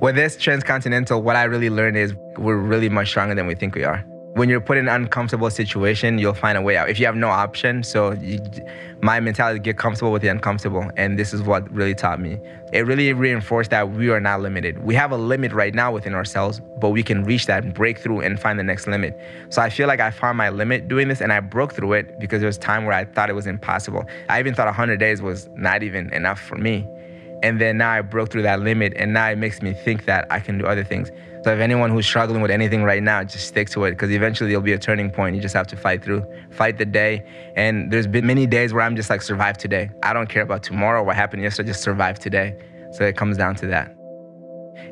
With this transcontinental, what I really learned is we're really much stronger than we think we are. When you're put in an uncomfortable situation, you'll find a way out. If you have no option, so you, my mentality get comfortable with the uncomfortable, and this is what really taught me. It really reinforced that we are not limited. We have a limit right now within ourselves, but we can reach that and break through and find the next limit. So I feel like I found my limit doing this, and I broke through it because there was time where I thought it was impossible. I even thought 100 days was not even enough for me. And then now I broke through that limit, and now it makes me think that I can do other things. So if anyone who's struggling with anything right now, just stick to it because eventually there'll be a turning point. You just have to fight through, fight the day. And there's been many days where I'm just like, survive today. I don't care about tomorrow, what happened yesterday, just survive today. So it comes down to that.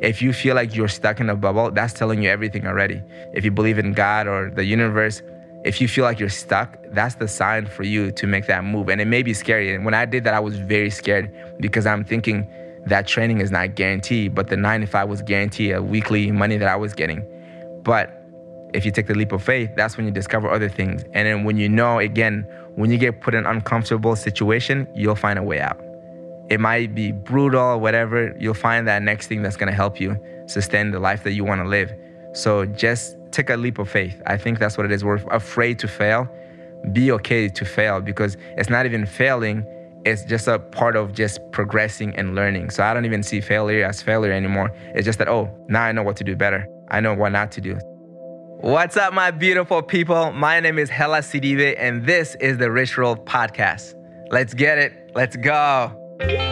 If you feel like you're stuck in a bubble, that's telling you everything already. If you believe in God or the universe, if you feel like you're stuck, that's the sign for you to make that move. And it may be scary. And when I did that, I was very scared because I'm thinking that training is not guaranteed, but the nine to five was guaranteed a weekly money that I was getting. But if you take the leap of faith, that's when you discover other things. And then when you know, again, when you get put in an uncomfortable situation, you'll find a way out. It might be brutal whatever, you'll find that next thing that's gonna help you sustain the life that you wanna live. So just take a leap of faith. I think that's what it is. We're afraid to fail. Be okay to fail because it's not even failing, it's just a part of just progressing and learning. So I don't even see failure as failure anymore. It's just that, oh, now I know what to do better. I know what not to do. What's up, my beautiful people? My name is Hellah Sidibe, and this is the Rich Roll Podcast. Let's get it. Let's go.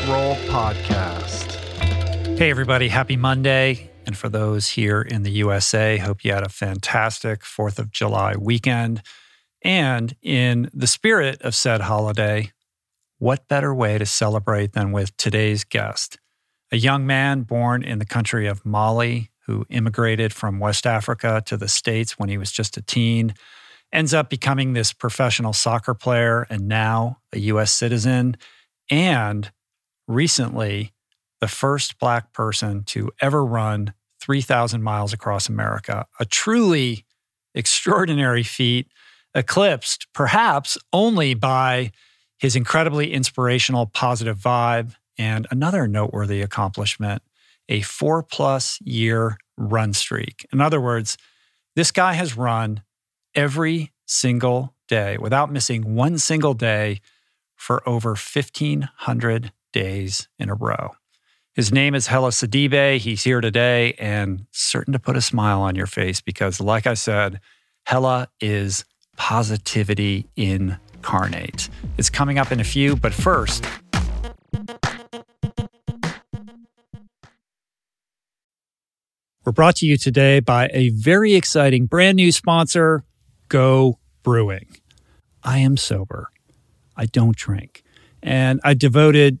Roll Podcast. Hey, everybody, happy Monday. And for those here in the USA, hope you had a fantastic 4th of July weekend. And in the spirit of said holiday, what better way to celebrate than with today's guest? A young man born in the country of Mali who immigrated from West Africa to the States when he was just a teen, ends up becoming this professional soccer player and now a US citizen and recently the first Black person to ever run 3,000 miles across America. A truly extraordinary feat, eclipsed perhaps only by his incredibly inspirational positive vibe and another noteworthy accomplishment a four plus year run streak. In other words, this guy has run every single day without missing one single day for over 1,500 days in a row. His name is Hellah Sidibe. He's here today and certain to put a smile on your face because, like I said, Hellah is positivity incarnate. It's coming up in a few, but first, we're brought to you today by a very exciting brand new sponsor, Go Brewing. I am sober. I don't drink. And I devoted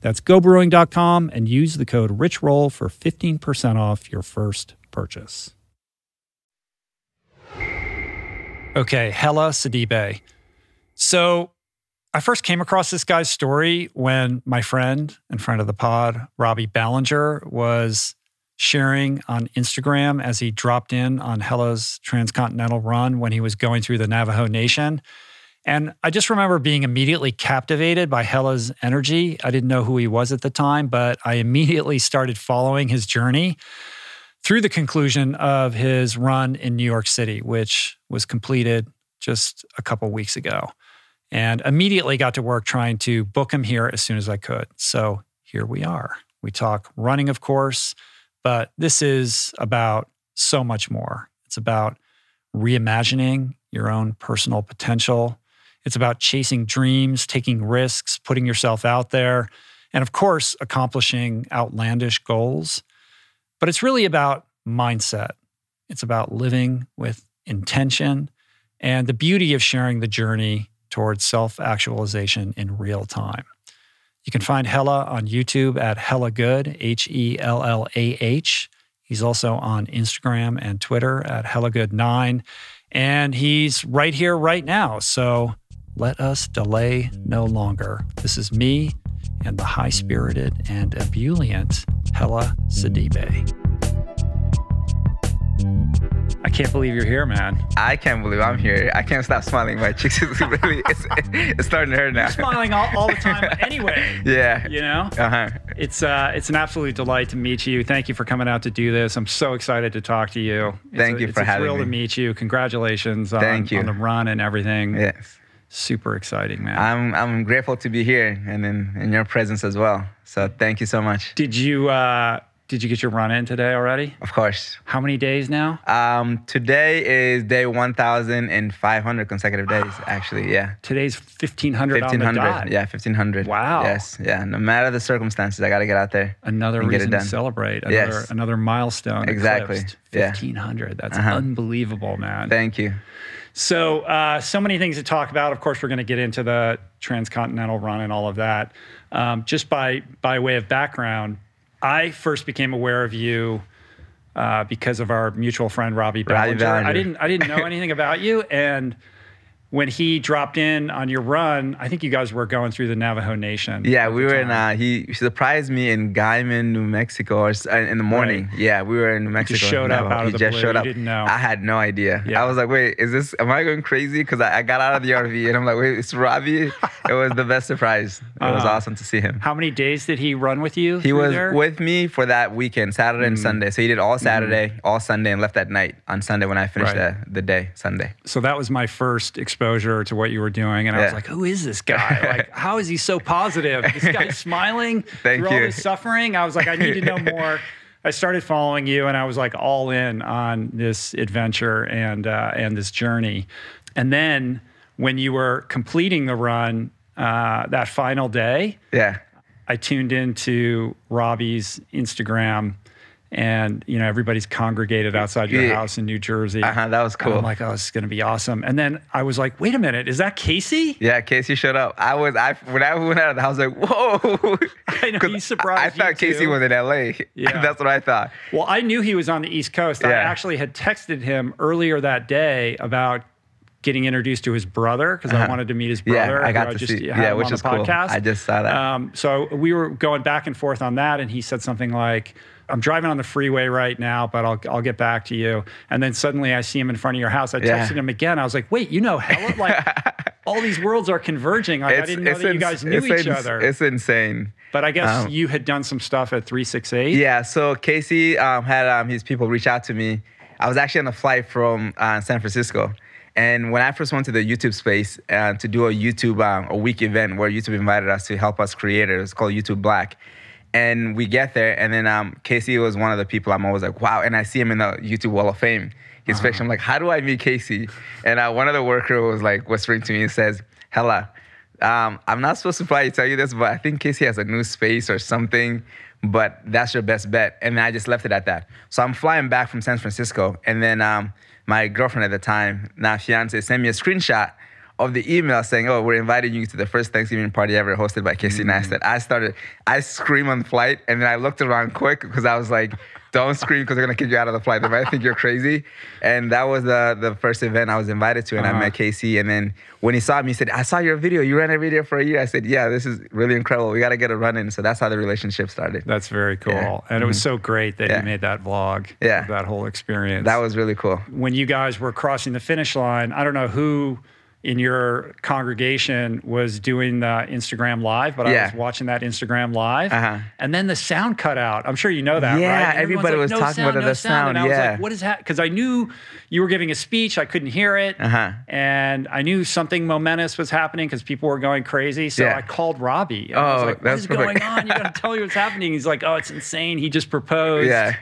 That's gobrewing.com and use the code RICHROLL for 15% off your first purchase. Okay, Hellah Sidibe. So I first came across this guy's story when my friend and friend of the pod, Robbie Balenger, was sharing on Instagram as he dropped in on Hellah's transcontinental run when he was going through the Navajo Nation. And I just remember being immediately captivated by Hellah's energy. I didn't know who he was at the time, but I immediately started following his journey through the conclusion of his run in New York City, which was completed just a couple weeks ago. And immediately got to work trying to book him here as soon as I could. So here we are. We talk running, of course, but this is about so much more. It's about reimagining your own personal potential. It's about chasing dreams, taking risks, putting yourself out there, and of course, accomplishing outlandish goals. But it's really about mindset. It's about living with intention and the beauty of sharing the journey towards self actualization in real time. You can find Hellah on YouTube at Hellah Good, H E L L A H. He's also on Instagram and Twitter at Hellah Good 9 And he's right here, right now. So let us delay no longer. This is me and the high spirited and ebullient Hellah Sidibe. I can't believe you're here, man. I can't believe I'm here. I can't stop smiling. My cheeks is really, it's, it's starting to hurt now. You're smiling all, all the time anyway. yeah. You know? Uh-huh. It's uh, it's an absolute delight to meet you. Thank you for coming out to do this. I'm so excited to talk to you. It's Thank a, you it's for a having thrill me. to meet you. Congratulations on, Thank you. on the run and everything. Yes. Super exciting, man. I'm I'm grateful to be here and in, in your presence as well. So thank you so much. did you uh, did you get your run in today already? Of course. How many days now? Um, today is day 1,500 consecutive days, actually. Yeah. Today's 1500, on the 1500. dot. Yeah, 1500. Wow. Yes. Yeah. No matter the circumstances, I got to get out there. Another and get it reason to celebrate. Another Yes. another milestone. Exactly. eclipsed. Yeah. 1500. That's Uh-huh. unbelievable, man. Thank you. So, uh, so many things to talk about. Of course, we're going to get into the transcontinental run and all of that. Um, just by by way of background, I first became aware of you uh, because of our mutual friend Robbie Balenger. I Balenger. didn't I didn't know anything about you, and when he dropped in on your run, I think you guys were going through the Navajo Nation. Yeah, we were in. Uh, he surprised me in Guyman, New Mexico, or uh, in the morning. Yeah, we were in New Mexico. He showed up out of he the just blue. showed You up. didn't know. I had no idea. Yeah. I was like, wait, is this? Am I going crazy? Because I, I got out of the RV and I'm like, wait, it's Robbie. it was the best surprise. It was Uh-huh. awesome to see him. How many days did he run with you? He was there? with me for that weekend, Saturday Mm. and Sunday. So he did all Saturday, all Sunday, and left that night on Sunday when I finished Right. the, the day, Sunday. so that was my first exposure to what you were doing, and I was like, "Who is this guy? Like, how is he so positive? This guy's smiling Thank through all you. this suffering." I was like, "I need to know more." I started following you, and I was like all in on this adventure and uh, and this journey. And then when you were completing the run uh, that final day, Yeah. I tuned into Robbie's Instagram. And you know everybody's congregated outside your Yeah. house in New Jersey. Uh-huh, that was And I'm like, oh, this is going to be awesome. And then I was like, wait a minute, is that Casey? Yeah, Casey showed up. I was I when I went out of the house, I was like, whoa. I know, surprised I you thought Casey too. was in LA. Yeah. That's what I thought. Well, I knew he was on the East Coast. Yeah. I actually had texted him earlier that day about getting introduced to his brother because I Uh-huh. wanted to meet his Yeah, brother. I who got to just see- yeah, which is cool. I just saw that. Um, so we were going back and forth on that, and he said something like, "I'm driving on the freeway right now, but I'll I'll get back to you." And then suddenly I see him in front of your house. I Yeah. texted him again. I was like, "Wait, you know Hellah? Like all these worlds are converging. Like, I didn't know that you ins- guys knew each ins- other." It's insane. But I guess Um, you had done some stuff at 368. Yeah, so Casey um, had um, his people reach out to me. I was actually on a flight from uh, San Francisco. And when I first went to the YouTube space uh, to do a YouTube um, a week event where YouTube invited us to help us create it, it's called YouTube Black. And we get there, and then um, Casey was one of the people I'm always like, wow. And I see him in the YouTube Wall of Fame. His picture, I'm like, how do I meet Casey? And uh, one of the workers was like whispering to me and says, Hellah, Um, I'm not supposed to probably tell you this, but I think Casey has a new space or something. But that's your best bet. And then I just left it at that. So I'm flying back from San Francisco, and then um, my girlfriend at the time, now fiance, sent me a screenshot of the email saying, "Oh, we're inviting you to the first Thanksgiving party ever hosted by Casey Neistat." I started, I scream on the flight, and then I looked around quick because I was like, "Don't scream because they're gonna kick you out of the flight. They might think you're crazy." And that was the the first event I was invited to, and I Uh-huh. met Casey. And then when he saw me, he said, "I saw your video. You ran a video for a year." I said, "Yeah, this is really incredible. We got to get a run in." So that's how the relationship started. That's very cool. Yeah. And it was so great that Yeah. you made that vlog. Yeah. That whole experience. That was really cool. when you guys were crossing the finish line. I don't know who in your congregation was doing the Instagram live, but I was watching that Instagram live, Uh-huh. and then the sound cut out. I'm sure you know that, Yeah, right? Everybody like, was "No talking sound, about no the sound. And I sound, was like, "What is that?" Because I knew you were giving a speech. I couldn't hear it, Uh-huh. and I knew something momentous was happening because people were going crazy. So Yeah. I called Robbie. And I was Oh, like, "What is going on? You got to tell me what's happening." He's like, "Oh, it's insane. He just proposed." Yeah.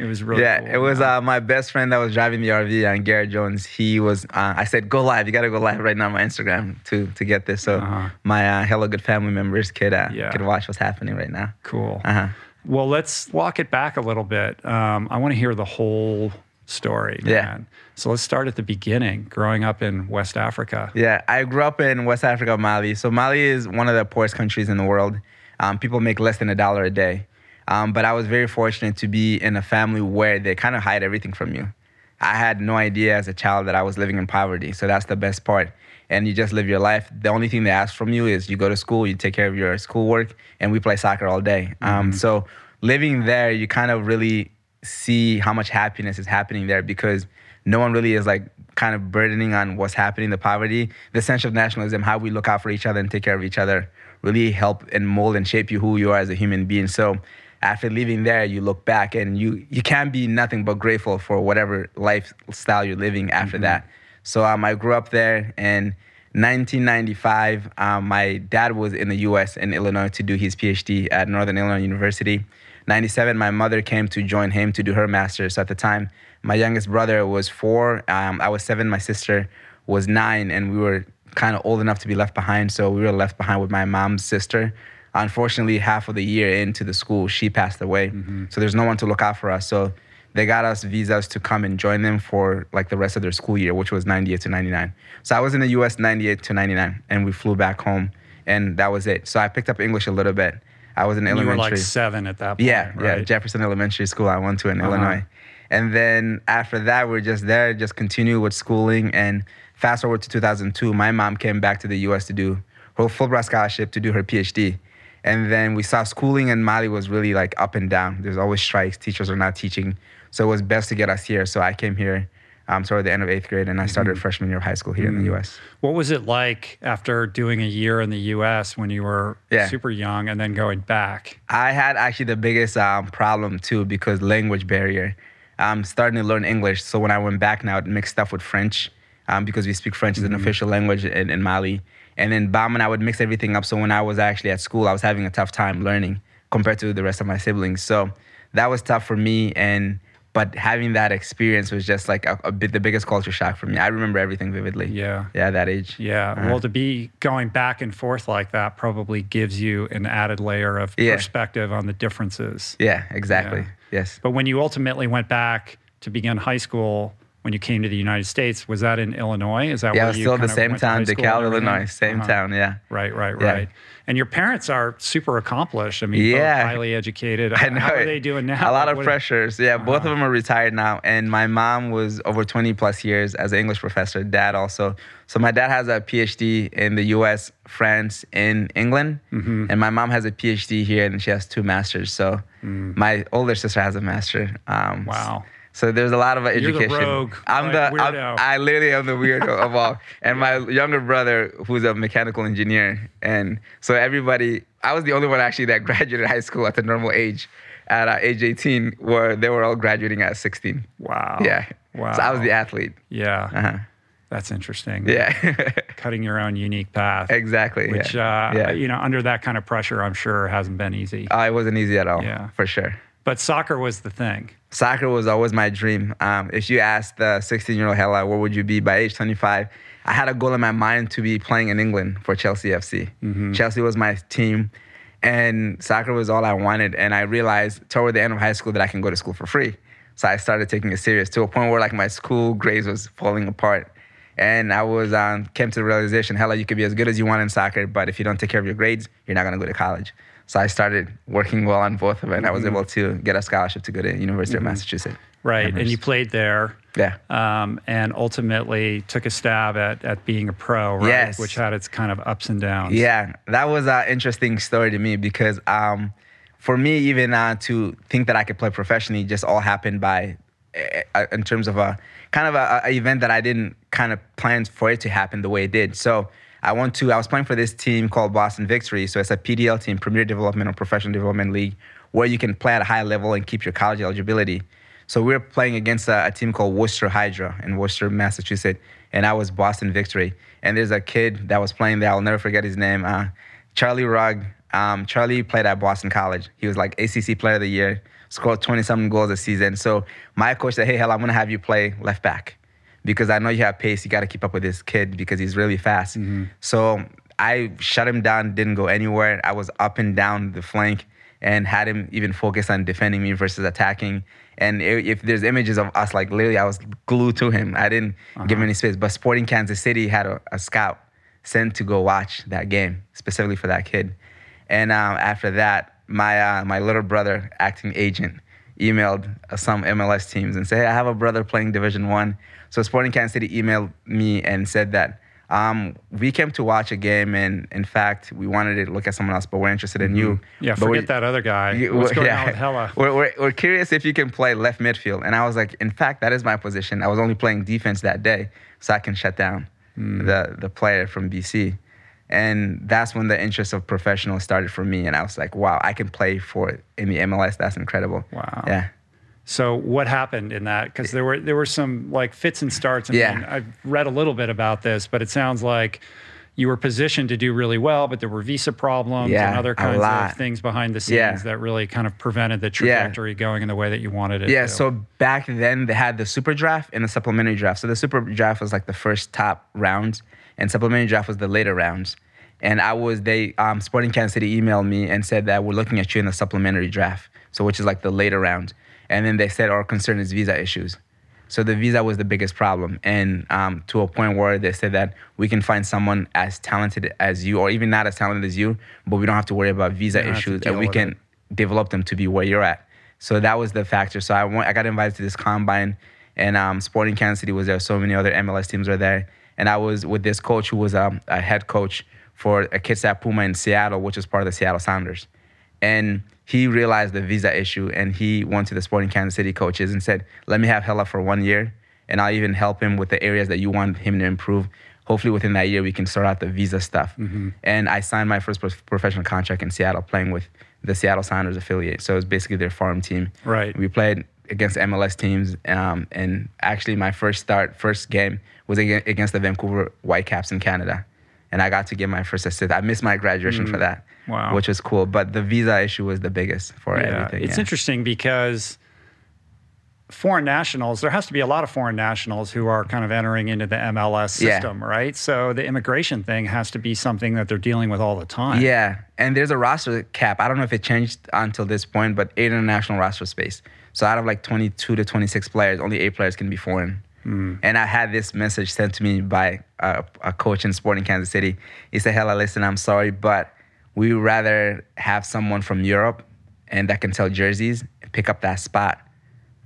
It was really Yeah, cool. it was uh, my best friend that was driving the RV, and Garrett Jones. He was. Uh, I said, "Go live! You got to go live right now on my Instagram to to get this." So Uh-huh. my uh, Hellah Good family members could uh, Yeah. could watch what's happening right now. cool. Uh huh. Well, let's walk it back a little bit. Um, I want to hear the whole story, Yeah. So let's start at the beginning, growing up in West Africa. Yeah, I grew up in West Africa, Mali. So Mali is one of the poorest countries in the world. Um, people make less than a dollar a day. Um, but I was very fortunate to be in a family where they kind of hide everything from you. I had no idea as a child that I was living in poverty. So that's the best part. And you just live your life. The only thing they ask from you is you go to school, you take care of your schoolwork, and we play soccer all day. Um, so living there, you kind of really see how much happiness is happening there because no one really is like kind of burdening on what's happening, the poverty. The sense of nationalism, how we look out for each other and take care of each other, really help and mold and shape you who you are as a human being. So after leaving there, you look back and you you can be nothing but grateful for whatever lifestyle you're living after that. So um, I grew up there and 1995, um, my dad was in the U.S. in Illinois to do his PhD at Northern Illinois University. 97, my mother came to join him to do her master's. So at the time, my youngest brother was four. Um, I was seven. My sister was nine, and we were kind of old enough to be left behind. So we were left behind with my mom's sister. Unfortunately, half of the year into the school, she passed away. So there's no one to look out for us. So they got us visas to come and join them for like the rest of their school year, which was 98 to 99. So I was in the US 98 to 99, and we flew back home, and that was it. So I picked up English a little bit. I was in Illinois. You were like seven at that point. Yeah, yeah. Jefferson Elementary School. I went to in Uh-huh. Illinois, and then after that, we are just there, just continue with schooling. And fast forward to 2002, my mom came back to the U.S. to do her Fulbright scholarship to do her PhD, and then we saw schooling in Mali was really like up and down. There's always strikes. Teachers are not teaching, so it was best to get us here. So I came here. Um, toward the end of eighth grade, and I started Mm-hmm. freshman year of high school here in the U.S. What was it like after doing a year in the U.S. when you were Yeah. super young and then going back? I had actually the biggest um, problem too because language barrier. I'm starting to learn English, so when I went back now, it mixed up with French um, because we speak French as an official language in, in Mali. And then Bambara would mix everything up. So when I was actually at school, I was having a tough time learning compared to the rest of my siblings. So that was tough for me. And but having that experience was just like a, a bit the biggest culture shock for me. I remember everything vividly. Yeah. Yeah, that age. Yeah. Uh-huh. Well, to be going back and forth like that probably gives you an added layer of Yeah. perspective on the differences. Yeah, exactly. Yeah. Yes. But when you ultimately went back to begin high school, when you came to the United States, was that in Illinois? Is that Yeah, where you still the of same to town, school DeKalb. Illinois. Same Uh-huh. town, yeah. Right, right, Yeah. right. And your parents are super accomplished. I mean, both Yeah. highly educated. I know How are they doing now? A lot of What- pressures. Yeah, both Uh-huh. of them are retired now, and my mom was over 20 plus years as an English professor. Dad also. So my dad has a PhD in the U.S., France, in England, Mm-hmm. and my mom has a PhD here, and she has two masters. So my older sister has a master. Um, Mm. Wow. So there's a lot of the education. rogue, I'm like, the I'm. I literally am the weirdo of all. And my younger brother, who's a mechanical engineer, and so everybody, I was the only one actually that graduated high school at the normal age, at uh, age 18, where they were all graduating at 16. Wow. Yeah. Wow. So I was the athlete. Yeah. Uh-huh. That's interesting. Yeah. Cutting your own unique path. exactly. Which, yeah. uh, yeah. you know, under that kind of pressure, I'm sure hasn't been easy. Uh, it wasn't easy at all. Yeah. For sure. But soccer was the thing. Soccer was always my dream. Um, if you asked the 16 year old Hellah, where would you be by age 25? I had a goal in my mind to be playing in England for Chelsea FC. Chelsea was my team, and soccer was all I wanted. And I realized toward the end of high school that I can go to school for free. So I started taking it serious to a point where like my school grades was falling apart. And I was um, came to the realization, hella, you could be as good as you want in soccer, but if you don't take care of your grades, you're not gonna go to college. So I started working well on both of it, and I was able to get a scholarship to go to University of Massachusetts. Right. And you played there. Yeah. Um, and ultimately took a stab at, at being a pro, right? Yes. Which had its kind of ups and downs. Yeah, that was an interesting story to me because um, for me, even uh, to think that I could play professionally just all happened by, uh, in terms of a kind of a, a event that I didn't kind of plan for it to happen the way it did. So I went to, I was playing for this team called Boston Victory. So it's a PDL team, Premier Development or Professional Development League, where you can play at a high level and keep your college eligibility. So we were playing against a, a team called Worcester Hydra in Worcester, Massachusetts, and I was Boston Victory. And there's a kid that was playing there. I'll never forget his name. Uh, Charlie Rugg. Um, Charlie played at Boston College. He was like ACC Player of the Year, scored 20 something goals a season. So my coach said, "Hey, hell, I'm gonna have you play left back because I know you have pace. You got to keep up with this kid because he's really fast." So I shut him down. Didn't go anywhere. I was up and down the flank and had him even focus on defending me versus attacking. And if there's images of us, like literally, I was glued to him. I didn't give him any space. But Sporting Kansas City had a, a scout sent to go watch that game specifically for that kid. And um, after that, my uh, my little brother, acting agent, emailed some MLS teams and said, "Hey, I have a brother playing Division One." So Sporting Kansas City emailed me and said that um, we came to watch a game, and in fact, we wanted to look at someone else, but we're interested in you. Yeah, But we- forget that other guy. you- What's going yeah. on with Hellah? We're, we're, we're curious if you can play left midfield. And I was like, in fact, that is my position. I was only playing defense that day, so I can shut down Hmm. the, the player from BC. And that's when the interest of professional started for me. And I was like, wow, I can play for in the MLS. That's incredible. Wow. Yeah. So what happened in that? Because there were there were some like fits and starts. I Yeah. mean, I've read a little bit about this, but it sounds like you were positioned to do really well, but there were visa problems Yeah, and other kinds of things behind the scenes Yeah. that really kind of prevented the trajectory going in the way that you wanted it. Yeah, to. so back then they had the super draft and the supplementary draft. So the super draft was like the first top rounds, and supplementary draft was the later rounds. And I was they um, Sporting Kansas City emailed me and said that we're looking at you in the supplementary draft, so which is like the later round. And then they said our concern is visa issues. So the visa was the biggest problem, and um, to a point where they said that we can find someone as talented as you, or even not as talented as you, but we don't have to worry about visa don't have to issues, and we can it. develop them to be where you're at. So that was the factor. So I went, I got invited to this combine, and um, Sporting Kansas City was there. So many other MLS teams were there, and I was with this coach who was um, a head coach for a Kitsap Puma in Seattle, which is part of the Seattle Sounders. And he realized the visa issue, and he went to the Sporting Kansas City coaches and said, "Let me have Hellah for one year, and I'll even help him with the areas that you want him to improve." Hopefully, within that year, we can sort out the visa stuff. And I signed my first professional contract in Seattle, playing with the Seattle Sounders affiliate. So it was basically their farm team. Right. We played against MLS teams, um, and actually, my first start, first game was against the Vancouver Whitecaps in Canada, and I got to get my first assist. I missed my graduation for hmm. that, Wow. which was cool. But the visa issue was the biggest for Yeah, everything. It's yeah. interesting because foreign nationals, there has to be a lot of foreign nationals who are kind of entering into the MLS Yeah. system, right? So the immigration thing has to be something that they're dealing with all the time. Yeah, and there's a roster cap. I don't know if it changed until this point, but eight international roster space. So out of like 22 to 26 players, only eight players can be foreign. And I had this message sent to me by a, a coach in Sporting Kansas City. He said, "Hellah, listen, I'm sorry, but we would rather have someone from Europe and that can sell jerseys and pick up that spot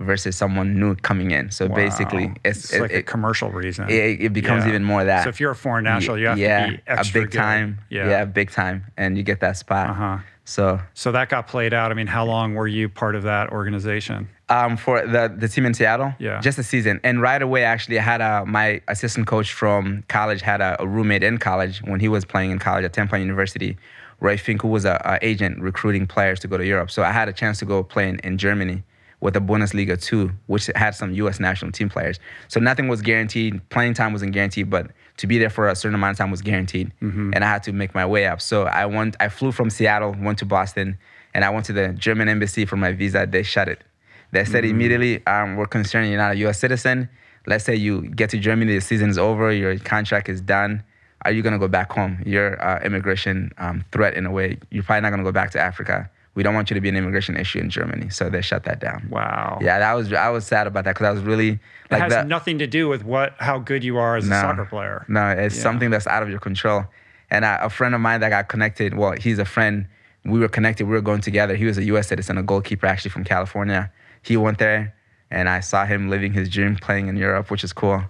versus someone new coming in." So Wow. basically, it's, it's like it, a commercial reason. it, it becomes Yeah. even more that. So if you're a foreign national, you have yeah, to be extra a big good. time. Yeah. Yeah. big time, and you get that spot. Uh-huh. So So that got played out. I mean, how long were you part of that organization? Um, for the the team in Seattle, Yeah. just a season, and right away, actually, I had a, my assistant coach from college had a, a roommate in college when he was playing in college at Temple University, Roy Fink, who was a, a agent recruiting players to go to Europe. So I had a chance to go play in, in Germany with the Bundesliga 2, which had some U.S. national team players. So nothing was guaranteed. Playing time wasn't guaranteed, but to be there for a certain amount of time was guaranteed. And I had to make my way up. So I went, I flew from Seattle, went to Boston, And I went to the German embassy for my visa. They shut it. They said immediately, um, we're concerned you're not a U.S. citizen. Let's say you get to Germany, the season's over, your contract is done. Are you gonna go back home? You're uh, immigration um, threat in a way. You're probably not gonna go back to Africa. We don't want you to be an immigration issue in Germany. So they shut that down. Wow. Yeah, that was I was sad about that because I was really It has that. nothing to do with what how good you are as a soccer player. No, it's Yeah. something that's out of your control. And I, a friend of mine that got connected, well, he's a friend. We were connected. We were going together. He was a U.S. citizen, a goalkeeper actually from California. He went there, and I saw him living his dream, playing in Europe, which is cool.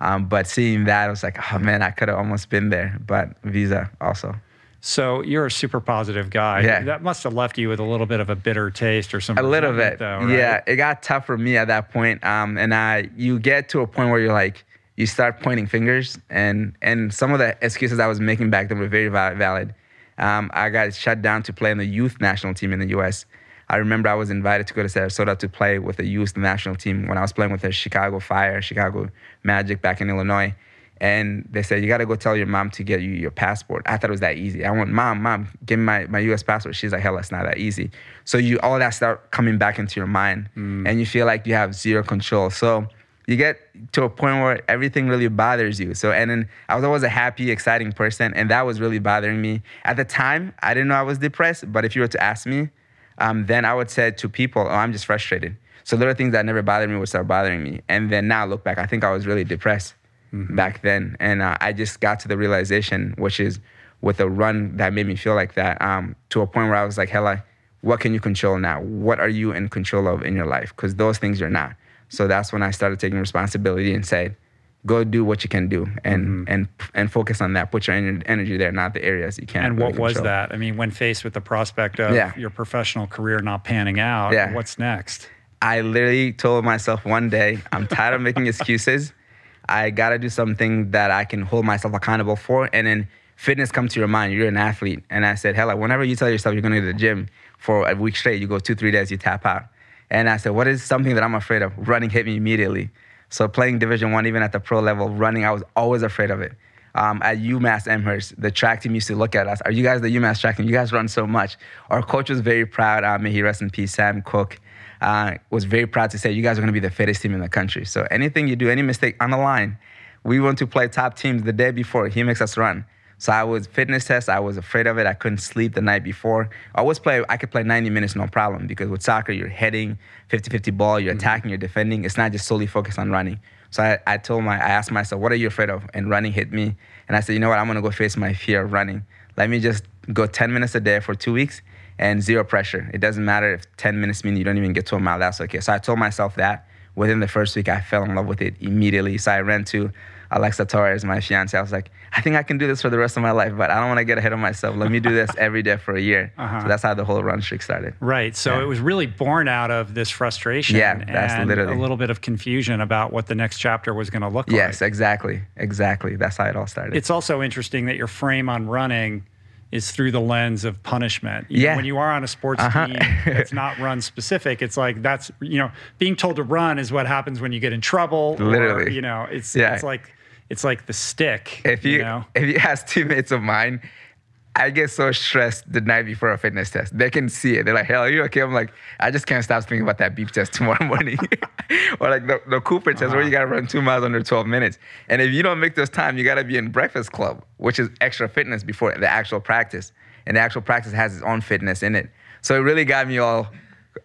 Um, but seeing that, I was like, oh man, I could have almost been there. But visa also. So you're a super positive guy. Yeah. That must have left you with a little bit of a bitter taste or some a little bit though, right? yeah it got tough for me at that point um, and i you get to a point where you're like you start pointing fingers and and some of the excuses i was making back then were very valid um, i got shut down to play in the youth national team in the us i remember i was invited to go to sarasota to play with the youth national team when i was playing with the chicago fire chicago magic back in illinois and they said you got to go tell your mom to get you your passport. I thought it was that easy. I went, mom, mom, give me my, my U.S. passport. She's like, hell, it's not that easy. So you all that start coming back into your mind, mm. and you feel like you have zero control. So you get to a point where everything really bothers you. So and then I was always a happy, exciting person, and that was really bothering me at the time. I didn't know I was depressed, but if you were to ask me, um, then I would say to people, oh, I'm just frustrated. So little things that never bothered me would start bothering me, and then now look back, I think I was really depressed back then, and uh, I just got to the realization, which is with a run that made me feel like that, um, to a point where I was like, hella, what can you control now? What are you in control of in your life? Because those things you're not. So that's when I started taking responsibility and said, go do what you can do and mm-hmm. and and focus on that. Put your energy there, not the areas you can't. And really what was that? I mean, when faced with the prospect of Yeah. your professional career not panning out, Yeah. what's next? I literally told myself one day, I'm tired of making excuses. I gotta do something that I can hold myself accountable for. And then fitness comes to your mind. You're an athlete. And I said, hell, whenever you tell yourself you're gonna go to the gym for a week straight, you go two, three days, you tap out. And I said, what is something that I'm afraid of? Running hit me immediately. So playing Division One, even at the pro level, running, I was always afraid of it. Um, at UMass Amherst, the track team used to look at us. Are you guys the UMass track team? You guys run so much. Our coach was very proud. Uh, may he rest in peace, Sam Koch uh, was very proud to say, you guys are going to be the fittest team in the country. So anything you do, any mistake on the line, we went to play top teams the day before. He makes us run. So I was fitness test. I was afraid of it. I couldn't sleep the night before. I always play. I could play 90 minutes no problem because with soccer you're heading 50-50 ball. You're mm-hmm. attacking. You're defending. It's not just solely focused on running. So I, I told my I asked myself, what are you afraid of? And running hit me. And I said, you know what? I'm gonna go face my fear of running. Let me just go 10 minutes a day for two weeks and zero pressure. It doesn't matter if 10 minutes mean you don't even get to a mile. That's okay. So I told myself that. Within the first week, I fell in love with it immediately. So I ran to Alexa Torres, my fiance. I was like, I think I can do this for the rest of my life, but I don't want to get ahead of myself. Let me do this every day for a year. Uh-huh. So that's how the whole run streak started. Right. So Yeah. it was really born out of this frustration Yeah, that's and literally- a little bit of confusion about what the next chapter was going to look Yes, like. Yes, exactly. Exactly. That's how it all started. It's also interesting that your frame on running is through the lens of punishment. You know, Yeah. when you are on a sports Uh-huh. team that's not run specific, it's like that's you know being told to run is what happens when you get in trouble. or, Literally. you know, it's Yeah. it's like it's like the stick. if you, know, if you ask teammates of mine, I get so stressed the night before a fitness test. They can see it. They're like, "Hell, are you okay?" I'm like, I just can't stop thinking about that beep test tomorrow morning, or like the, the Cooper test where you gotta run two miles under 12 minutes. And if you don't make those time, you gotta be in Breakfast Club, which is extra fitness before the actual practice, and the actual practice has its own fitness in it. So it really got me all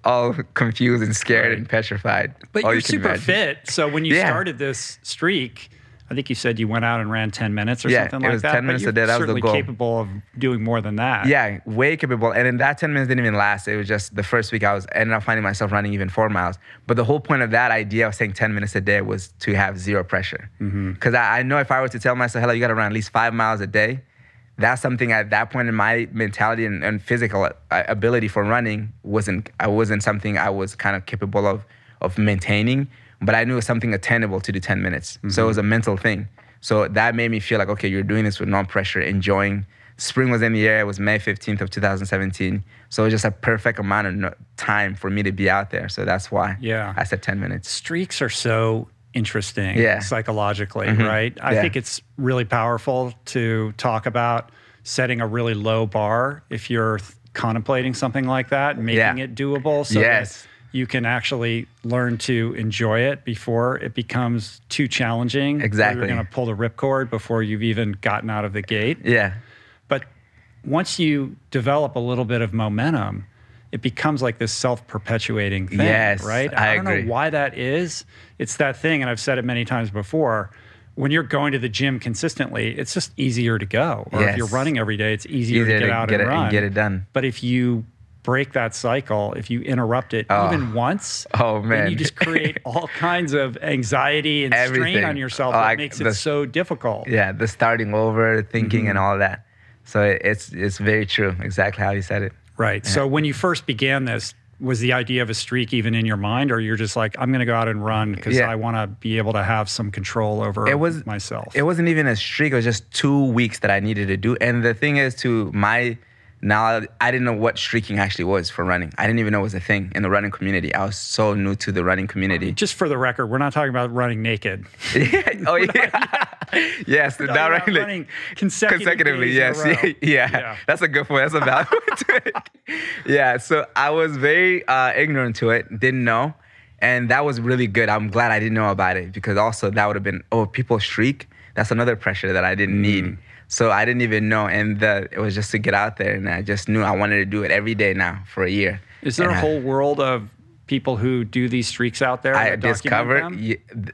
all confused and scared Right. and petrified. but all you're you super imagine. fit. So when you Yeah. started this streak. I think you said you went out and ran 10 minutes or Yeah, something it like was that. 10 minutes a day. That was the certainly goal. capable of doing more than that. Yeah, way capable. And then that 10 minutes didn't even last. It was just the first week I was ended up finding myself running even four miles. But the whole point of that idea of saying 10 minutes a day was to have zero pressure. Because I, I know if I were to tell myself, hello, you got to run at least five miles a day, that's something at that point in my mentality and, and physical uh, ability for running wasn't I wasn't something I was kind of capable of of maintaining. But I knew it was something attainable to do 10 minutes. So it was a mental thing. So that made me feel like, okay, you're doing this with no pressure, enjoying. Spring was in the air. It was May 15th of 2017. So it was just a perfect amount of time for me to be out there. So that's why Yeah. I said 10 minutes. streaks are so interesting Yeah. psychologically, Mhm. right? I Yeah. think it's really powerful to talk about setting a really low bar if you're th- contemplating something like that, making Yeah. it doable so Yes. that you can actually learn to enjoy it before it becomes too challenging. Exactly. You're going to pull the ripcord before you've even gotten out of the gate. Yeah. But once you develop a little bit of momentum, it becomes like this self-perpetuating thing, Yes, right? I don't agree. know why that is. It's that thing, and I've said it many times before. When you're going to the gym consistently, it's just easier to go. Or if you're running every day, it's easier, Easier to get to out get and it- and run. get it done. But if you break that cycle, if you interrupt it Oh. even once, Oh, man. you just create all kinds of anxiety and strain on yourself Oh, that I- makes it so difficult. Yeah. The starting over, thinking, Mm-hmm. and all that. So it- it's it's very true. Exactly how you said it. Right. So when you first began this, was the idea of a streak even in your mind, or you're just like, I'm going to go out and run because Yeah. I want to be able to have some control over It was myself? It wasn't even a streak. It was just two weeks that I needed to do. And the thing is, to my now, I didn't know what streaking actually was for running. I didn't even know it was a thing in the running community. I was so new to the running community. just for the record, we're not talking about running naked. oh yeah, yes, We're not running running consecutive consecutively. days in a Yes, yeah, yeah, Yeah. that's a good point. That's a valid point to it. Yeah, so I was very uh, ignorant to it, didn't know, and that was really good. I'm glad I didn't know about it because also that would have been oh people streak. That's another pressure that I didn't Mm. need. So I didn't even know, and the, it was just to get out there, and I just knew I wanted to do it every day now for a year. Is there And a I- whole world of people who do these streaks out there? I discovered,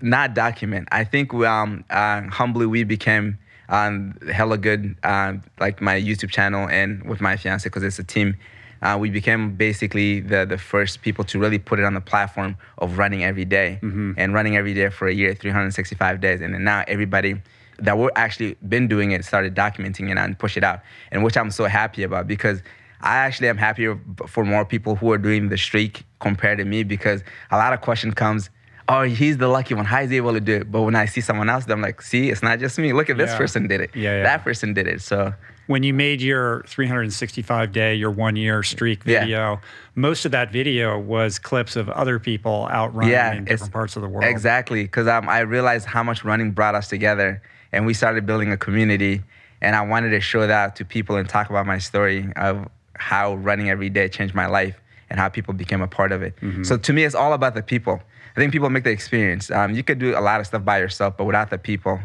not document. I think um, uh, humbly we became um, hella good, um, like my YouTube channel and with my fiance because it's a team. Uh, we became basically the the first people to really put it on the platform of running every day Mm-hmm. and running every day for a year, 365 days, and then now everybody that we're actually been doing it started documenting it and push it out, and which I'm so happy about because I actually am happier for more people who are doing the streak compared to me because a lot of question comes, oh, he's the lucky one. How is he able to do it? But when I see someone else, I'm like, see, it's not just me. Look at this Yeah. person did it. Yeah, yeah. That person did it. So when you made your 365 day, your one year streak Yeah. video, most of that video was clips of other people out running yeah, in different parts of the world. Exactly, because um, I realized how much running brought us together, and we started building a community. And I wanted to show that to people and talk about my story of how running every day changed my life and how people became a part of it. Mm-hmm. So to me, it's all about the people. I think people make the experience. Um, you could do a lot of stuff by yourself, but without the people,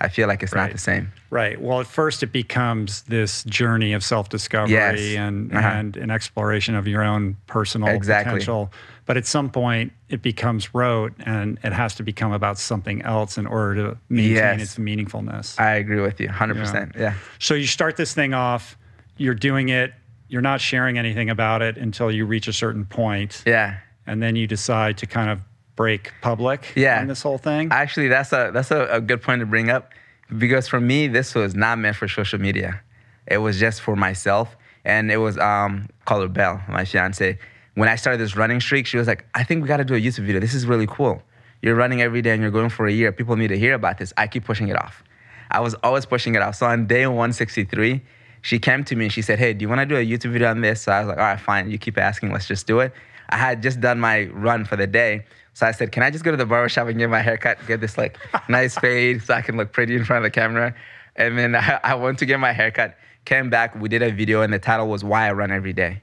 I feel like it's Right. not the same. Right. Well, at first it becomes this journey of self-discovery Yes. and Uh-huh. and an exploration of your own personal Exactly. potential. But at some point it becomes rote and it has to become about something else in order to maintain Yes. its meaningfulness. I agree with you, 100%. Yeah. so you start this thing off, you're doing it, you're not sharing anything about it until you reach a certain point, Yeah. and then you decide to kind of break public Yeah. on this whole thing. Actually, that's a that's a, a good point to bring up because for me, this was not meant for social media. It was just for myself, and it was um, call her Belle, my fiance. When I started this running streak, she was like, "I think we got to do a YouTube video. This is really cool. You're running every day and you're going for a year. People need to hear about this." I keep pushing it off. I was always pushing it off. So on day 163, she came to me and she said, Hey, do you want to do a YouTube video on this? So I was like, All right, fine. You keep asking. Let's just do it. I had just done my run for the day. So I said, Can I just go to the barbershop and get my haircut, get this like nice fade so I can look pretty in front of the camera? And then I, I went to get my haircut, came back, we did a video, and the title was Why I Run Every Day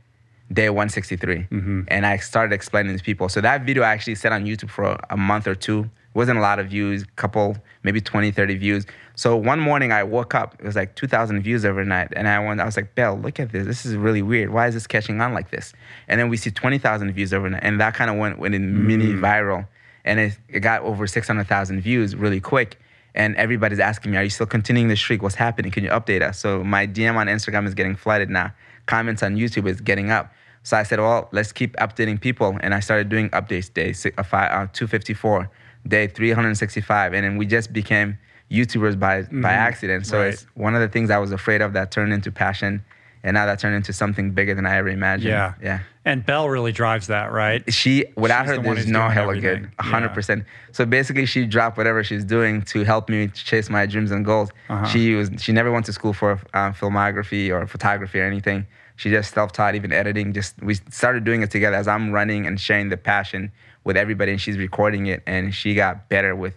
day 163 mm-hmm. and i started explaining to people. So that video I actually sat on youtube for a month or two wasn't a lot of views couple maybe 20 30 views so one morning i woke up it was like 2000 views overnight and i went i was like belle look at this this is really weird why is this catching on like this and then we see 20000 views overnight and that kind of went, went in mini viral and it, it got over 600000 views really quick and everybody's asking me, "Are you still continuing the streak? What's happening? Can you update us?" So my DM on Instagram is getting flooded now. Comments on YouTube is getting up. So I said, "Well, let's keep updating people," and I started doing updates day uh, uh, 254, day 365, and then we just became YouTubers by by accident. So Right. it's one of the things I was afraid of that turned into passion, and now that turned into something bigger than I ever imagined. yeah. yeah And Belle really drives that, right? she without She's her the there's no hella everything. good 100% so basically she dropped whatever she's doing to help me chase my dreams and goals Uh-huh. she was she never went to school for um, filmography or photography or anything she just self-taught even editing just we started doing it together as i'm running and sharing the passion with everybody and she's recording it and she got better with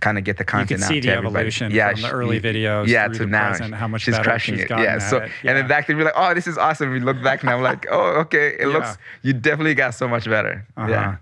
kind of get the content. You can out see to the everybody. evolution yeah, from the early videos yeah, to now. present, how much she's crushing she's it. Yeah, so it. and then back then we're like, oh, this is awesome. We look back and I'm like, oh, okay, it Yeah. looks. You definitely got so much better. Uh-huh. Yeah.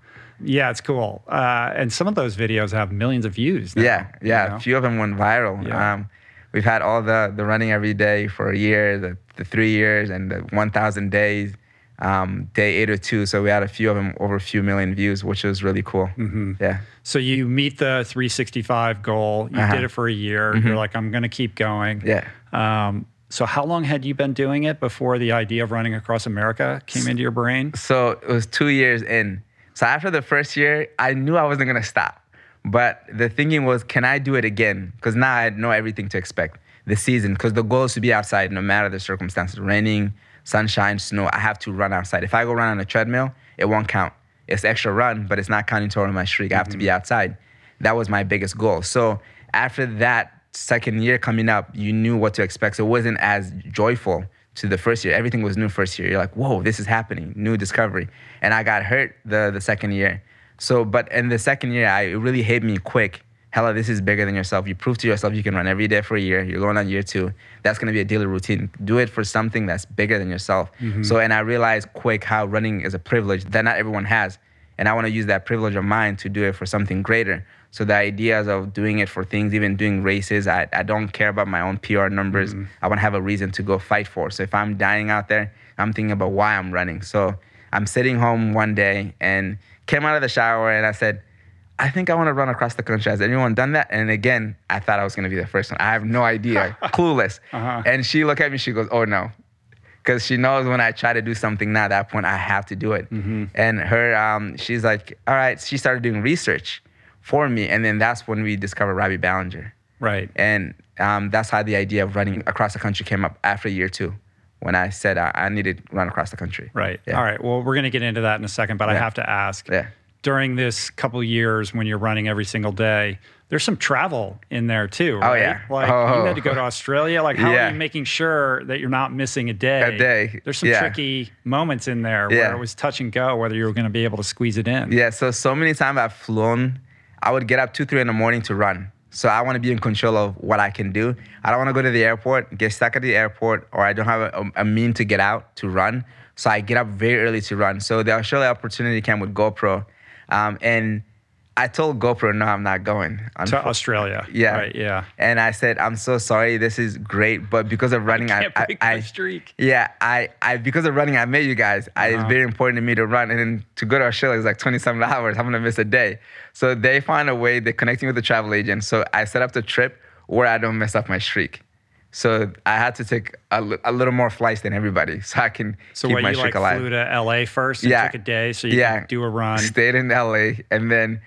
Yeah, it's cool. Uh, and some of those videos have millions of views. now, Yeah, yeah. you know? A few of them went viral. Yeah. Um, we've had all the the running every day for a year, the, the three years, and the 1,000 days, um, day eight or two. So we had a few of them over a few million views, which was really cool. Mm-hmm. Yeah. So you meet the 365 goal. You Uh-huh. did it for a year. You're like, I'm going to keep going. Yeah. Um, so how long had you been doing it before the idea of running across America came into your brain? So it was two years in. So after the first year, I knew I wasn't gonna stop. But the thinking was, can I do it again? Because now I know everything to expect. The season, because the goal is to be outside no matter the circumstances raining, sunshine, snow. I have to run outside. If I go run on a treadmill, it won't count. It's extra run, but it's not counting toward my streak. I have to be mm-hmm. outside. That was my biggest goal. So after that second year coming up, you knew what to expect. So it wasn't as joyful to the first year. Everything was new first year. You're like, whoa, this is happening, new discovery. And I got hurt the the second year. So, but in the second year, I it really hit me quick. Hellah, this is bigger than yourself. You prove to yourself you can run every day for a year. You're going on year two. That's going to be a daily routine. Do it for something that's bigger than yourself. Mm-hmm. So, and I realized quick how running is a privilege that not everyone has. And I want to use that privilege of mine to do it for something greater. So the ideas of doing it for things, even doing races, I, I don't care about my own PR numbers. Mm-hmm. I want to have a reason to go fight for. So if I'm dying out there, I'm thinking about why I'm running. So I'm sitting home one day and came out of the shower and I said, I think I want to run across the country. Has anyone done that? And again, I thought I was going to be the first one. I have no idea, clueless. Uh-huh. And she looked at me, she goes, Oh no. Because she knows when I try to do something now, at that point, I have to do it. And her, um, she's like, All right. She started doing research for me. And then that's when we discovered Robbie Balenger. Right. And um, that's how the idea of running across the country came up after year two, when I said I, I needed to run across the country. Right. Yeah. All right. Well, we're going to get into that in a second, but I have to ask. Yeah. During this couple years when you're running every single day, there's some travel in there too. Right? Oh, yeah. Like you Oh. had to go to Australia. Like how Yeah. are you making sure that you're not missing a day? A day. There's some Yeah. tricky moments in there Yeah. where it was touch and go whether you were going to be able to squeeze it in. Yeah, so so many times I've flown, I would get up two, three in the morning to run. So I want to be in control of what I can do. I don't want to go to the airport, get stuck at the airport, or I don't have a, a mean to get out to run. So I get up very early to run. So the Australia opportunity came with GoPro, um, and I told GoPro, no, I'm not going. To Australia. Yeah. Right. Yeah. And I said, I'm so sorry. This is great, but because of running, I, I, I, my streak. yeah, I, I because of running, I met you guys. I, Uh-huh. It's very important to me to run, and then to go to Australia is like 27 hours. I'm gonna miss a day. So they find a way. They're connecting with the travel agent. So I set up the trip where I don't mess up my streak. So I had to take a, a little more flights than everybody, so I can So keep what my you like alive. flew to LA first and Yeah. took a day so you Yeah. could do a run. Stayed in LA, and then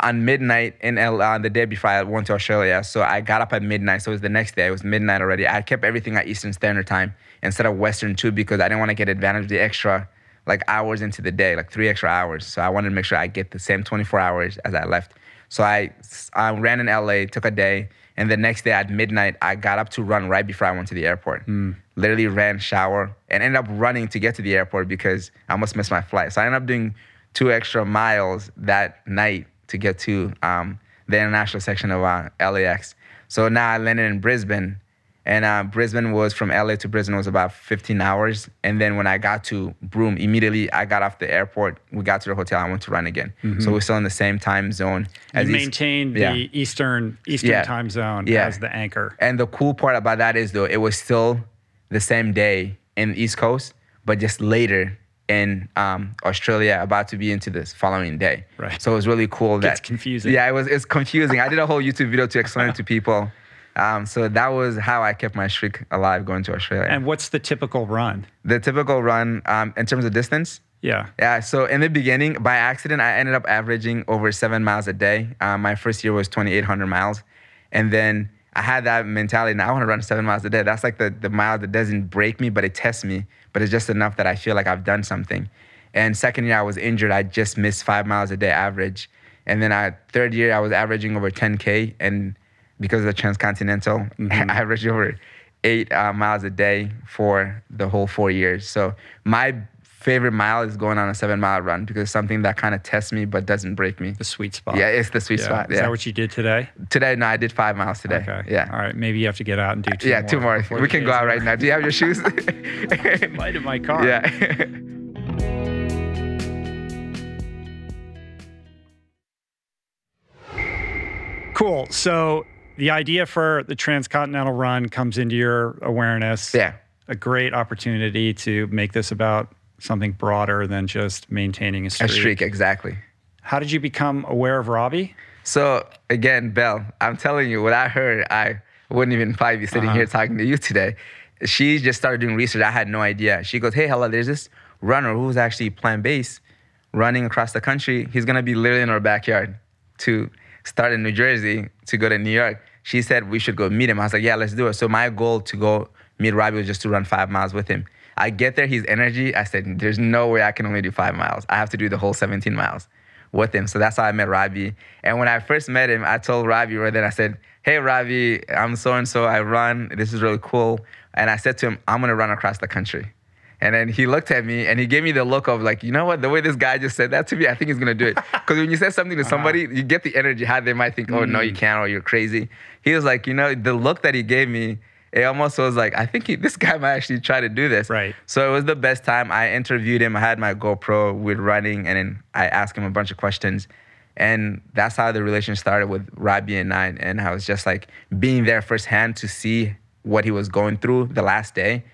on midnight in LA, on uh, the day before I went to Australia. So I got up at midnight. So it was the next day. It was midnight already. I kept everything at Eastern Standard Time instead of Western too because I didn't want to get advantage of the extra like hours into the day, like three extra hours. So I wanted to make sure I get the same 24 hours as I left. So I, I ran in LA, took a day, and the next day at midnight, I got up to run right before I went to the airport. Literally ran, shower, and ended up running to get to the airport because I almost missed my flight. So I ended up doing two extra miles that night to get to um, the international section of uh, LAX. So now I landed in Brisbane, and uh, Brisbane was from LA to Brisbane was about 15 hours. And then when I got to Broome, immediately I got off the airport. We got to the hotel. I went to run again. So we're still in the same time zone. you as East- maintained yeah. the Eastern Eastern Yeah. time zone Yeah. as the anchor. And the cool part about that is though, it was still the same day in the East Coast, but just later in um, Australia, about to be into this following day. Right. So it was really cool. That confusing. Yeah, it was. It's confusing. I did a whole YouTube video to explain it to people. Um, so that was how I kept my streak alive going to Australia. And what's the typical run? the typical run um, in terms of distance. Yeah. Yeah, so in the beginning, by accident, I ended up averaging over seven miles a day. Um, my first year was 2,800 miles. And then I had that mentality, now I want to run seven miles a day. That's like the, the mile that doesn't break me, but it tests me. But it's just enough that I feel like I've done something. And second year, I was injured. I just missed five miles a day average. And then I, third year, I was averaging over 10K. And because of the transcontinental, I averaged over eight uh, miles a day for the whole four years. So my favorite mile is going on a seven mile run because it's something that kind of tests me but doesn't break me. The sweet spot. Yeah, it's the sweet Yeah. spot. Is Yeah. that what you did today? today, no, I did five miles today. Okay. Yeah. All right. Maybe you have to get out and do two Yeah, more. two more. We can go out right now. Do you have your shoes? Might in my car. yeah. Cool. So the idea for the transcontinental run comes into your awareness. yeah. A great opportunity to make this about something broader than just maintaining a streak. A streak. exactly. How did you become aware of Robbie? So again, Bell, I'm telling you, what I heard, I wouldn't even probably be sitting Uh-huh. here talking to you today. She just started doing research. I had no idea. She goes, "Hey, Hellah, there's this runner who's actually plant based, running across the country. He's gonna be literally in our backyard to start in New Jersey to go to New York." She said we should go meet him. I was like, "Yeah, let's do it." So my goal to go meet Robbie was just to run five miles with him. I get there, his energy. I said, "There's no way I can only do five miles. I have to do the whole 17 miles." with him. So that's how I met Robbie. And when I first met him, I told Robbie right then, I said, Hey, Robbie, I'm so and so. I run. This is really cool. And I said to him, I'm going to run across the country. And then he looked at me and he gave me the look of like, you know what? The way this guy just said that to me, I think he's gonna do it. Because when you say something to uh-huh. somebody, you get the energy how they might think, oh no, you mm. can't, or you're crazy. He was like, you know, the look that he gave me, it almost was like, I think he, this guy might actually try to do this. Right. So it was the best time. I interviewed him. I had my GoPro with running, and then I asked him a bunch of questions. And that's how the relation started with Robbie and I. And I was just like being there firsthand to see what he was going through the last day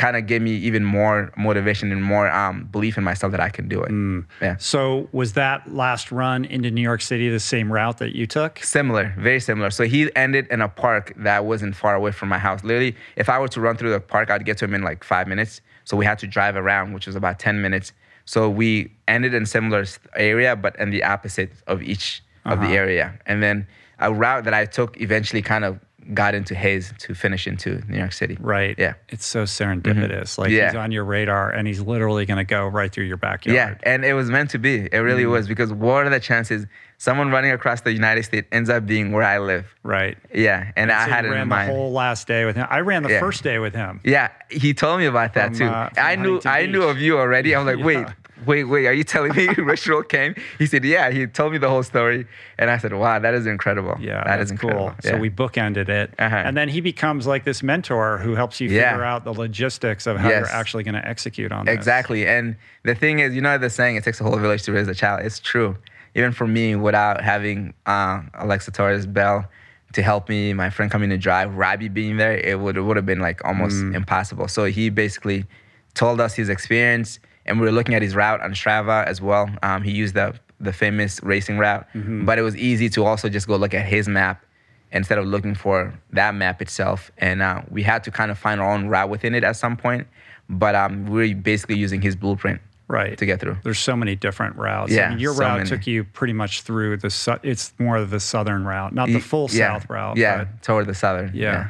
kind of gave me even more motivation and more um, belief in myself that I can do it. Yeah. So was that last run into New York City the same route that you took? Similar, very similar. So he ended in a park that wasn't far away from my house. Literally, if I were to run through the park, I'd get to him in like five minutes. So we had to drive around, which was about 10 minutes. So we ended in similar area, but in the opposite of each of the area. And then a route that I took eventually kind of got into Hayes to finish into New York City. Right. Yeah. It's so serendipitous. Like Yeah. he's on your radar and he's literally going to go right through your backyard. Yeah, and it was meant to be. It really Mm. was because what are the chances someone running across the United States ends up being where I live? Right. Yeah, and I So had it ran in the whole last day with him. I ran the Yeah. first day with him. Yeah, he told me about that From, too. uh, I knew Huntington I knew of you already. I'm like, Yeah. wait, wait. Wait, are you telling me Rich Roll came? He said, yeah. He told me the whole story, and I said, wow, that is incredible. Yeah, that's incredible. cool. Yeah. So we bookended it, Uh-huh. and then he becomes like this mentor who helps you Yeah. figure out the logistics of how Yes. you're actually going to execute on this. Exactly. And the thing is, you know the saying, it takes a whole village to raise a child. It's true. Even for me, without having uh, Alexa Torres Bell to help me, my friend coming to drive, Robbie being there, it would it would have been like almost Mm. impossible. So he basically told us his experience, and we were looking at his route on Strava as well. Um, he used the the famous racing route, Mm-hmm. but it was easy to also just go look at his map instead of looking for that map itself. And uh, we had to kind of find our own route within it at some point. But um, we we're basically using his blueprint Right. to get through. There's so many different routes. I Yeah, mean, your so route many. took you pretty much through the. Su- it's more of the southern route, not the full yeah, south route. Yeah, but toward the southern. yeah.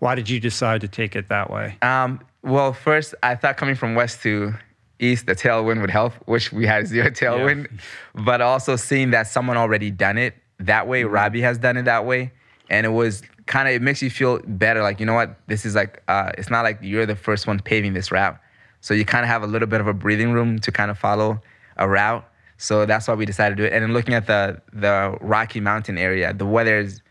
Why did you decide to take it that way? Um, well, first I thought coming from west to east, the tailwind would help, which we had zero tailwind. But also seeing that someone already done it that way, Robbie has done it that way, and it was kind of it makes you feel better. Like you know what, this is like uh, it's not like you're the first one paving this route, so you kind of have a little bit of a breathing room to kind of follow a route. So that's why we decided to do it. And then looking at the the Rocky Mountain area, the weather is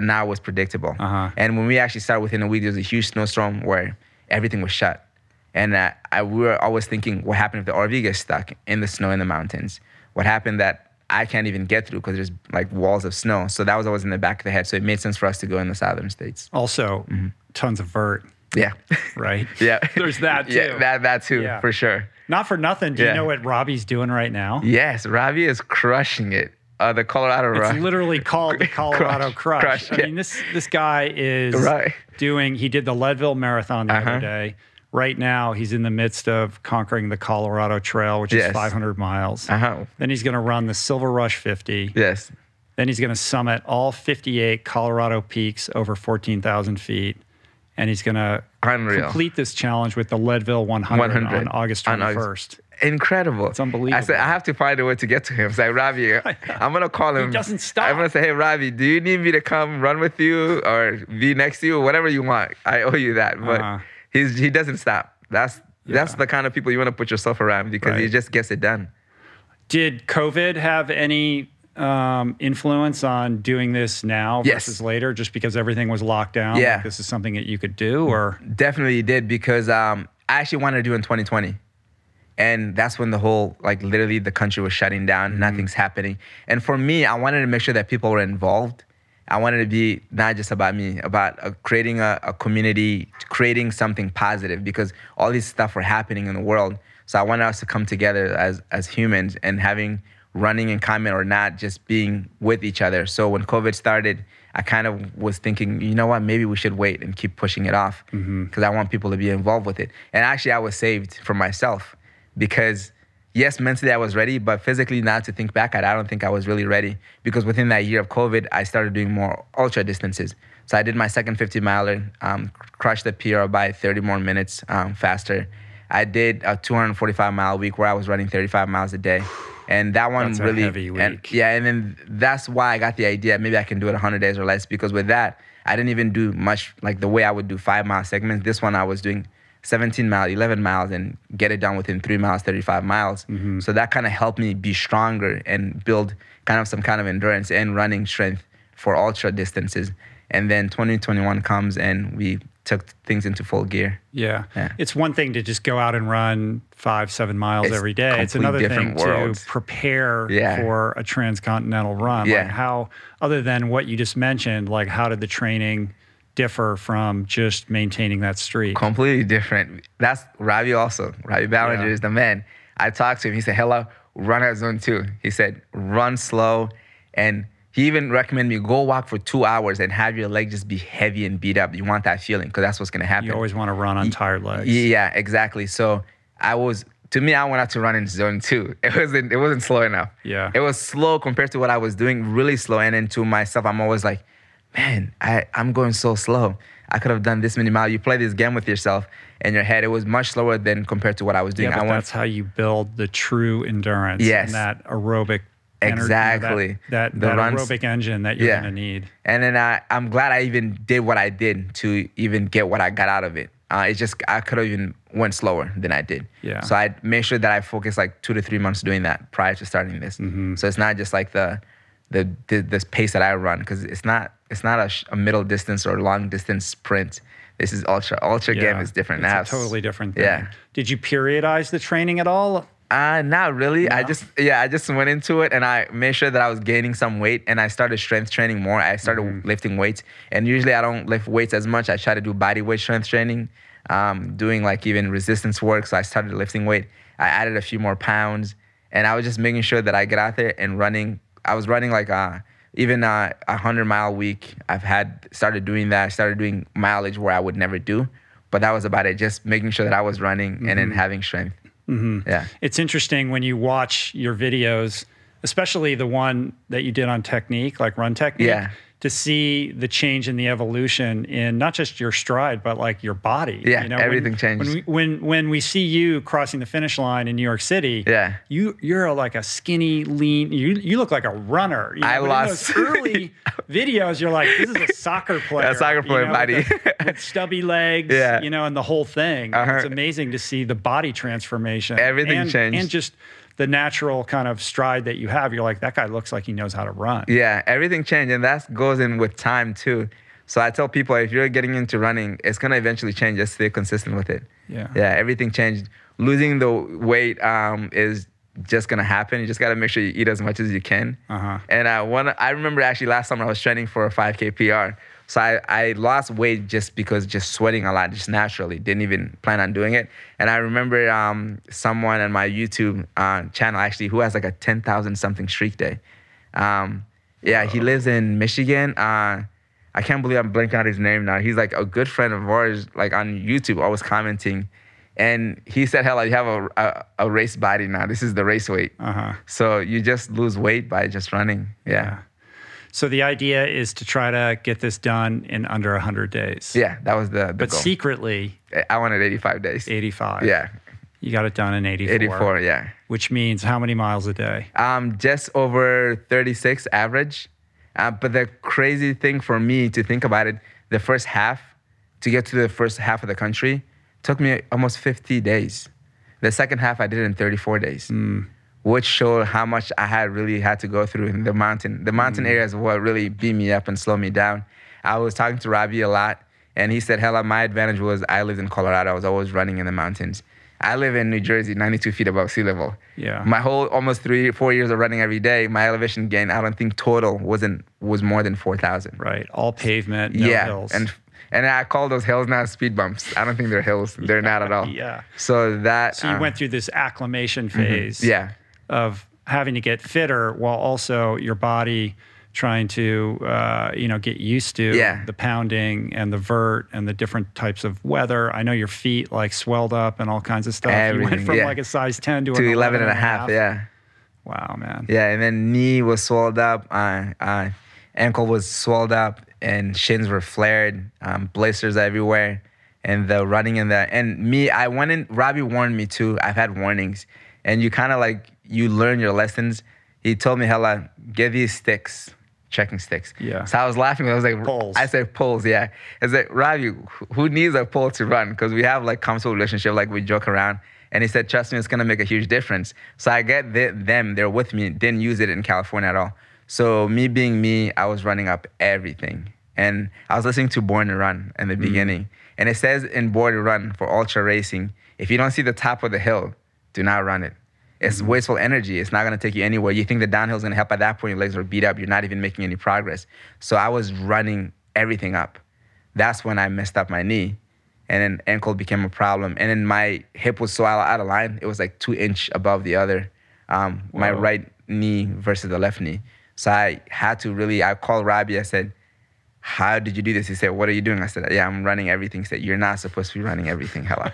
now was predictable. Uh-huh. And when we actually started within a week, there was a huge snowstorm where everything was shut. And uh, I, we were always thinking, what happened if the RV gets stuck in the snow in the mountains? What happened that I can't even get through because there's like walls of snow? So that was always in the back of the head. So it made sense for us to go in the southern states. Also, tons of vert, Yeah. right? yeah. There's that too. Yeah, that, that too, Yeah. for sure. Not for nothing. Do you know what Robbie's doing right now? Yes, Robbie is crushing it. Uh, the Colorado It's run. literally called the Colorado Crush. Crush, I yeah. mean, this this guy is Right. doing. He did the Leadville Marathon the Uh-huh. other day. Right now, he's in the midst of conquering the Colorado Trail, which is 500 miles. Uh-huh. Then he's going to run the Silver Rush 50. Yes. Then he's going to summit all 58 Colorado peaks over 14,000 feet. And he's going to complete this challenge with the Leadville 100, 100 on August 21st. on August- Incredible. It's unbelievable. I said, I have to find a way to get to him. It's like, Robbie, I'm going to call him. He doesn't stop. I'm going to say, hey, Robbie, do you need me to come run with you or be next to you? Whatever you want. I owe you that. But Uh-huh. He's, he doesn't stop. That's That's the kind of people you want to put yourself around because Right. he just gets it done. Did COVID have any um, influence on doing this now Yes. versus later, just because everything was locked down? Yeah. Like this is something that you could do, or Definitely did because um, I actually wanted to do it in 2020. And that's when the whole, like, literally the country was shutting down, nothing's happening. And for me, I wanted to make sure that people were involved. I wanted to be not just about me, about uh, creating a, a community, creating something positive because all these stuff were happening in the world. So I wanted us to come together as, as humans and having running in common or not, just being with each other. So when COVID started, I kind of was thinking, you know what, maybe we should wait and keep pushing it off because I want people to be involved with it. And actually, I was saved for myself because, yes, mentally I was ready, but physically, now to think back at it, I don't think I was really ready because within that year of COVID, I started doing more ultra distances. So I did my second 50 miler, um, crushed the PR by 30 more minutes um, faster. I did a 245 mile week where I was running 35 miles a day. And that one That's a really, heavy and- yeah, and then that's why I got the idea. Maybe I can do it 100 days or less because with that, I didn't even do much like the way I would do five mile segments. This one I was doing 17 miles, 11 miles, and get it done within three miles, 35 miles. Mm-hmm. So that kind of helped me be stronger and build kind of some kind of endurance and running strength for ultra distances. And then 2021 comes and we took things into full gear. yeah. Yeah. it's one thing to just go out and run five, seven miles It's every day. It's another thing world. to prepare Yeah. for a transcontinental run. Yeah. Like how, other than what you just mentioned, like how did the training differ from just maintaining that streak? completely different. That's Robbie also. Robbie Balenger Yeah. is the man. I talked to him. He said, "Hello, run at zone two. He said, "Run slow," and he even recommended me go walk for two hours and have your leg just be heavy and beat up. You want that feeling because that's what's gonna happen. You always want to run on tired legs. Yeah, exactly. So I was to me, I went out to run in zone two. It wasn't it wasn't slow enough. Yeah. It was slow compared to what I was doing, really slow. And then to myself, I'm always like, man, I, I'm going so slow. I could have done this many miles. You play this game with yourself in your head. It was much slower than compared to what I was doing. Yeah, but I that's how you build the true endurance Yes. and that aerobic ener- you know, Exactly. that, that, The that runs- aerobic engine that you're Yeah. going to need. And then I, I'm glad I even did what I did to even get what I got out of it. Uh, it's just I could have even went slower than I did. Yeah. So I made sure that I focused like two to three months doing that prior to starting this. Mm-hmm. So it's not just like the the, the this pace that I run because it's not it's not a, a middle distance or long distance sprint. This is ultra ultra game is different. It's totally different thing. Yeah. Did you periodize the training at all? Uh, not really. I just yeah, I just went into it and I made sure that I was gaining some weight and I started strength training more. I started Mm-hmm. lifting weights and usually I don't lift weights as much. I try to do body weight strength training, um, doing like even resistance work. So I started lifting weight. I added a few more pounds and I was just making sure that I get out there and running. I was running like uh even uh, a hundred mile week. I've had started doing that. I started doing mileage where I would never do, but that was about it. Just making sure that I was running and Mm-hmm. then having strength. Yeah. It's interesting when you watch your videos, especially the one that you did on technique, like run technique, Yeah. To see the change in the evolution in not just your stride, but like your body. Yeah, you know, everything when, changes. When we, when when we see you crossing the finish line in New York City, Yeah. you you're like a skinny, lean. You you look like a runner. You I but in lost- those early videos. You're like, this is a soccer player. A soccer you player know, body. with, with stubby legs. Yeah. you know, and the whole thing. Uh-huh. It's amazing to see the body transformation. Everything and, changed. and just the natural kind of stride that you have. You're like, that guy looks like he knows how to run. Yeah, everything changed, and that goes in with time too. So I tell people if you're getting into running, it's gonna eventually change. Just stay consistent with it. Yeah. Yeah, everything changed. Losing the weight um, is just gonna happen. You just gotta make sure you eat as much as you can. Uh-huh. And uh, one, I remember actually last summer I was training for a 5K PR. So I, I lost weight just because just sweating a lot, just naturally. Didn't even plan on doing it. And I remember um, someone on my YouTube uh, channel actually who has like a 10,000 something streak day. Um, yeah, he lives in Michigan. Uh, I can't believe I'm blanking out his name now. He's like a good friend of ours, like on YouTube, always commenting. And he said, "Hell, you have a, a, a race body now. This is the race weight. Uh huh. So you just lose weight by just running. Yeah. So the idea is to try to get this done in under 100 days. Yeah, that was the, the But goal. secretly, I wanted 85 days. 85. Yeah, You got it done in 84. 84, yeah. Which means how many miles a day? Um, just over 36 average. Uh, but the crazy thing for me to think about it, the first half, to get to the first half of the country, took me almost 50 days. The second half I did it in 34 days, which showed how much I had really had to go through in the mountain. The mountain area is what really beat me up and slowed me down. I was talking to Robbie a lot, and he said, "Hellah, my advantage was I lived in Colorado. I was always running in the mountains. I live in New Jersey, 92 feet above sea level. Yeah. My whole almost three, four years of running every day, my elevation gain, I don't think total wasn't was more than 4,000. Right. All pavement, no yeah, hills. and and I call those hills now speed bumps. I don't think they're hills. They're not at all. Yeah. So that. so you uh, went through this acclimation phase Yeah. Of having to get fitter while also your body trying to uh, you know get used to Yeah. the pounding and the vert and the different types of weather. I know your feet like swelled up and all kinds of stuff. you went from yeah. like a size 10 to, To an 11 and a half. Yeah. Wow, man. Yeah, and then knee was swelled up, uh, uh, ankle was swelled up, and shins were flared, um, blisters everywhere, and the running in the and me, I went in. Robbie warned me too. I've had warnings, and you kind of like you learn your lessons. He told me, "Hellah, get these sticks." Checking sticks. Yeah. So I was laughing. I was like, Poles. I said poles. Yeah. I was like, Robbie, who- who needs a pole to run? Because we have like comfortable relationship. Like we joke around. And he said, trust me, it's gonna make a huge difference. So I get the, them, they're with me, didn't use it in California at all. So me being me, I was running up everything. And I was listening to Born to Run in the mm. beginning. And it says in Born to Run for ultra racing, if you don't see the top of the hill, do not run it. It's wasteful energy. It's not gonna take you anywhere. You think the downhill is gonna help at that point, your legs are beat up, you're not even making any progress. So I was running everything up. That's when I messed up my knee and then ankle became a problem. And then my hip was so out, out of line. It was like two inch above the other, um, my right knee versus the left knee. So I had to really. I called Robbie. I said, "How did you do this?" He said, "What are you doing?" I said, "Yeah, I'm running everything." He said, "You're not supposed to be running everything, Hellah.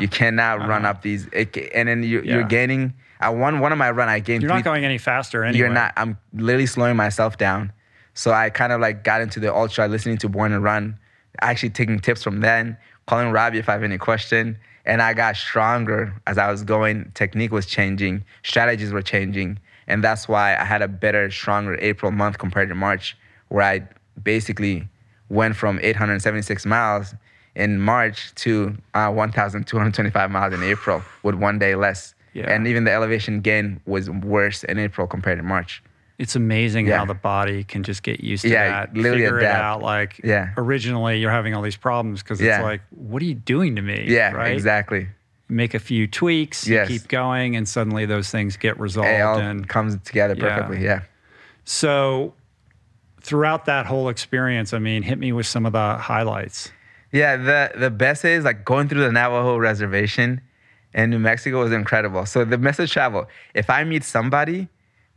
you cannot run up these." It, and then you, Yeah. you're gaining. I won one of my run. I gained. You're three, not going any faster anyway. you're not. I'm literally slowing myself down. So I kind of like got into the ultra, listening to Born and Run, actually taking tips from then, calling Robbie if I have any question. And I got stronger as I was going. Technique was changing, strategies were changing. And that's why I had a better, stronger April month compared to March, where I basically went from 876 miles in March to uh, 1,225 miles in April with one day less. Yeah. And even the elevation gain was worse in April compared to March. It's amazing Yeah. how the body can just get used to Yeah, that, literally figure it adapt. out. Like, Yeah. originally you're having all these problems because it's like, what are you doing to me? Yeah, right? exactly. Make a few tweaks, Yes. you keep going, and suddenly those things get resolved. It all and comes together perfectly. Yeah. so, throughout that whole experience, I mean, hit me with some of the highlights. Yeah. The the best is like going through the Navajo reservation in New Mexico was incredible. So the message travel. If I meet somebody,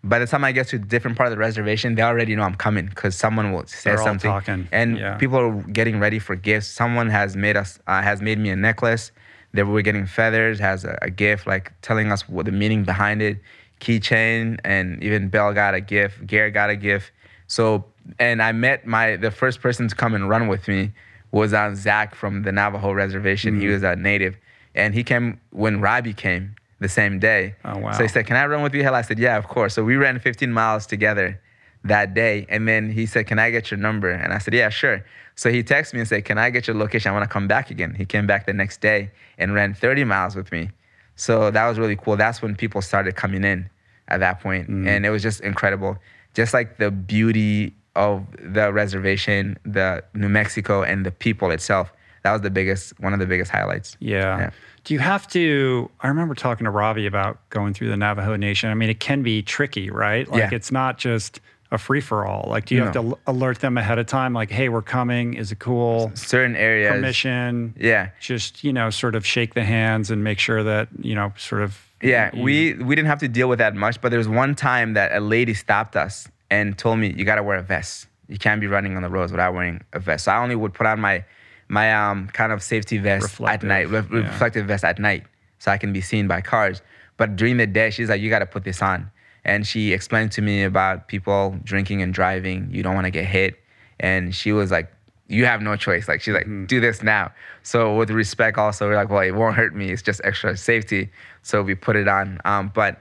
by the time I get to a different part of the reservation, they already know I'm coming because someone will say They're all something. talking. And Yeah. people are getting ready for gifts. Someone has made us uh, has made me a necklace. That we're getting feathers, has a, a gift, like telling us what the meaning behind it. Keychain, and even Bell got a gift. Garrett got a gift. So, and I met my the first person to come and run with me was on Zach from the Navajo reservation. Mm-hmm. He was a native, and he came when Robbie came the same day. Oh, wow. So he said, "Can I run with you?" Hell, I said, "Yeah, of course." So we ran 15 miles together that day, and then he said, "Can I get your number?" And I said, "Yeah, sure." So he texted me and said, "Can I get your location? I want to come back again." He came back the next day and ran 30 miles with me. So that was really cool. That's when people started coming in at that point, and it was just incredible. Just like the beauty of the reservation, the New Mexico, and the people itself. That was the biggest, one of the biggest highlights. Yeah. Yeah. Do you have to? I remember talking to Robbie about going through the Navajo Nation. I mean, it can be tricky, right? Like, Yeah. it's not just a free for all. Like, do you have to alert them ahead of time? Like, hey, we're coming. Is it cool? Certain areas, Permission. yeah, Just, you know, sort of shake the hands and make sure that, you know, sort of. Yeah, we we didn't have to deal with that much, but there was one time that a lady stopped us and told me you got to wear a vest. You can't be running on the roads without wearing a vest. So I only would put on my my um kind of safety vest Reflective, at night, re- yeah. reflective vest at night, so I can be seen by cars. But during the day, she's like, you got to put this on, and she explained to me about people drinking and driving. You don't want to get hit, and she was like. You have no choice. Like she's like, Mm-hmm. do this now. So with respect, also we're like, well, it won't hurt me. It's just extra safety. So we put it on. Um, but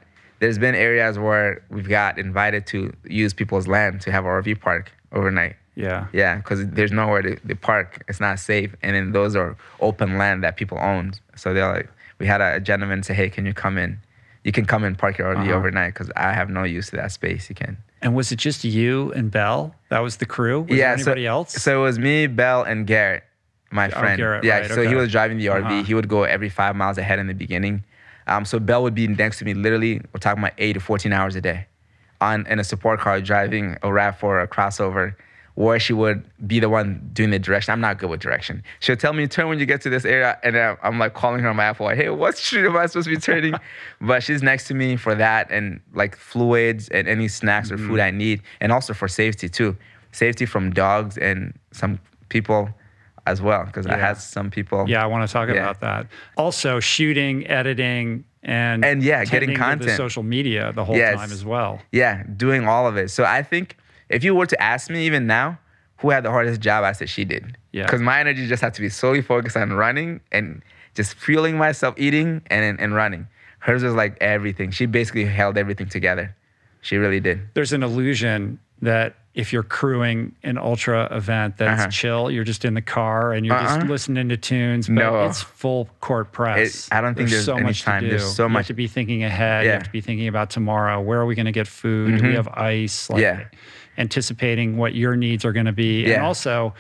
there's been areas where we've got invited to use people's land to have our RV park overnight. Yeah. Yeah, because there's nowhere to, to park. It's not safe. And then those are open land that people own. So they're like, we had a gentleman say, hey, can you come in? You can come and park your RV Uh-huh. overnight because I have no use to that space. You can. And was it just you and Bell? That was the crew? Was there anybody so, else? So it was me, Bell, and Garrett, my friend. Garrett, yeah, right, so he was driving the RV. Uh-huh. He would go every five miles ahead in the beginning. Um, so Bell would be next to me. Literally, we're talking about eight to fourteen hours a day, on in a support car driving a Rav or a crossover, where she would be the one doing the direction. I'm not good with direction. She'll tell me turn when you get to this area, and I'm like calling her on my Apple, like, hey, what street am I supposed to be turning? but she's next to me for that and like fluids and any snacks or Mm-hmm. food I need, and also for safety too, safety from dogs and some people as well, because I had some people. yeah, I want to talk Yeah. about that. Also, shooting, editing, and And, yeah, getting content. social media the whole Yes. time as well. Yeah, doing all of it. So I think if you were to ask me even now, who had the hardest job, I said she did. Yeah. Because my energy just had to be solely focused on running and just fueling myself, eating and and running. Hers was like everything. She basically held everything together. She really did. There's an illusion that if you're crewing an ultra event that's Uh-huh. chill, you're just in the car and you're just Uh-uh. listening to tunes, but No. it's full court press. It- I don't think there's so any much time. to do. There's so you much- have to be thinking ahead. You have to be thinking about tomorrow. Where are we going to get food? Do we have ice? Like Yeah. anticipating what your needs are going to be. And also,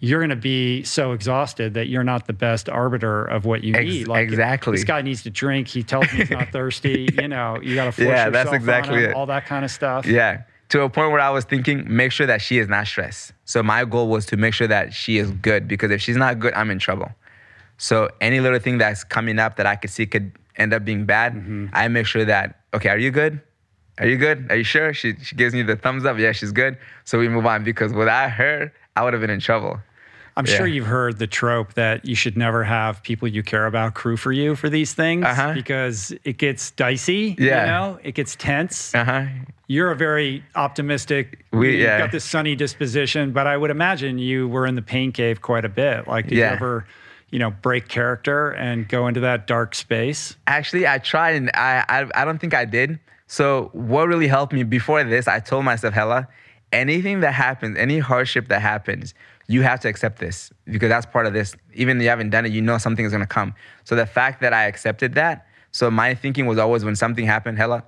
you're going to be so exhausted that you're not the best arbiter of what you Ex- need. Like exactly. This guy needs to drink. He tells me he's not thirsty. You know, you got to force Yeah, yourself that's on exactly him, it. all that kind of stuff. Yeah. To a point where I was thinking, make sure that she is not stressed. So my goal was to make sure that she is good because if she's not good, I'm in trouble. So any little thing that's coming up that I could see could end up being bad, Mm-hmm. I make sure that, okay, are you good? Are you good? Are you sure? She, she gives me the thumbs up. Yeah, she's good. So we move on because without her, I would have been in trouble. I'm Yeah. sure you've heard the trope that you should never have people you care about crew for you for these things Uh-huh. because it gets dicey. Yeah. You know, it gets tense. Uh huh. You're a very optimistic, We- you've yeah. got this sunny disposition, but I would imagine you were in the pain cave quite a bit. Like, did you ever, you know, break character and go into that dark space? Actually, I tried and I, I I don't think I did. So what really helped me before this, I told myself, Hellah, anything that happens, any hardship that happens, you have to accept this because that's part of this. Even if you haven't done it, you know something is gonna come. So the fact that I accepted that, so my thinking was always when something happened, Hellah,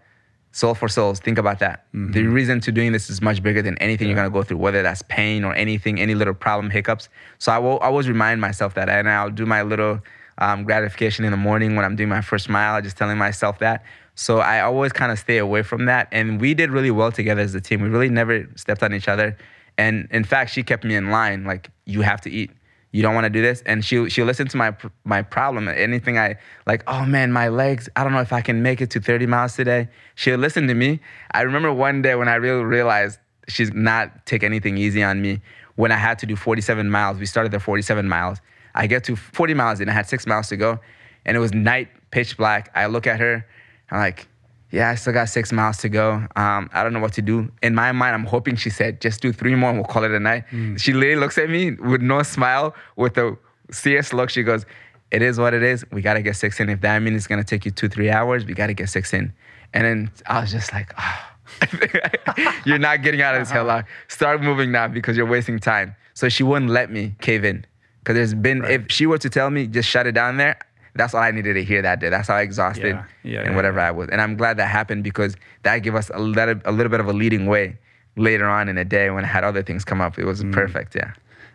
soul for souls, think about that. The reason to doing this is much bigger than anything you're gonna go through, whether that's pain or anything, any little problem, hiccups. So I will always remind myself that, and I'll do my little um, gratification in the morning when I'm doing my first mile, just telling myself that. So I always kind of stay away from that. And we did really well together as a team. We really never stepped on each other. And in fact, she kept me in line. Like, you have to eat. You don't want to do this. And she she listened to my my problem. Anything I like, oh man, my legs. I don't know if I can make it to 30 miles today. She'll listen to me. I remember one day when I really realized she's not take anything easy on me. When I had to do 47 miles, we started the 47 miles. I get to 40 miles and I had six miles to go, and it was night, pitch black. I look at her. I'm like, yeah, I still got six miles to go. Um, I don't know what to do. In my mind, I'm hoping she said, just do three more and we'll call it a night. Mm. She literally looks at me with no smile, with a serious look. She goes, it is what it is. We got to get six in. If that means it's going to take you two, three hours, we got to get six in. And then I was just like, oh. you're not getting out of this uh-huh. hell. Start moving now because you're wasting time. So she wouldn't let me cave in. Because there's been, if she were to tell me, just shut it down there, that's all I needed to hear that day. That's how exhausted Yeah, yeah, and yeah, whatever I was. And I'm glad that happened because that gave us a little, a little bit of a leading way later on in the day when I had other things come up. It Mm. was perfect, yeah.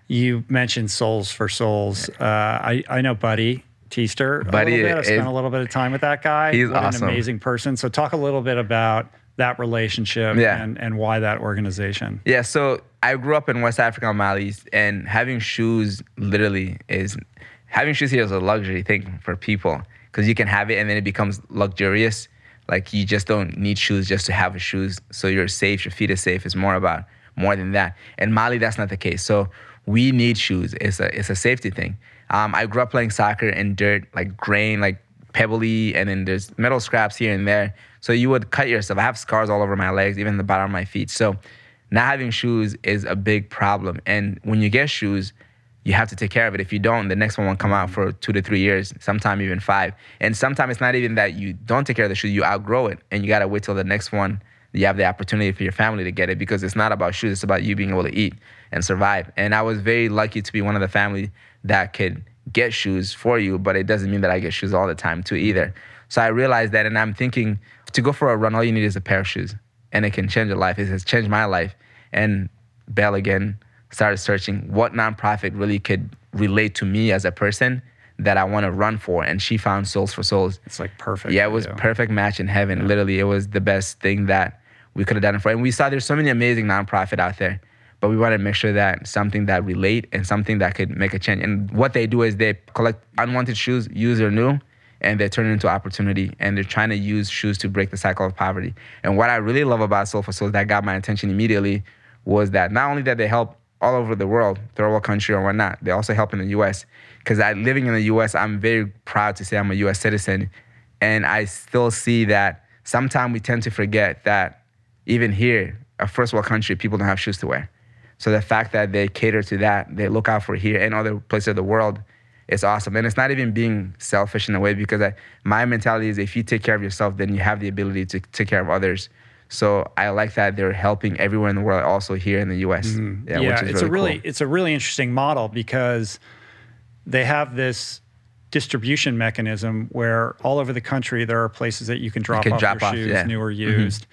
You mentioned Soles4Souls. Uh, I, I know Buddy Teaster. Buddy a little bit. I is- spent a little bit of time with that guy. He's what awesome. an amazing person. So talk a little bit about that relationship Yeah. and, and why that organization. Yeah, so I grew up in West Africa, Mali, and having shoes literally is having shoes here is a luxury thing for people because you can have it and then it becomes luxurious. Like you just don't need shoes just to have shoes, so you're safe. Your feet are safe. It's more about more than that. In Mali, that's not the case. So we need shoes. It's a it's a safety thing. Um, I grew up playing soccer in dirt, like grain, like pebbly, and then there's metal scraps here and there. So you would cut yourself. I have scars all over my legs, even the bottom of my feet. So not having shoes is a big problem. And when you get shoes, you have to take care of it. If you don't, the next one will come out for two to three years, sometime even five. And sometimes it's not even that you don't take care of the shoe, you outgrow it and you gotta wait till the next one you have the opportunity for your family to get it because it's not about shoes, it's about you being able to eat and survive. And I was very lucky to be one of the family that could get shoes for you, but it doesn't mean that I get shoes all the time too either. So I realized that, and I'm thinking to go for a run, all you need is a pair of shoes, and it can change your life. It has changed my life. And Bell again started searching what nonprofit really could relate to me as a person that I want to run for, and she found Soles4Souls. It's like perfect. Yeah, it was perfect match in heaven. Literally, it was the best thing that we could have done for. And we saw there's so many amazing nonprofit out there, but we want to make sure that something that relate and something that could make a change. And what they do is they collect unwanted shoes, used or new, and they turn it into opportunity. And they're trying to use shoes to break the cycle of poverty. And what I really love about Soul for Souls that got my attention immediately was that not only that they help all over the world, third world country or whatnot, they also help in the U.S. Because I living in the U.S., I'm very proud to say I'm a U.S. citizen, and I still see that sometimes we tend to forget that even here, a first world country, people don't have shoes to wear. So the fact that they cater to that, they look out for here and other places of the world, it's awesome. And it's not even being selfish in a way because I, my mentality is if you take care of yourself, then you have the ability to take care of others. So I like that they're helping everywhere in the world, also here in the U.S. Mm-hmm. Yeah, which is it's a really cool. it's a really interesting model because they have this distribution mechanism where all over the country there are places that you can drop can off drop your off, shoes, yeah. new or mm-hmm. used,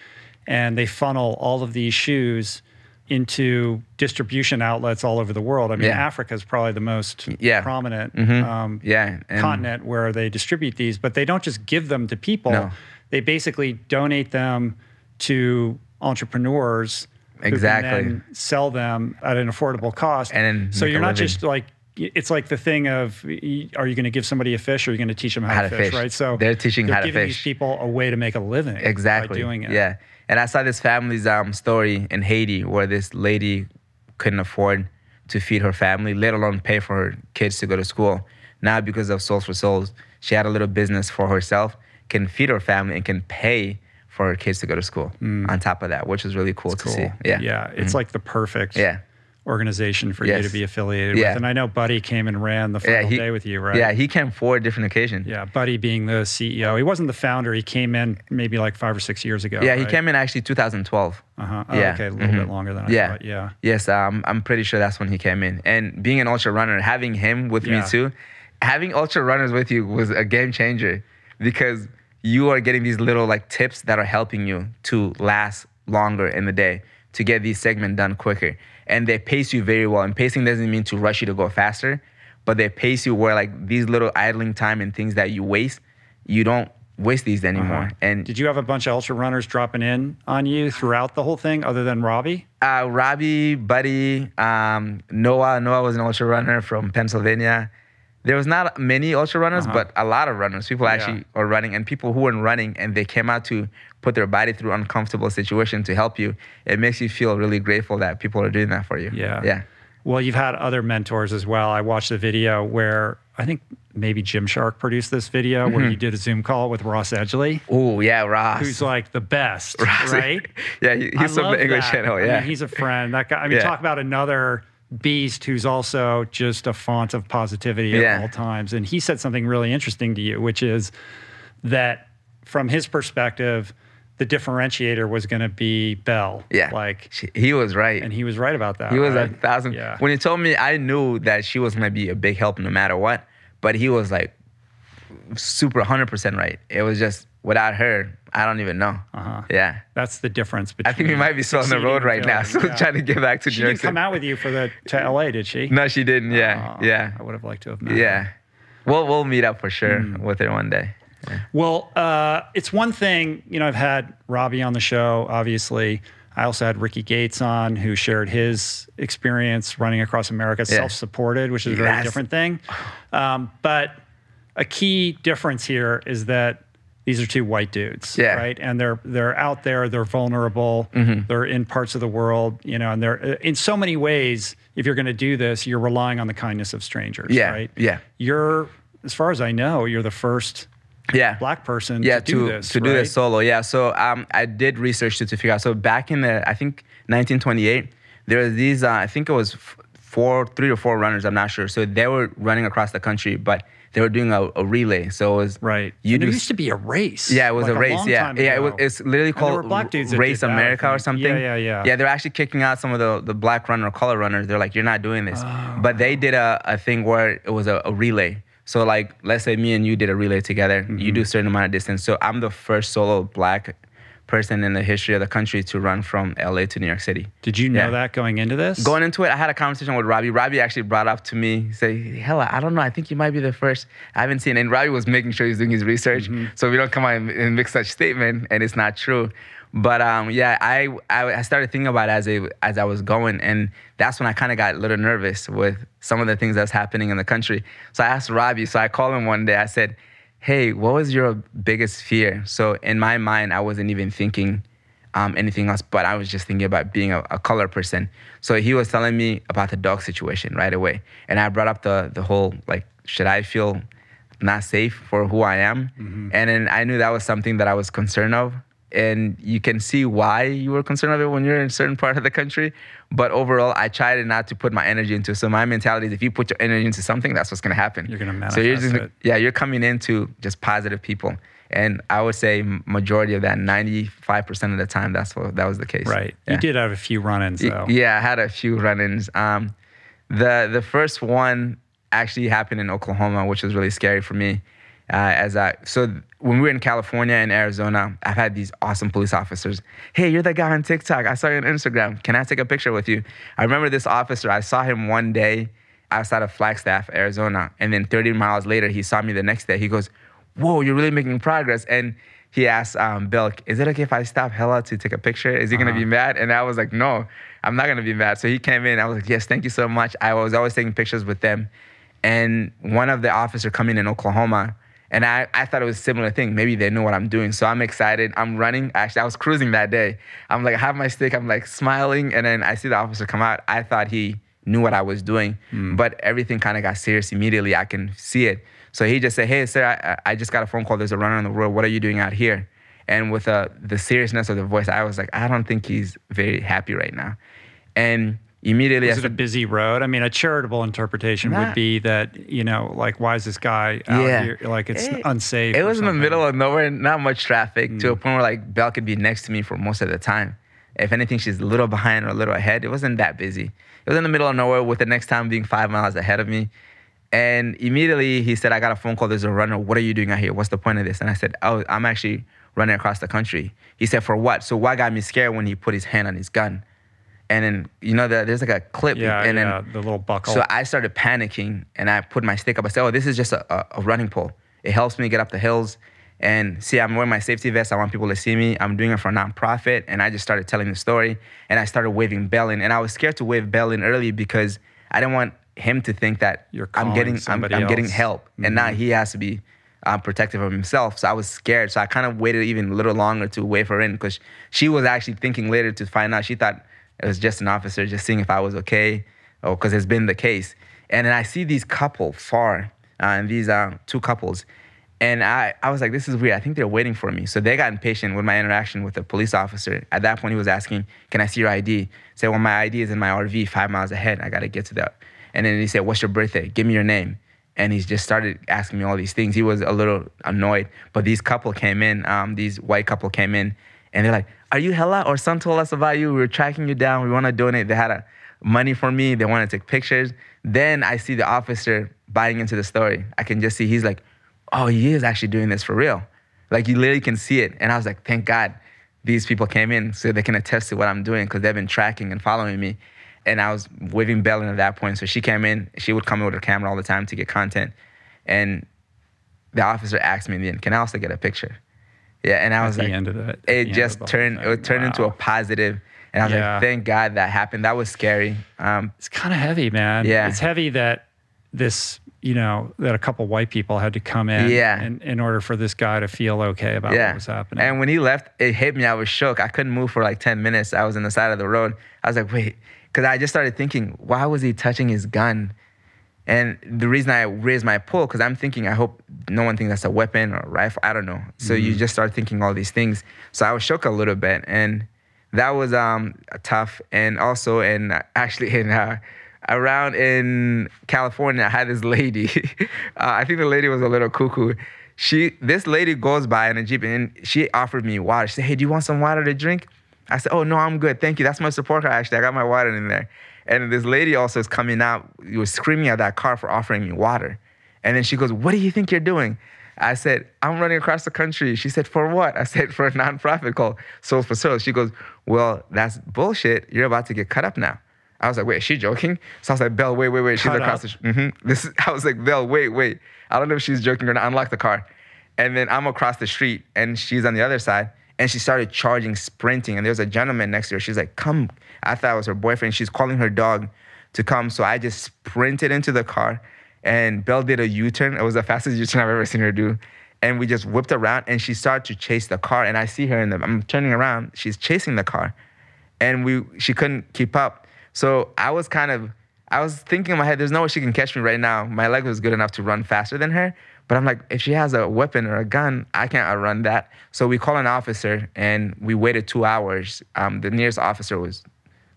and they funnel all of these shoes into distribution outlets all over the world. I mean, Yeah. Africa is probably the most Yeah. prominent mm-hmm. um, yeah, and continent where they distribute these, but they don't just give them to people. No. They basically donate them to entrepreneurs Exactly. sell them at an affordable cost. And then so you're not living. just like it's like the thing of are you going to give somebody a fish or are you going to teach them how, How to fish, fish. right? So They're teaching how to giving fish. these people a way to make a living exactly by doing it. Yeah, and I saw this family's um, story in Haiti where this lady couldn't afford to feed her family, let alone pay for her kids to go to school. Now, because of Soles4Souls, she had a little business for herself, can feed her family, and can pay for kids to go to school. On top of that, which is really cool to Cool. see. Yeah, Yeah. It's like the perfect Yeah. organization for you to be affiliated Yeah. with. And I know Buddy came and ran the final yeah. He, day with you, right? Yeah, he came for different occasions. Yeah, Buddy being the CEO. He wasn't the founder. He came in maybe like five or six years ago. Yeah, he came in actually 2012. Uh-huh. Oh, Yeah. Okay, a little bit longer than I Yeah. thought. Yeah. Yes, um, I'm pretty sure that's when he came in. And being an ultra runner, having him with me too, having ultra runners with you was a game changer because you are getting these little like tips that are helping you to last longer in the day, to get these segments done quicker. And they pace you very well. And pacing doesn't mean to rush you to go faster, but they pace you where like these little idling time and things that you waste, you don't waste these anymore. Uh-huh. And Did you have a bunch of ultra runners dropping in on you throughout the whole thing, other than Robbie? uh, Robbie, Buddy, um, Noah. Noah was an ultra runner from Pennsylvania. There was not many ultra runners, but a lot of runners. People actually are running, and people who weren't running and they came out to put their body through uncomfortable situation to help you. It makes you feel really grateful that people are doing that for you. Yeah. yeah, Well, you've had other mentors as well. I watched a video where I think maybe Gymshark produced this video Mm-hmm. where you did a Zoom call with Ross Edgley, Oh yeah, Ross. who's like the best, Ross. right? yeah, he- he's from the English that. channel. I mean, Yeah, he's a friend. That guy. I mean, Yeah. talk about another beast who's also just a font of positivity at all times. And he said something really interesting to you, which is that from his perspective, the differentiator was going to be Bell. yeah. Like, he was right. and he was right about that. He was right? a thousand. Yeah. When he told me, I knew that she was gonna be a big help no matter what. But he was like super 100% right. It was just without her, I don't even know. Uh-huh. Yeah. That's the difference between. I think we might be still on the road right now. So Yeah. trying to get back to She New didn't come out with you for the to LA, did she? No, she didn't. Yeah. Oh, yeah. I would have liked to have met. her. Yeah. We'll, we'll meet up for sure Hmm. with her one day. Well, uh, it's one thing, you know, I've had Robbie on the show, obviously. I also had Ricky Gates on, who shared his experience running across America Yeah. self supported, which is a very Yes. different thing. Um, but a key difference here is that these are two white dudes, Yeah. right? And they're they're out there, they're vulnerable, Mm-hmm. they're in parts of the world, you know, and they're in so many ways. If you're going to do this, you're relying on the kindness of strangers, Yeah. right? Yeah. You're, as far as I know, you're the first Yeah. black person yeah, to do to, this. to do this solo. Yeah. So um, I did research to, to figure out. So back in the, I think 1928, there was these, uh, I think it was four, three or four runners, I'm not sure. So they were running across the country, but they were doing a, a relay. So it was Right. You and do it used to be a race. yeah, it was like a race. long yeah, time yeah. It was. It's literally And there were called black dudes Race that, America or something. Yeah, yeah, yeah. Yeah, they're actually kicking out some of the the black runner or color runners. They're like, you're not doing this. Oh. But they did a, a thing where it was a, a relay. So like, let's say me and you did a relay together. Mm-hmm. You do a certain amount of distance. So I'm the first solo black person in the history of the country to run from LA to New York City. Did you know Yeah. that going into this? Going into it, I had a conversation with Robbie. Robbie actually brought up to me, say, "Hellah, I don't know. I think you might be the first. I haven't seen." And Robbie was making sure he's doing his research, so we don't come out and, make such statement, and it's not true. But um, yeah, I, I I started thinking about it as a, as I was going, and that's when I kind of got a little nervous with some of the things that's happening in the country. So I asked Robbie. So I called him one day. I said, "Hey, what was your biggest fear?" So in my mind, I wasn't even thinking um, anything else, but I was just thinking about being a, a color person. So he was telling me about the dog situation right away, and I brought up the the whole like, should I feel not safe for who I am? And then I knew that was something that I was concerned of. And you can see why you were concerned of it when you're in a certain part of the country. But overall, I tried not to put my energy into. it. So my mentality is, if you put your energy into something, that's what's gonna happen. You're gonna manifest So you're just it. yeah, you're coming into just positive people. And I would say majority of that, 95% of the time, that's what that was the case. Right. Yeah. You did have a few run-ins though. Yeah, I had a few run-ins. Um, the the first one actually happened in Oklahoma, which was really scary for me. Uh, as I so when we were in California and Arizona, I've had these awesome police officers. Hey, you're the guy on TikTok. I saw you on Instagram. Can I take a picture with you? I remember this officer. I saw him one day outside of Flagstaff, Arizona, and then 30 miles later, he saw me the next day. He goes, "Whoa, you're really making progress." And he asked um, Bill, "Is it okay if I stop Hellah to take a picture? Is he gonna be mad?" And I was like, "No, I'm not gonna be mad." So he came in. I was like, "Yes, thank you so much." I was always taking pictures with them, and one of the officer coming in Oklahoma. And I, I thought it was a similar thing. Maybe they know what I'm doing. So I'm excited. I'm running. Actually, I was cruising that day. I'm like, I have my stick. I'm like smiling. And then I see the officer come out. I thought he knew what I was doing, but everything kind of got serious immediately. I can see it. So he just said, Hey, sir, I, I just got a phone call. There's a runner on the road. What are you doing out here? And with uh, the seriousness of the voice, I was like, I don't think he's very happy right now. And immediately, Was it a busy road? I mean, a charitable interpretation would be that you know, like, why is this guy out Yeah. here? Like, it's It- unsafe. It was in the middle of nowhere, not much traffic, Mm. to a point where like Belle could be next to me for most of the time. If anything, she's a little behind or a little ahead. It wasn't that busy. It was in the middle of nowhere with the next town being five miles ahead of me. And immediately he said, I got a phone call. There's a runner. What are you doing out here? What's the point of this? And I said, Oh, I'm actually running across the country. He said, For what? So what got me scared when he put his hand on his gun? And then, you know, the, there's like a clip. Yeah, and yeah, then the little buckle. so I started panicking and I put my stick up. I said, Oh, this is just a, a, a running pole. It helps me get up the hills. And see, I'm wearing my safety vest. I want people to see me. I'm doing it for a nonprofit. And I just started telling the story. And I started waving Belle in. And I was scared to wave Belle in early because I didn't want him to think that I'm getting I'm, I'm getting help. And now he has to be um, protective of himself. So I was scared. So I kind of waited even a little longer to wave her in because she was actually thinking later to find out. She thought it was just an officer just seeing if I was okay, because it's been the case. And then I see these couple far, uh, and these uh, two couples, and I, I was like, this is weird. I think they're waiting for me. So they got impatient with my interaction with the police officer. At that point, he was asking, can I see your ID? Say, well, my ID is in my RV five miles ahead. I got to get to that. And then he said, what's your birthday? Give me your name. And he just started asking me all these things. He was a little annoyed. But these couple came in, um, these white couple came in, and they're like, are you Hellah? Or son told us about you. We were tracking you down. We want to donate. They had a, money for me. They want to take pictures. Then I see the officer buying into the story. I can just see he's like, oh, he is actually doing this for real. Like you literally can see it. And I was like, thank God these people came in so they can attest to what I'm doing because they've been tracking and following me. And I was waving Belle in at that point. So she came in. She would come in with her camera all the time to get content. And the officer asked me in the end, can I also get a picture? Yeah, and I At was the like, end of it, it of just turned, thing. it turned into a And I was Yeah. like, thank God that happened. That was scary. Um, it's kind of heavy, man. Yeah. It's heavy that this, you know, that a couple white people had to come in Yeah. in, in order for this guy to feel okay about yeah. what was happening. And when he left, it hit me. I was shook. I couldn't move for like 10 minutes. I was on the side of the road. I was like, wait, because I just started thinking, why was he touching his gun? And the reason I raised my pull, because I'm thinking, I hope no one thinks that's a weapon or a rifle. I don't know. So you Mm-hmm. just start thinking all these things. So I was shook a little bit. And that was um, tough. And also, and actually, in uh, around in California, I had this lady. uh, I think the lady was a little cuckoo. She, this lady goes by in a jeep, and she offered me water. She said, "Hey, do you want some water to drink?" I said, "Oh no, I'm good, thank you. That's my support car. Actually, I got my water in there." And this lady also is coming out. You was screaming at that car for offering me water, and then she goes, "What do you think you're doing?" I said, I'm running across the country. She said, For what? I said, For a nonprofit called Soles4Souls. She goes, Well, that's bullshit. You're about to get cut up now. I was like, Wait, is she joking? So I was like, Belle, wait, wait, wait. She's Cut across up? the mm-hmm. This is, I was like, Belle, wait, wait. I don't know if she's joking or not. Unlock the car. And then I'm across the street and she's on the other side. And she started charging, sprinting. And there's a gentleman next to her. She's like, Come. I thought it was her boyfriend. She's calling her dog to come. So I just sprinted into the car and Belle did a U-turn. It was the fastest U-turn I've ever seen her do. And we just whipped around and she started to chase the car. And I see her in the I'm turning around. She's chasing the car. And we she couldn't keep up. So I was kind of I was thinking in my head, there's no way she can catch me right now. My leg was good enough to run faster than her. But I'm like, if she has a weapon or a gun, I can't outrun that. So we call an officer and we waited two hours. Um, the nearest officer was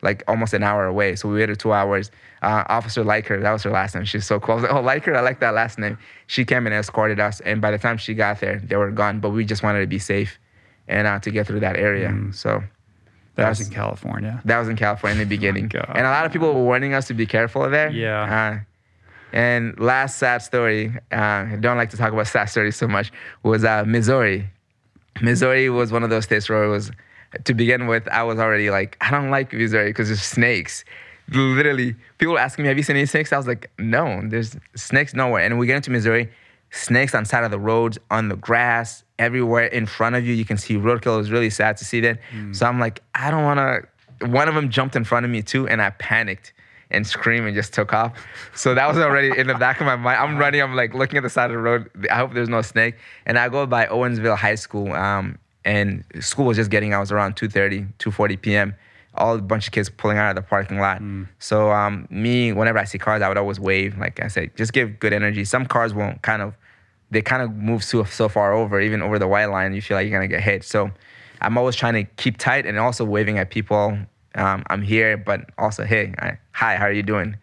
like almost an hour away. So we waited two hours. Uh, Officer Liker, that was her last name. She's so cool. I was like, oh, Liker, I like that last name. She came and escorted us. And by the time she got there, they were gone. But we just wanted to be safe and uh, to get through that area. So That was that's- in California. that was in California in the beginning. God. and a lot of people were warning us to be careful there. Yeah. Uh, and last sad story, uh, I don't like to talk about sad stories so much, was uh, Missouri. Missouri was one of those states where it was, to begin with, I was already like, I don't like Missouri because there's snakes. Literally, people were asking me, have you seen any snakes? I was like, no, there's snakes nowhere. And we get into Missouri, snakes on side of the roads, on the grass, everywhere in front of you. You can see roadkill. It was really sad to see that. So I'm like, I don't want to. One of them jumped in front of me too, and I panicked and screamed and just took off. So that was already in the back of my mind. I'm running. I'm like looking at the side of the road. I hope there's no snake. And I go by Owensville High School, um, and school was just getting. I was around 2:30, 2:40 p.m. All a bunch of kids pulling out of the parking lot. So um, me, whenever I see cars, I would always wave. Like I said, just give good energy. Some cars won't kind of they kind of move so, so far over, even over the white line, you feel like you're gonna get hit. So I'm always trying to keep tight and also waving at people. Um, I'm here, but also, hey, I, hi, how are you doing?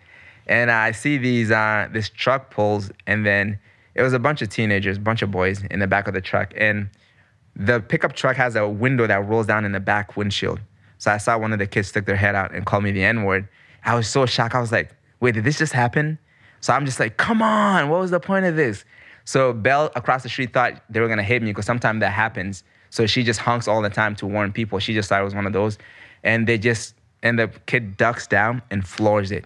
And I see these uh, this truck pulls, and then it was a bunch of teenagers, bunch of boys in the back of the truck, and the pickup truck has a window that rolls down in the back windshield. So I saw one of the kids stick their head out and call me the N word. I was so shocked. I was like, wait, did this just happen? So I'm just like, come on, what was the point of this? So Belle across the street thought they were gonna hit me because sometimes that happens. So she just honks all the time to warn people. She just thought it was one of those. And they just, and the kid ducks down and floors it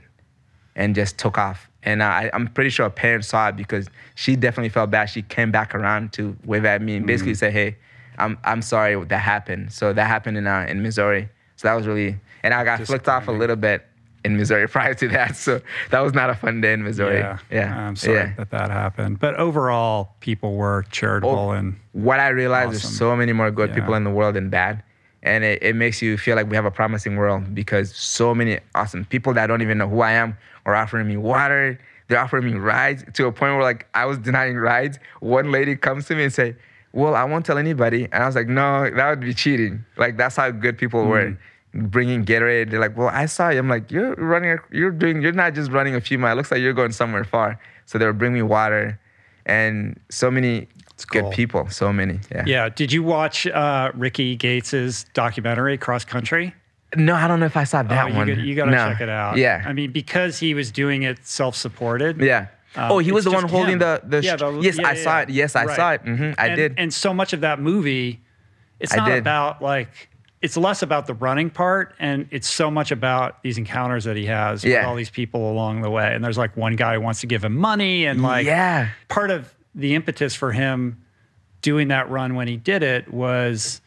and just took off. And I, I'm pretty sure a parent saw it because she definitely felt bad. She came back around to wave at me and basically say, "Hey, I'm I'm sorry that happened." So that happened in uh, in Missouri. So that was really, and I got flicked off a little bit in Missouri prior to that. So that was not a fun day in Missouri. Yeah. yeah. I'm sorry Yeah. that that happened. But overall, people were charitable Oh, and what I realized Awesome. there's so many more good Yeah. people in the world than bad. And it, it makes you feel like we have a promising world because so many awesome people that don't even know who I am are offering me water. They're offering me rides to a point where like I was denying rides. One lady comes to me and say, well, I won't tell anybody. And I was like, no, that would be cheating. Like that's how good people were mm. bringing Gatorade. They're like, well, I saw you. I'm like, you're running, you're doing, you're not just running a few miles. It looks like you're going somewhere far. So they were bringing me water and so many cool. good people. So many. Yeah. yeah. Did you watch uh, Rickey Gates's documentary Cross Country? No, I don't know if I saw that oh, one. You got, you got to No. check it out. Yeah. I mean, because he was doing it self-supported. yeah. Um, oh, he was the one holding him. the the. Yeah, the- yes, yeah, I yeah, saw yeah. it. Yes, I Right. saw it. hmm I and, did. And so much of that movie, it's I not did. about like it's less about the running part and it's so much about these encounters that he has with all these people along the way. And there's like one guy who wants to give him money and like yeah. part of the impetus for him doing that run when he did it was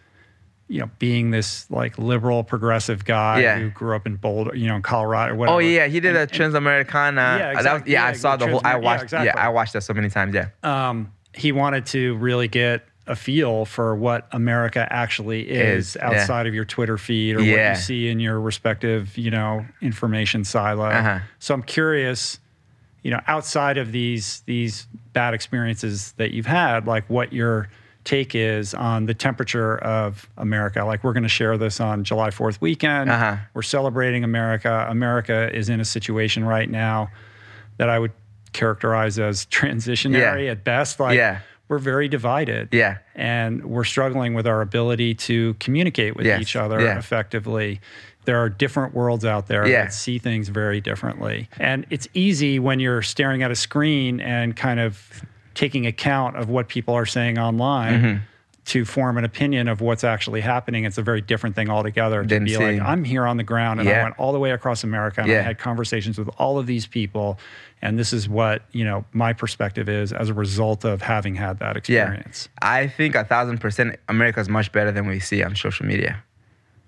you know being this like liberal progressive guy Yeah. who grew up in Boulder, you know, in Colorado whatever. Oh yeah, he did And- a Transamericana. Yeah, That was- exactly. yeah, I saw the whole. I Transamer- yeah, watched. Yeah. I watched that so many times. Yeah. um, he wanted to really get a feel for what America actually is, Is, yeah. outside of your Twitter feed or what you see in your respective, you know, information silo. Uh-huh. So I'm curious, you know, outside of these these bad experiences that you've had, like what your take is on the temperature of America. Like we're going to share this on July 4th weekend. Uh-huh. We're celebrating America. America is in a situation right now that I would characterize as transitionary Yeah. at best. Like Yeah. we're very divided. Yeah. And we're struggling with our ability to communicate with Yes. each other Yeah. effectively. There are different worlds out there Yeah. that see things very differently. And it's easy when you're staring at a screen and kind of taking account of what people are saying online Mm-hmm. to form an opinion of what's actually happening. It's a very different thing altogether to Than be seeing- like, I'm here on the ground and I went all the way across America and I had conversations with all of these people. And this is what, you know, my perspective is as a result of having had that experience. I think a thousand percent America is much better than we see on social media.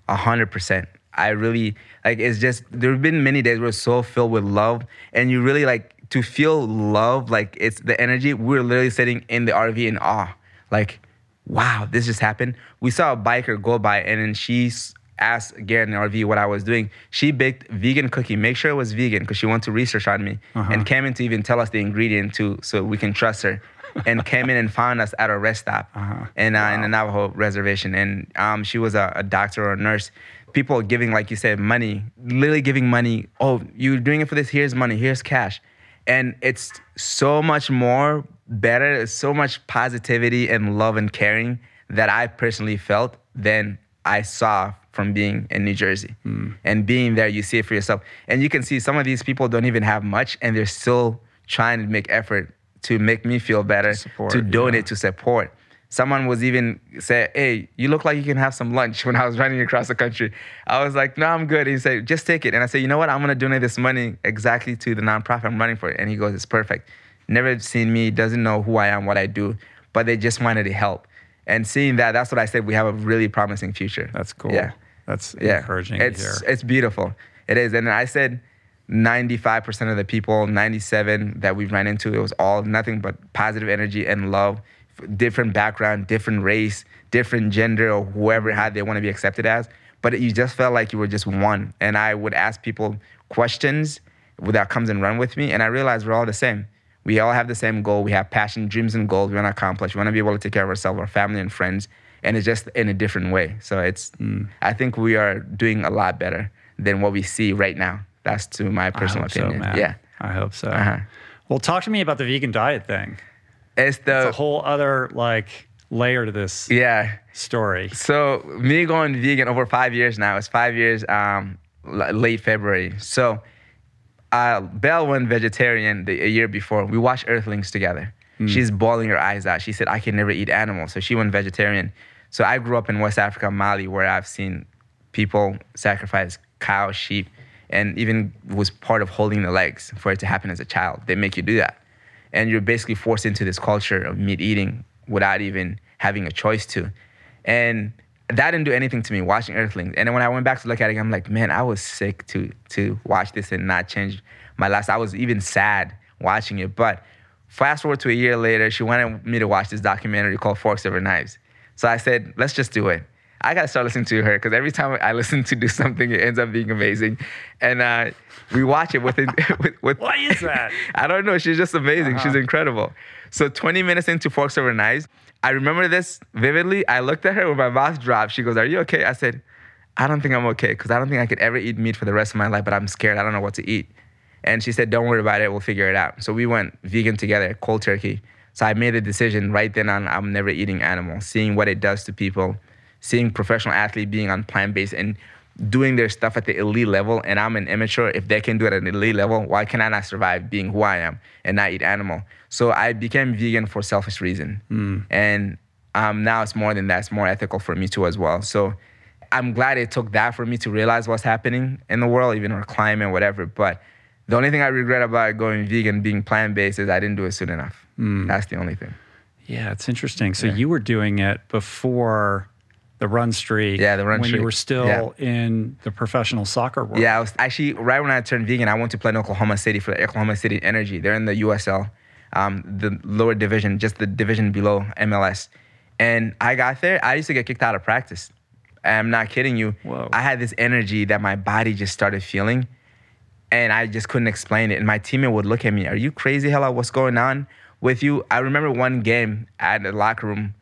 A hundred percent. I really like. It's just there have been many days we're so filled with love, and you really like to feel love. Like it's the energy. We're literally sitting in the RV in awe. Like, wow, this just happened. We saw a biker go by, and then she asked Garrett in the RV what I was doing. She baked vegan cookie. Make sure it was vegan because she wanted to research on me, and came in to even tell us the ingredient too, so we can trust her. and came in and found us at a rest stop and uh, in the Navajo reservation. And um, she was a, a doctor or a nurse. People are giving, like you said, money, literally giving money. Oh, you're doing it for this? Here's money. Here's cash. And it's so much more better. It's so much positivity and love and caring that I personally felt than I saw from being in New Jersey. Hmm. And being there, you see it for yourself. And you can see some of these people don't even have much and they're still trying to make effort to make me feel better, Support, to yeah. donate, to support. Someone was even said, "Hey, you look like you can have some lunch." When I was running across the country, I was like, "No, I'm good." He said, "Just take it." And I said, "You know what? I'm gonna donate this money exactly to the nonprofit I'm running for." And he goes, "It's perfect." Never seen me, doesn't know who I am, what I do, but they just wanted to help. And seeing that, that's what I said. We have a really promising future. That's cool. Yeah That's yeah. encouraging It's to hear. it's beautiful. It is. And I said 95% of the people, 97 that we've ran into, it was all nothing but positive energy and love, different background, different race, different gender, or whoever had they want to be accepted as. But you just felt like you were just one. And I would ask people questions that comes and run with me, and I realized we're all the same. We all have the same goal. We have passion, dreams, and goals we want to accomplish. We want to be able to take care of ourselves, our family, and friends, and it's just in a different way. So it's, I think we are doing a lot better than what we see right now. That's to my personal hope so, man. yeah, I hope so. Uh-huh. Well, talk to me about the vegan diet thing. It's It's the a whole other like layer to this yeah. story. So me going vegan over five years now. It's five years, um, l- late February. So uh, Belle went vegetarian the, a year before. We watched Earthlings together. She's bawling her eyes out. She said, "I can never eat animals," so she went vegetarian. So I grew up in West Africa, Mali, where I've seen people sacrifice cows, sheep, and even was part of holding the legs for it to happen as a child. They make you do that, and you're basically forced into this culture of meat eating without even having a choice to. And that didn't do anything to me watching Earthlings. And then when I went back to look at it, I'm like, man, I was sick to to watch this and not change my last. I was even sad watching it. But fast forward to a year later, she wanted me to watch this documentary called Forks Over Knives. So I said, let's just do it. I gotta start listening to her because every time I listen to do something, it ends up being amazing. And uh, we watch it with, with, with Why is that? I don't know. She's just amazing. She's Uh-huh. incredible. So 20 minutes into Forks Over Knives, I remember this vividly. I looked at her with my mouth dropped. She goes, Are you okay? I said, I don't think I'm okay because I don't think I could ever eat meat for the rest of my life, but I'm scared. I don't know what to eat. And she said, Don't worry about it. We'll figure it out. So we went vegan together, cold turkey. So I made a decision right then on I'm never eating animal, seeing what it does to people, seeing professional athlete being on plant based and doing their stuff at the elite level. And I'm an immature. If they can do it at an elite level, why can I not survive being who I am and not eat animal? So I became vegan for selfish reason. And um, now it's more than that. It's more ethical for me too as well. So I'm glad it took that for me to realize what's happening in the world, even our climate, whatever. But the only thing I regret about going vegan, being plant based, is I didn't do it soon enough. That's the only thing. Yeah, it's interesting. So you were doing it before the run streak. Yeah, the run when streak. you were still in the professional soccer world. Yeah, I was actually right when I turned vegan. I went to play in Oklahoma City for the Oklahoma City Energy. They're in the USL, um, the lower division, just the division below MLS. And I got there. I used to get kicked out of practice. I'm not kidding you. Whoa. I had this energy that my body just started feeling, and I just couldn't explain it. And my teammate would look at me, "Are you crazy? Hellah, what's going on with you?" I remember one game at the locker room.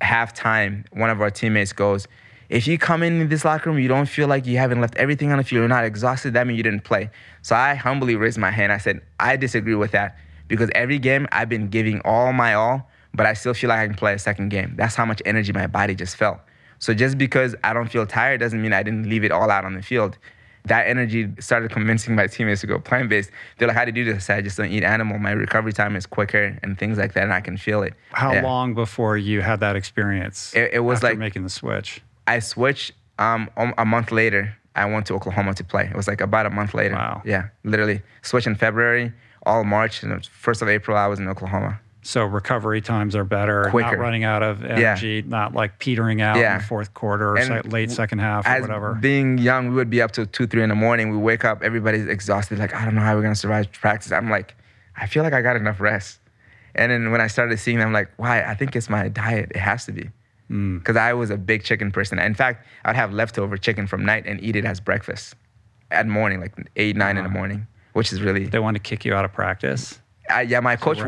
Halftime, one of our teammates goes, if you come in this locker room, you don't feel like you haven't left everything on the field, you're not exhausted, that means you didn't play. So I humbly raised my hand. I said, I disagree with that because every game I've been giving all my all, but I still feel like I can play a second game. That's how much energy my body just felt. So just because I don't feel tired doesn't mean I didn't leave it all out on the field. That energy started convincing my teammates to go plant based. They're like, "How do you do this?" I just don't eat animal. My recovery time is quicker and things like that, and I can feel it." How Yeah. long before you had that experience? It- it was after like- making the switch. I switched um, a month later. I went to Oklahoma to play. It was like about a month later. Wow. Yeah, literally switched in February, all March, and the first of April I was in Oklahoma. So recovery times are better, not running out of energy, not like petering out Yeah. in the fourth quarter or se- late second half or whatever. being young, we would be up till two, three in the morning. We wake up, everybody's exhausted. Like I don't know how we're gonna survive practice. I'm like, I feel like I got enough rest. And then when I started seeing them, I'm like, why? I think it's my diet. It has to be. Mm. Because I was a big chicken person. In fact, I'd have leftover chicken from night and eat it as breakfast at morning, like eight, nine in the morning, which is really they want to kick you out of practice. I, yeah, my coach,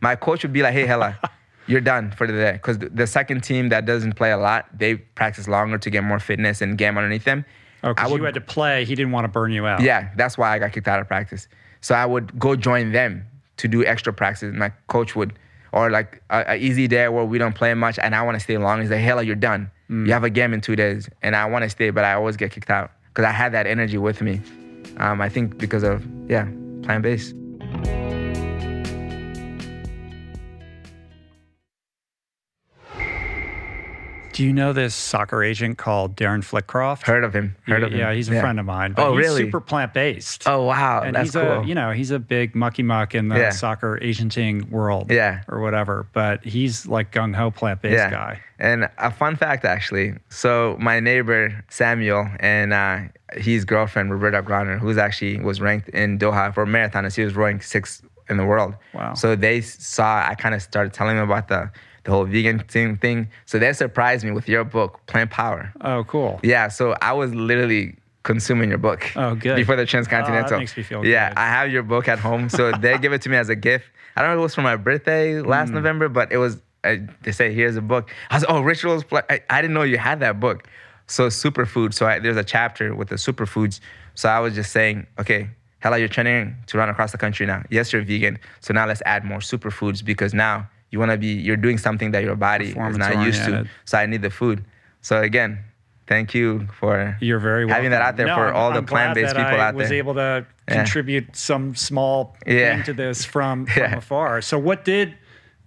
my coach would be like, "Hey, Hellah, you're done for the day." Because the, the second team that doesn't play a lot, they practice longer to get more fitness and game underneath them. Oh, because you had to play. He didn't want to burn you out. Yeah, that's why I got kicked out of practice. So I would go join them to do extra practice. My coach would, or like a, a easy day where we don't play much, and I want to stay long. He's like, "Hellah, you're done. You have a game in two days," and I want to stay, but I always get kicked out because I had that energy with me. Um, I think because of yeah, plant based. Do you know this soccer agent called Darren Flickcroft? Heard of him? Heard of him? Yeah, he's a friend of mine. But Oh, he's really? super plant based. Oh wow, and that's he's cool. a you know he's a big mucky muck in the Yeah. soccer agenting world Yeah. or whatever but he's like gung-ho plant-based yeah. guy And a fun fact, actually. So my neighbor Samuel and uh, his girlfriend Roberta Groner, who's actually was ranked in Doha for marathon, and she was ranked sixth in the world. Wow. So they saw. I kind of started telling them about the the whole vegan thing thing. So they surprised me with your book, Plant Power. oh cool Yeah. So I was literally consuming your book. Oh, good. Before the Oh, transcontinental. that makes me feel Yeah, good. I have your book at home. So they give it to me as a gift. I don't know if it was for my birthday last November, but it was. Uh, they say here's a book. I was oh rituals. I, I didn't know you had that book. So superfood. So I, there's a chapter with the superfoods. So I was just saying, okay, Hellah, you're training to run across the country now. Yes, you're vegan. So now let's add more superfoods because now you want to be. You're doing something that your body is not used to. So I need the food. So again, thank you for you're very welcome. having that out there No, for all the I'm glad plant-based that people I out was able to Yeah. contribute some small Yeah. thing to this from, from Yeah. afar so what did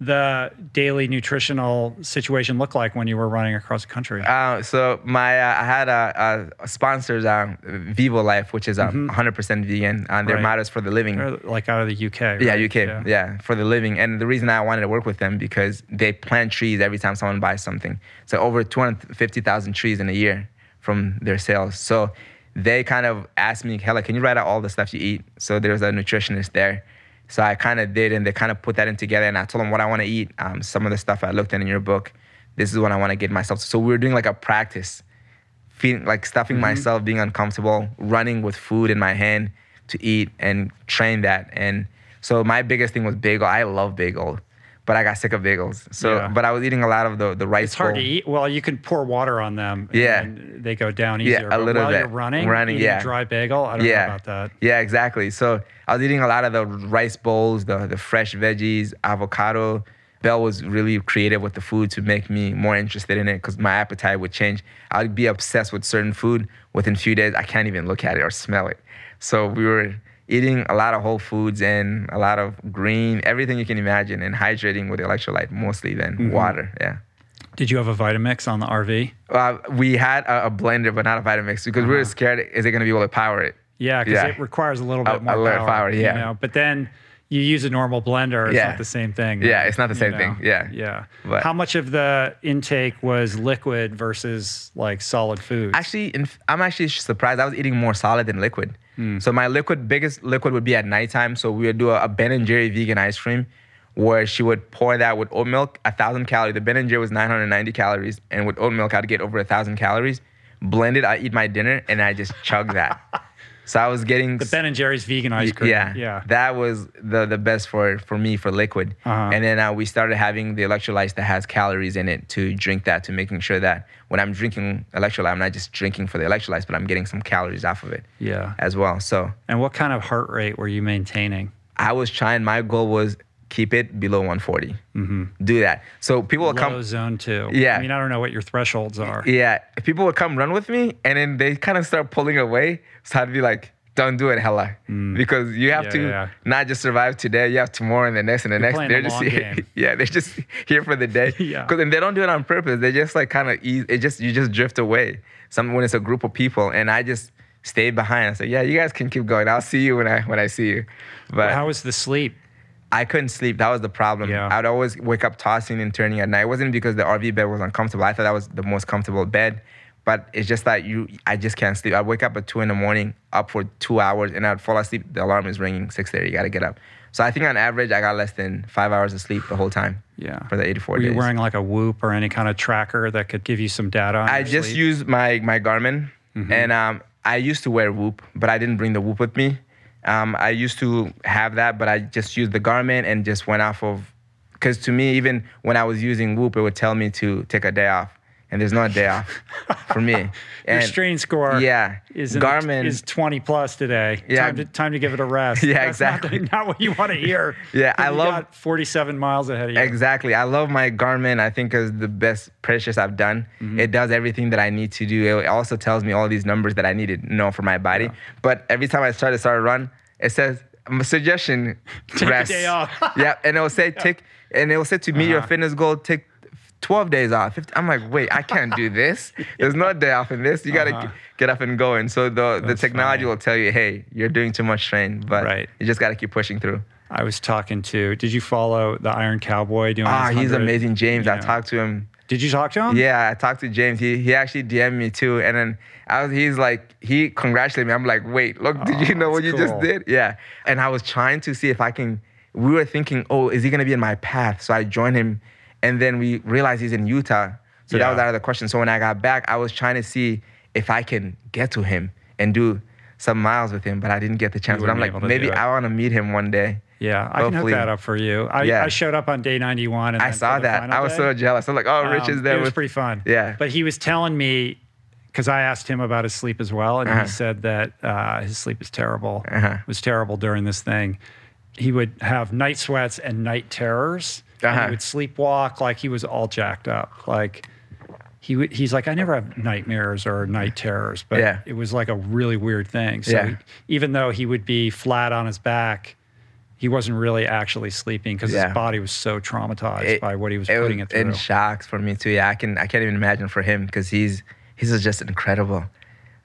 the daily nutritional situation look like when you were running across the country Uh, so my uh, I had a, a sponsors uh, Vivo Life, which is um, 100% vegan. Uh, their Right. motto is for the living. Or, like out of the uk Yeah, right? UK. Yeah. for the living. And the reason I wanted to work with them because they plant trees every time someone buys something. So over 250,000 trees in a year from their sales. So they kind of asked me, Hellah, can you write out all the stuff you eat? So there was a nutritionist there. So I kind of did, and they kind of put that in together. And I told them what I want to eat. Um, some of the stuff I looked at in your book. This is what I want to get myself. So we were doing like a practice, feeling like stuffing myself, being uncomfortable, running with food in my hand to eat and train that. And so my biggest thing was bagel. I love bagel, but I got sick of bagels. So, Yeah. but I was eating a lot of the the rice. Bowls. It's hard bowl. to eat well you can pour water on them Yeah. they go down easier. Yeah, a little while bit. you're running Running, yeah. dry bagel i don't yeah. know about that Yeah, exactly. So I was eating a lot of the rice bowls, the the fresh veggies, avocado. Belle was really creative with the food to make me more interested in it because my appetite would change. I'd be obsessed with certain food. Within a few days, I can't even look at it or smell it. So we were eating a lot of whole foods and a lot of green, everything you can imagine, and hydrating with electrolyte mostly than Mm-hmm. water. Yeah. did you have a vitamix on the rv Uh, we had a, a blender, but not a Vitamix because we were scared. Is it going to be able to power it? Yeah, because Yeah. it requires a little A- bit more a little power. power, yeah. You know? But then you use a normal blender, it's Yeah. not the same thing. Yeah, it's not the you same know? thing. Yeah. Yeah. But- How much of the intake was liquid versus like solid food? Actually, in, I'm actually surprised. I was eating more solid than liquid. Hmm. So my liquid, biggest liquid would be at nighttime. So we would do a, a Ben and Jerry vegan ice cream, where she would pour that with oat milk, a thousand calories. The Ben and Jerry was 990 calories, and with oat milk, I'd get over a thousand calories. Blend it, I eat my dinner, and I just chug that. So I was getting The Ben and Jerry's vegan ice cream. yeah, Yeah. That was the the best for for me for liquid. Uh-huh. And then uh, we started having the electrolytes that has calories in it to drink that to making sure that when I'm drinking electrolyte, I'm not just drinking for the electrolytes, but I'm getting some calories off of it Yeah. as well. So And what kind of heart rate were you maintaining? I was trying. My goal was keep it below 140. Mm-hmm. Do that. So people will Low come. zone two. Yeah. I mean, I don't know what your thresholds are. Yeah, people would come run with me, and then they kind of start pulling away. So I'd be like, "Don't do it, Hellah," because you have Mm. Yeah, to yeah. not just survive today. You have tomorrow and the next and the next. playing They're the just long here, game. yeah, they're just here for the day. Yeah. because and they don't do it on purpose. They just like kind of ease. It just you just drift away. Some when it's a group of people, and I just stay behind. I said, "Yeah, you guys can keep going. I'll see you when I when I see you." But How was the sleep? I couldn't sleep. That was the problem. Yeah. I'd always wake up tossing and turning at night. It wasn't because the RV bed was uncomfortable. I thought that was the most comfortable bed. But it's just that you, I just can't sleep. I'd wake up at two in the morning, up for two hours, and I'd fall asleep. The alarm is ringing, six thirty. You got to get up. So I think on average, I got less than five hours of sleep the whole time. Yeah. For the eighty-four Were days. you wearing like a Whoop or any kind of tracker that could give you some data? On I just sleep? use my my Garmin, Mm-hmm. and um, I used to wear Whoop, but I didn't bring the Whoop with me. Um, I used to have that, but I just used the Garmin and just went off of. Because to me, even when I was using Whoop, it would tell me to take a day off, and there's no day off for me. Your strain score yeah, is the- Garmin is 20 plus today. Yeah. Time to, time to give it a rest. Yeah, That's exactly. Not, what you want to hear. Yeah, I love- got 47 miles ahead of you. Exactly. I love my Garmin. I think is the best purchase I've done. Mm-hmm. It does everything that I need to do. It also tells me all these numbers that I need to know for my body. But every time I try to start a run, it says "M- suggestion Take a rest. day off. yeah, and it will say take, and it will say to meet your Uh-huh. fitness goal, take 12 days off. 50 I'm like, wait, I can't do this. There's no day off in this. You got to Uh-huh. get up and going. So the, the technology funny. will tell you, hey, you're doing too much strain, but Right. you just got to keep pushing through. I was talking to, did you follow the Iron Cowboy doing Ah, he's amazing, James. I talked to him Did you talk to him? Yeah, I talked to James. He he actually DM'd me too, and then I was he's like he congratulated me. I'm like, wait, look, did you Oh, know what that's you just did? Yeah, and I was trying to see if I can. We were thinking, oh, is he gonna be in my path? So I joined him, and then we realized he's in Utah. So that was out of the question. So when I got back, I was trying to see if I can get to him and do some miles with him, but I didn't get the chance. But I'm like, maybe. I want to meet him one day. Yeah, I can hook that up for you. I, Yeah. I showed up on day 91. And I saw that. I was day, so jealous. I'm like, oh, Rich um, is there It was with pretty fun. Yeah. But he was telling me, because I asked him about his sleep as well, and Uh-huh. he said that uh, his sleep is terrible. Uh-huh. was terrible during this thing. He would have night sweats and night terrors. And Uh-huh. he would sleepwalk like he was all jacked up. Like he would, he's like, I never have nightmares or night terrors, but Yeah. it was like a really weird thing. So Yeah. he- even though he would be flat on his back, he wasn't really actually sleeping because Yeah. his body was so traumatized it- by what he was it putting it through. in shocks for me too. Yeah, I can I can't even imagine for him because he's he's just incredible,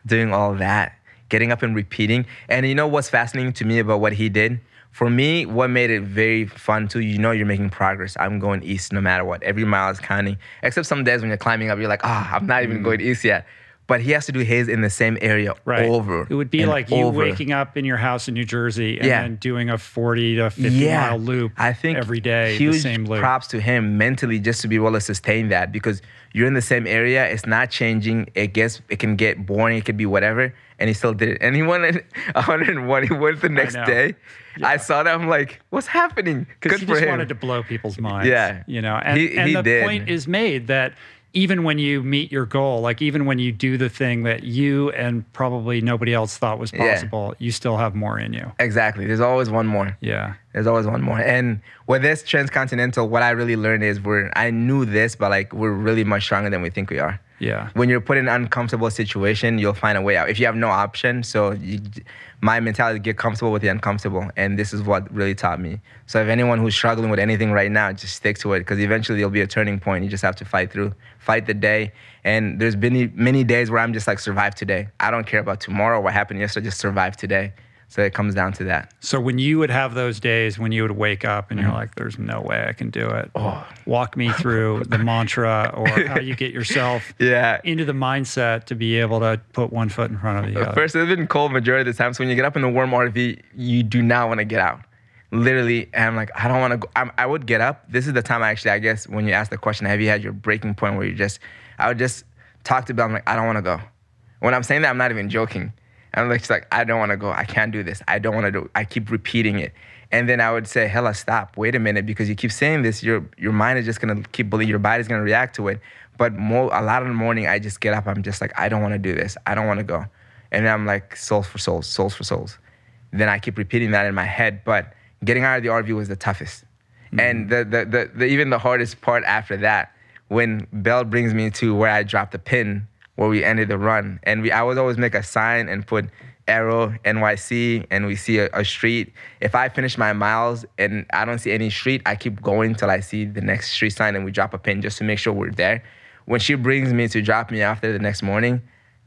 doing all that, getting up and repeating. And you know what's fascinating to me about what he did? For me, what made it very fun too, you know you're making progress. I'm going east no matter what. Every mile is counting. Except some days when you're climbing up, you're like, ah, I'm not even going east yet. But he has to do his in the same area right. over. It would be and like you over. waking up in your house in New Jersey and Yeah. then doing a 40 to 50 mile loop I think every day, Huge the same loop. props to him mentally just to be able to sustain that because you're in the same area. It's not changing. It gets it can get boring. It could be whatever, and he still did it. And he won it 101. He went the next know. day. I saw that. I'm like, what's happening? because he just him. wanted to blow people's minds. Yeah. you know, and, He- and he the did. point is made that even when you meet your goal, like even when you do the thing that you and probably nobody else thought was Yeah. possible, you still have more in you. exactly. There's always one more. Yeah, There's always one more. And with this transcontinental, what I really learned is we're I knew this, but like we're really much stronger than we think we are. Yeah, when you're put in an uncomfortable situation, you'll find a way out. If you have no option, so you, my mentality get comfortable with the uncomfortable, and this is what really taught me. So if anyone who's struggling with anything right now, just stick to it because eventually there'll be a turning point. You just have to fight through, fight the day. And there's been many days where I'm just like survive today. I don't care about tomorrow, what happened yesterday, just survive today. So it comes down to that. So when you would have those days when you would wake up and you're mm-hmm. like, "There's no way I can do it," oh. walk me through the mantra or how you get yourself Yeah. into the mindset to be able to put one foot in front of the other. First, it's been cold majority of the time. So when you get up in a warm RV, you do not want to get out. Literally, and I'm like, I don't want to go. I'm, I would get up. This is the time, actually, I guess, when you ask the question, have you had your breaking point where you just, I would just talk to Bill. I'm like, I don't want to go. When I'm saying that, I'm not even joking. I'm like, she's like, I don't want to go. I can't do this. I don't want to do. I keep repeating it, and then I would say, Hellah, stop. Wait a minute, because you keep saying this. Your your mind is just gonna keep believing. Your body's gonna react to it. But more, a lot of the morning, I just get up. I'm just like, I don't want to do this. I don't want to go. And then I'm like, Soles4Souls, souls for souls. Then I keep repeating that in my head. But getting out of the RV was the toughest. Mm-hmm. And the, the, the, the even the hardest part after that, when Belle brings me to where I dropped the pin, where we ended the run, and we I would always make a sign and put arrow NYC, and we see a, a street. If I finish my miles and I don't see any street, I keep going till I see the next street sign, and we drop a pin just to make sure we're there. When she brings me to drop me off there the next morning,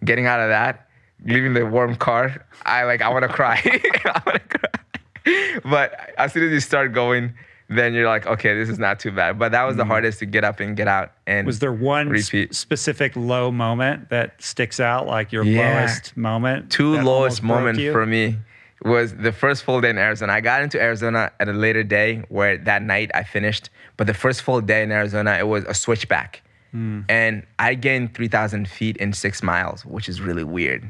getting out of that, leaving the warm car, I like I want to cry. I want to cry. But as soon as you start going, then you're like, okay, this is not too bad. But that was the hardest to get up and get out. And Was there one s- repeat. specific low moment that sticks out, like your Yeah. lowest moment? two lowest moments for me was the first full day in Arizona. I got into Arizona at a later day where that night I finished, but the first full day in Arizona, it was a switchback. Hmm. And I gained 3,000 feet in six miles, which is really weird.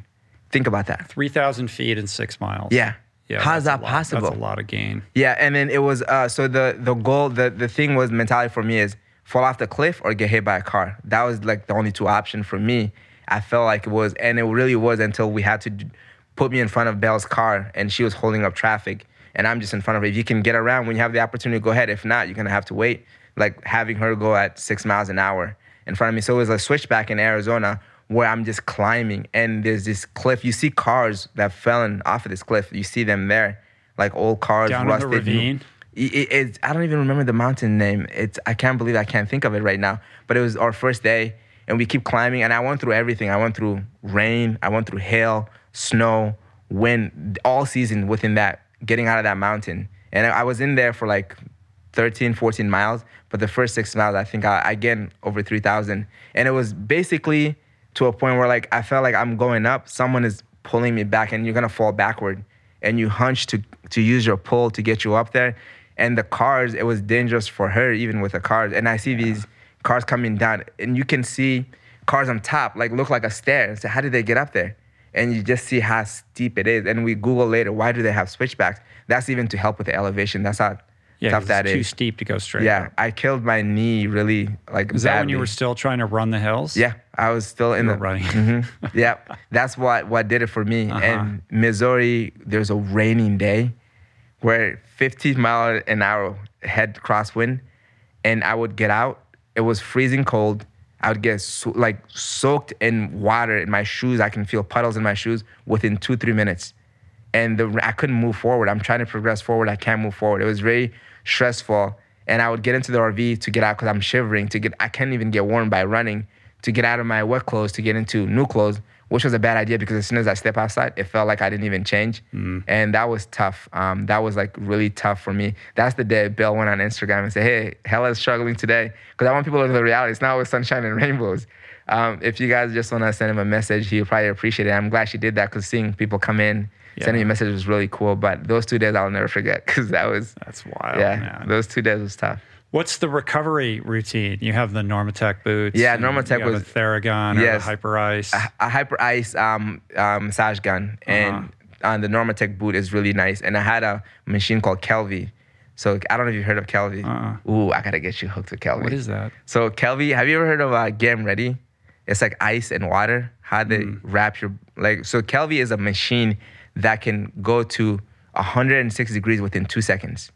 Think about that. 3,000 feet in six miles. Yeah. Yeah. How's that lot- possible? That's a lot of gain. Yeah, and then it was uh, so the the goal the the thing was mentality for me is fall off the cliff or get hit by a car. That was like the only two options for me. I felt like it was, and it really was until we had to d- put me in front of Belle's car, and she was holding up traffic, and I'm just in front of her. If you can get around when you have the opportunity, go ahead. If not, you're gonna have to wait. Like having her go at six miles an hour in front of me. So it was a switchback in Arizona where I'm just climbing, and there's this cliff. You see cars that fell in off of this cliff. You see them there, like old cars Down in the ravine? It, it- it's, I don't even remember the mountain name. It's I can't believe I can't think of it right now. But it was our first day, and we keep climbing. And I went through everything. I went through rain. I went through hail, snow, wind, all season within that. Getting out of that mountain, and I was in there for like 13, 14 miles. But the first six miles, I think I, I gained over 3,000. And it was basically to a point where like I felt like I'm going up. Someone is pulling me back and you're going to fall backward. And you hunch to, to use your pull to get you up there. And the cars, it was dangerous for her, even with the cars. And I see these cars coming down and you can see cars on top, like look like a stair. So how did they get up there? And you just see how steep it is. And we Google later, why do they have switchbacks? That's even to help with the elevation. That's how Yeah, tough that it's too is. steep to go straight. Yeah, up. I killed my knee really like. Is that when you were still trying to run the hills? Yeah, I was still in You the running. Mhm. Yeah, that's what what did it for me. Uh-huh. And Missouri, there's a raining day where 50 mile an hour head crosswind, and I would get out. It was freezing cold. I would get so, like soaked in water in my shoes. I can feel puddles in my shoes within two three minutes, and the I couldn't move forward. I'm trying to progress forward. I can't move forward. It was very stressful. And I would get into the RV to get out because I'm shivering. To get, I can't even get warm by running. To get out of my wet clothes to get into new clothes, which was a bad idea because as soon as I step outside, it felt like I didn't even change, and that was tough. Um, that was like really tough for me. That's the day Bill went on Instagram and said, "Hey, Hellah's struggling today," because I want people to know the reality. It's not always sunshine and rainbows. Um, if you guys just want to send him a message, he'll probably appreciate it. I'm glad she did that because seeing people come in, sending me Yeah. messages was really cool. But those two days I'll never forget because that was, That's wild. yeah, man. those two days was tough. What's the recovery routine? You have the Normatec boots. Yeah, Normatec was- a Theragun or Yes. a Hyper Ice. a Hyperice um, um, massage gun and uh, the Normatec boot is really nice. And I had a machine called Kelvy. So I don't know if you've heard of Kelvy. Uh-uh. Ooh, I gotta get you hooked with Kelvy. what is that? So Kelvy, have you ever heard of uh, Game Ready? It's like ice and water. How they Mm. wrap your like. So Kelvy is a machine that can go to 106 degrees within two seconds,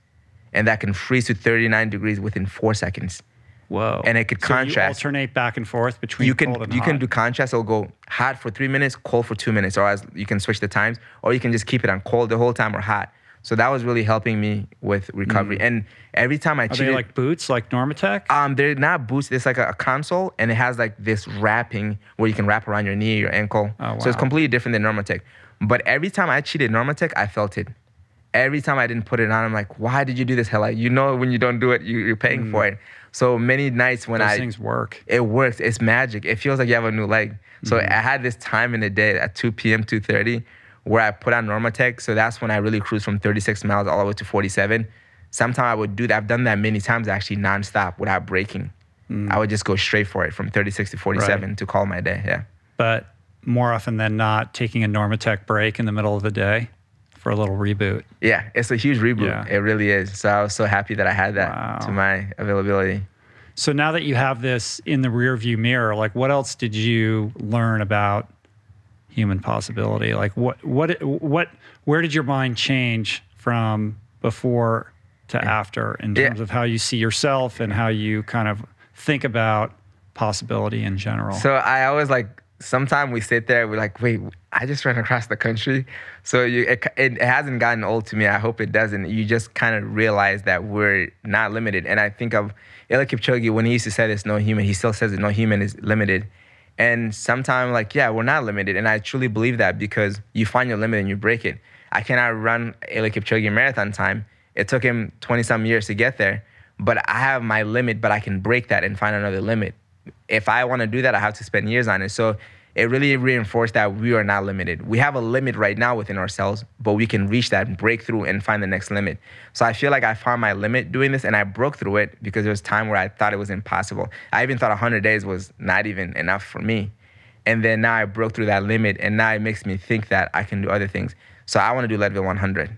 and that can freeze to 39 degrees within four seconds. Whoa. And it could So you contrast. alternate back and forth between you can cold and you can hot. do contrast. It'll go hot for three minutes, cold for two minutes, or as you can switch the times, or you can just keep it on cold the whole time or hot. So that was really helping me with recovery. And every time I Mm. Are cheated, they like boots, like Normatec? um, they're not boots. It's like a, a console, and it has like this wrapping where you can wrap around your knee, your ankle. Oh, wow. So it's completely different than Normatec. But every time I cheated Normatec, I felt it. Every time I didn't put it on, I'm like, why did you do this? Hell, you know when you don't do it, you, you're paying for it. So many nights when Mm. Those I things work. it works. It's magic. It feels like you have a new leg. So Mm-hmm. I had this time in the day at 2 p.m., 2.30, where I put on Normatec. So that's when I really cruise from 36 miles all the way to 47. Sometimes I would do that. I've done that many times actually nonstop without breaking. I would just go straight for it from 36 to 47 Mm. Right. to call my day. Yeah. But more often than not taking a Normatec break in the middle of the day for a little reboot. Yeah, it's a huge reboot. Yeah. It really is. So I was so happy that I had that Wow. to my availability. So now that you have this in the rearview mirror, like what else did you learn about human possibility? Like what what what where did your mind change from before to after in Yeah. terms of how you see yourself and how you kind of think about possibility in general? So I always like sometimes we sit there we're like wait I just ran across the country. So you it, it hasn't gotten old to me. I hope it doesn't. You just kind of realize that we're not limited. And I think of Eliud Kipchoge when he used to say this no human. He still says it no human is limited. And sometimes like yeah we're not limited. And I truly believe that because you find your limit and you break it. I cannot run Eliud Kipchoge marathon time. It took him 20 some years to get there. But I have my limit, but I can break that and find another limit if I want to do that, I have to spend years on it. So it really reinforced that we are not limited. We have a limit right now within ourselves, but we can reach that and break through and find the next limit. So I feel like I found my limit doing this and I broke through it because there was time where I thought it was impossible. I even thought 100 days was not even enough for me. And then now I broke through that limit and now it makes me think that I can do other things. So I want to do Leadville 100.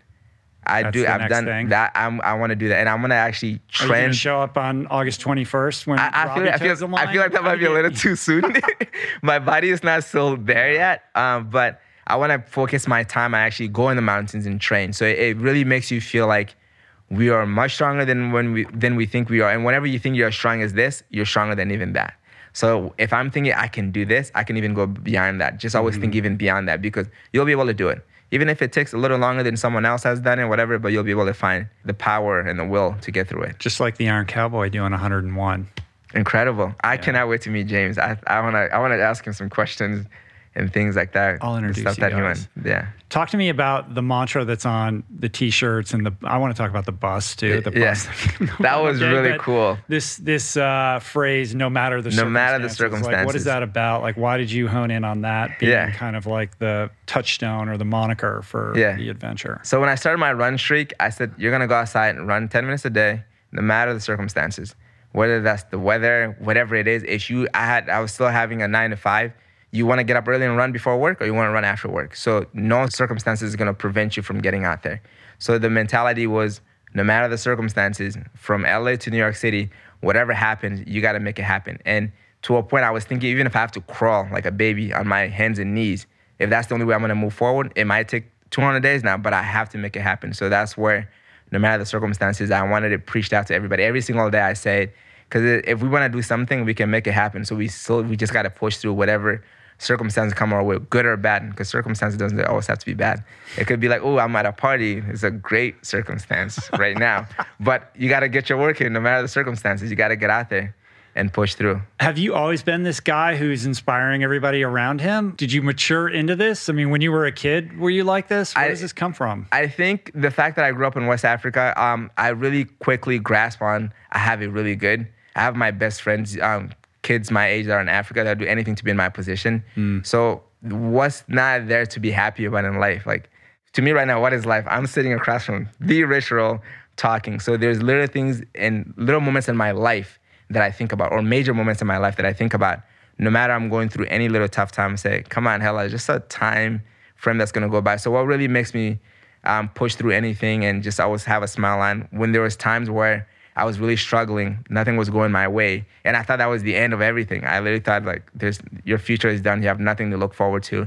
I That's do. I've done thing. that. I'm, I want to do that, and I'm gonna actually Are you gonna show up on August 21st when I, I feel, I feel, I feel like that might be a little too soon. my body is not still there yet, um, but I want to focus my time. I actually go in the mountains and train. So it, it really makes you feel like we are much stronger than when we than we think we are. And whenever you think you're as strong as this, you're stronger than even that. So if I'm thinking I can do this, I can even go beyond that. Just always think even beyond that because you'll be able to do it. Even if it takes a little longer than someone else has done it, whatever, but you'll be able to find the power and the will to get through it. Just like the Iron Cowboy doing 101. Incredible. I cannot wait to meet James. I, I wanna I wanna ask him some questions and things like that. I'll the introduce stuff you that he guys. went. Yeah. Talk to me about the mantra that's on the t-shirts and the. I want to talk about the bus too. The Yeah. bus. That was Okay, really cool. This this uh, phrase, no matter the No matter the circumstances, Like, what is that about? Like, why did you hone in on that being Yeah. kind of like the touchstone or the moniker for Yeah. the adventure? So when I started my run streak, I said, You're gonna go outside and run 10 minutes a day, no matter the circumstances. Whether that's the weather, whatever it is. If you I had I was still having a nine to five, you wanna get up early and run before work or you wanna run after work. So no circumstances is gonna prevent you from getting out there. So the mentality was no matter the circumstances, from LA to New York City, whatever happens, you gotta make it happen. And to a point I was thinking even if I have to crawl like a baby on my hands and knees, if that's the only way I'm gonna move forward, it might take 200 days now, but I have to make it happen. So that's where, no matter the circumstances, I wanted it preached out to everybody. Every single day I said, because if we wanna do something, we can make it happen. So we still, we just gotta push through whatever circumstances come our way, good or bad, because circumstances doesn't always have to be bad. It could be like, oh, I'm at a party. It's a great circumstance right now. But you gotta get your work in, no matter the circumstances. You gotta get out there and push through. Have you always been this guy who's inspiring everybody around him? Did you mature into this? I mean, when you were a kid, were you like this? Where I- does this come from? I think the fact that I grew up in West Africa, um, I really quickly grasp on I have it really good. I have my best friends, um, kids my age that are in Africa that do anything to be in my position. So what's not there to be happy about in life? Like to me right now, what is life? I'm sitting across from the rich talking. So there's little things and little moments in my life that I think about, or major moments in my life that I think about. No matter I'm going through any little tough time, I say, come on, Hellah, just a time frame that's gonna go by. So what really makes me um, push through anything and just always have a smile on. When there was times where I was really struggling, nothing was going my way, and I thought that was the end of everything. I literally thought like, "There's your future is done. You have nothing to look forward to."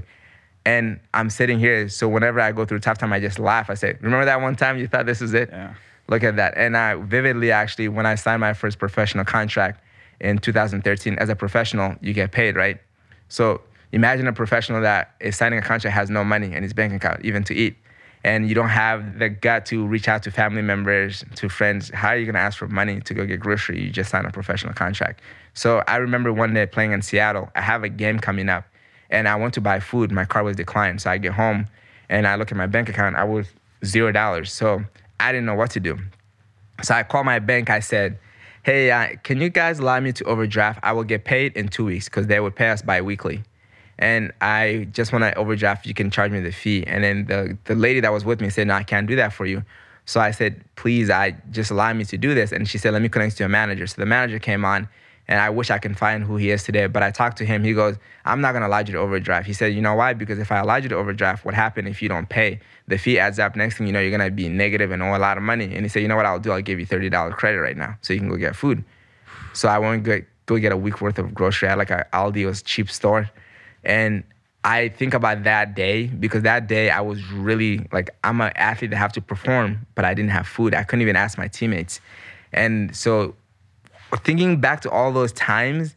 And I'm sitting here, so whenever I go through tough time, I just laugh. I say, "Remember that one time you thought this is it? Yeah. Look at that." And I vividly, actually, when I signed my first professional contract in 2013, as a professional, you get paid, right? So imagine a professional that is signing a contract has no money in his bank account, even to eat, and you don't have the gut to reach out to family members, to friends. How are you gonna ask for money to go get grocery? You just signed a professional contract. So I remember one day playing in Seattle. I have a game coming up, and I went to buy food. My car was declined, so I get home and I look at my bank account. I was zero dollars, so I didn't know what to do. So I called my bank. I said, "Hey, uh, can you guys allow me to overdraft? I will get paid in two weeks because they would pay us bi-weekly, and I just want to overdraft. You can charge me the fee." And then the the lady that was with me said, "No, I can't do that for you." So I said, "Please, I just allow me to do this." And she said, "Let me connect to a manager." So the manager came on, And I wish I can find who he is today. But I talked to him. He goes, I'm not going to allow you to overdraft. He said, You know why? Because if I allow you to overdraft, what happened if you don't pay? The fee adds up. Next thing you know, you're going to be negative and owe a lot of money. And he said, You know what I'll do? I'll give you $30 credit right now so you can go get food. So I went go, go get a week worth of grocery at like a Aldi, was cheap store. And I think about that day because that day I was really like I'm an athlete that have to perform, but I didn't have food. I couldn't even ask my teammates. And so thinking back to all those times,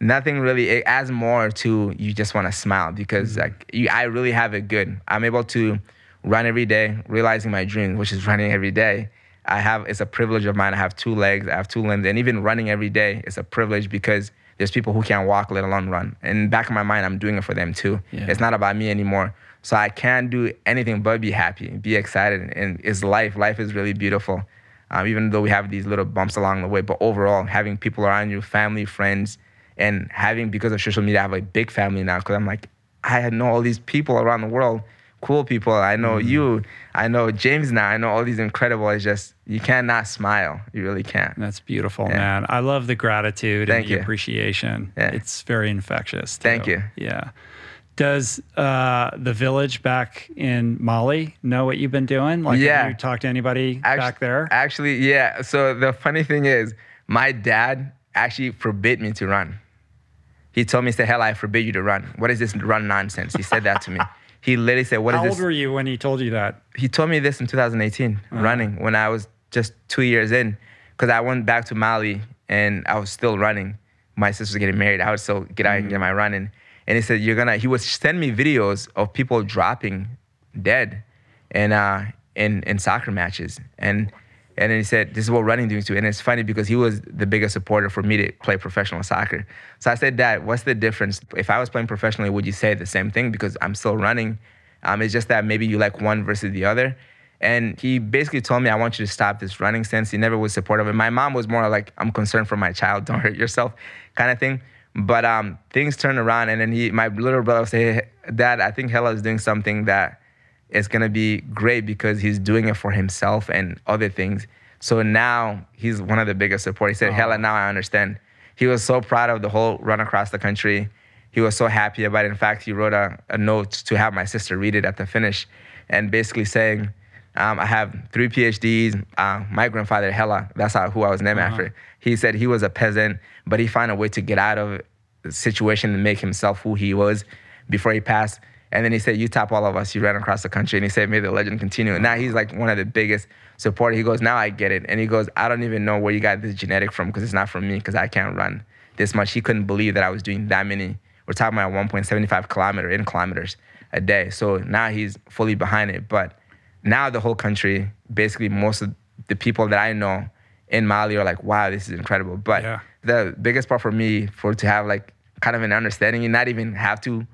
nothing really it adds more to you just want to smile because Mm-hmm. like you, I really have it good. I'm able to run every day, realizing my dream, which is running every day. I have it's a privilege of mine. I have two legs, I have two limbs, and even running every day is a privilege because there's people who can't walk, let alone run. And back in my mind, I'm doing it for them too. Yeah. It's not about me anymore. So I can't do anything but be happy, be excited, and it's life. Life is really beautiful um, even though we have these little bumps along the way. But overall, having people around you, family, friends, and having because of social media, I have a big family now. Because I'm like, I know all these people around the world, cool people. I know you. I know James now. I know all these incredible. It's just you cannot smile. You really can't. That's beautiful, Yeah. man. I love the gratitude Thank and the you. appreciation. Yeah. It's very infectious. too. Thank you. Yeah. Does uh, the village back in Mali know what you've been doing? Like, Yeah. have you talked to anybody Actu- back there? Actually, yeah. So the funny thing is, my dad actually forbid me to run. He told me, he said, hell, I forbid you to run. What is this run nonsense? He said that to me. He literally said, what is How this? old were you when he told you that? he told me this in 2018 Uh-huh. running when i was just two years in because i went back to mali and i was still running my sister was getting married i would still get out and Mm. get my running and he said you're gonna he would send me videos of people dropping dead in uh in in soccer matches and and then he said, "This is what running doing too." And it's funny because he was the biggest supporter for me to play professional soccer. So I said, "Dad, what's the difference? If I was playing professionally, would you say the same thing? Because I'm still running. Um, it's just that maybe you like one versus the other." And he basically told me, "I want you to stop this running sense." He never was supportive. And my mom was more like, "I'm concerned for my child. Don't hurt yourself," kind of thing. But um, things turned around, and then he, my little brother, would say, "Dad, I think Hellah is doing something that." It's gonna be great because he's doing it for himself and other things. So now he's one of the biggest support. He said, "Hellah, now I understand." He was so proud of the whole run across the country. He was so happy about it. In fact, he wrote a, a note to have my sister read it at the finish, and basically saying, um, "I have three PhDs. Uh, my grandfather, Hellah, that's how, who I was named after. He said he was a peasant, but he found a way to get out of the situation and make himself who he was before he passed." And then he said, You top all of us. You ran across the country. And he said, May the legend continue. And now he's like one of the biggest supporters. He goes, Now I get it. And he goes, I don't even know where you got this genetic from because it's not from me because I can't run this much. He couldn't believe that I was doing that many. We're talking about 1.75 kilometer in kilometers a day. So now he's fully behind it. But now the whole country, basically most of the people that I know in Mali are like, wow, this is incredible. But Yeah. the biggest part for me for to have like kind of an understanding and not even have to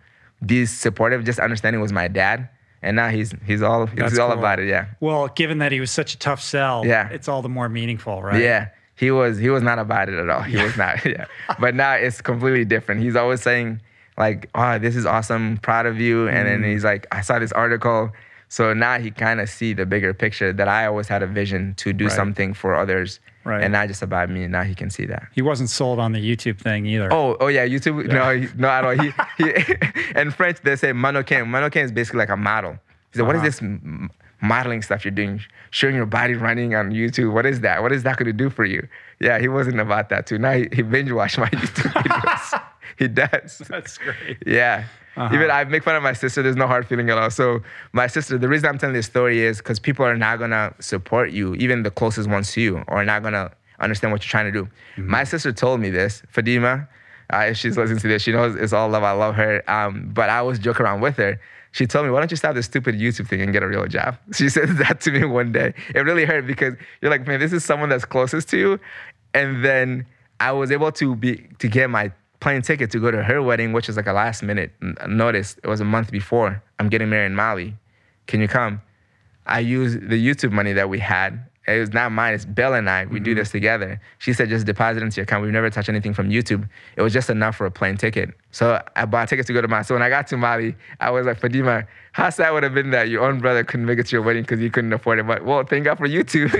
be supportive, just understanding was my dad. And now he's he's all he's That's all cool. about it, yeah. Well, given that he was such a tough sell, Yeah. it's all the more meaningful, right? Yeah. He was he was not about it at all. He was not. Yeah. But now it's completely different. He's always saying like, "Oh, this is awesome. Proud of you." And Mm. then he's like, "I saw this article." So now he kind of see the bigger picture that I always had a vision to do Right. something for others, Right. and not just about me. Now he can see that. He wasn't sold on the YouTube thing either. Oh, oh yeah, YouTube. No, he, no, at all. He, he in French they say mannequin. Mannequin is basically like a model. He said, "What is Uh-huh. this m- modeling stuff you're doing? Showing your body running on YouTube. What is that? What is that going to do for you?" Yeah, he wasn't about that too. Now he, he binge watched my YouTube videos. he does. That's great. Yeah. Uh-huh. Even I make fun of my sister. There's no hard feeling at all. So my sister, the reason I'm telling this story is because people are not gonna support you, even the closest ones to you, or not gonna understand what you're trying to do. Mm-hmm. My sister told me this, Fadima. Uh, if she's listening to this, she knows it's all love. I love her. Um, but I always joke around with her. She told me, "Why don't you stop this stupid YouTube thing and get a real job?" She said that to me one day. It really hurt because you're like, man, this is someone that's closest to you, and then I was able to be to get my plane ticket to go to her wedding, which is like a last minute notice. It was a month before. I'm getting married in Mali. Can you come? I used the YouTube money that we had. It was not mine. It's Belle and I. We do this together. She said just deposit into your account. We've never touched anything from YouTube. It was just enough for a plane ticket. So I bought tickets to go to Mali. So when I got to Mali, I was like, Fadima, how sad would have been that your own brother couldn't make it to your wedding because you couldn't afford it. But well, thank God for YouTube.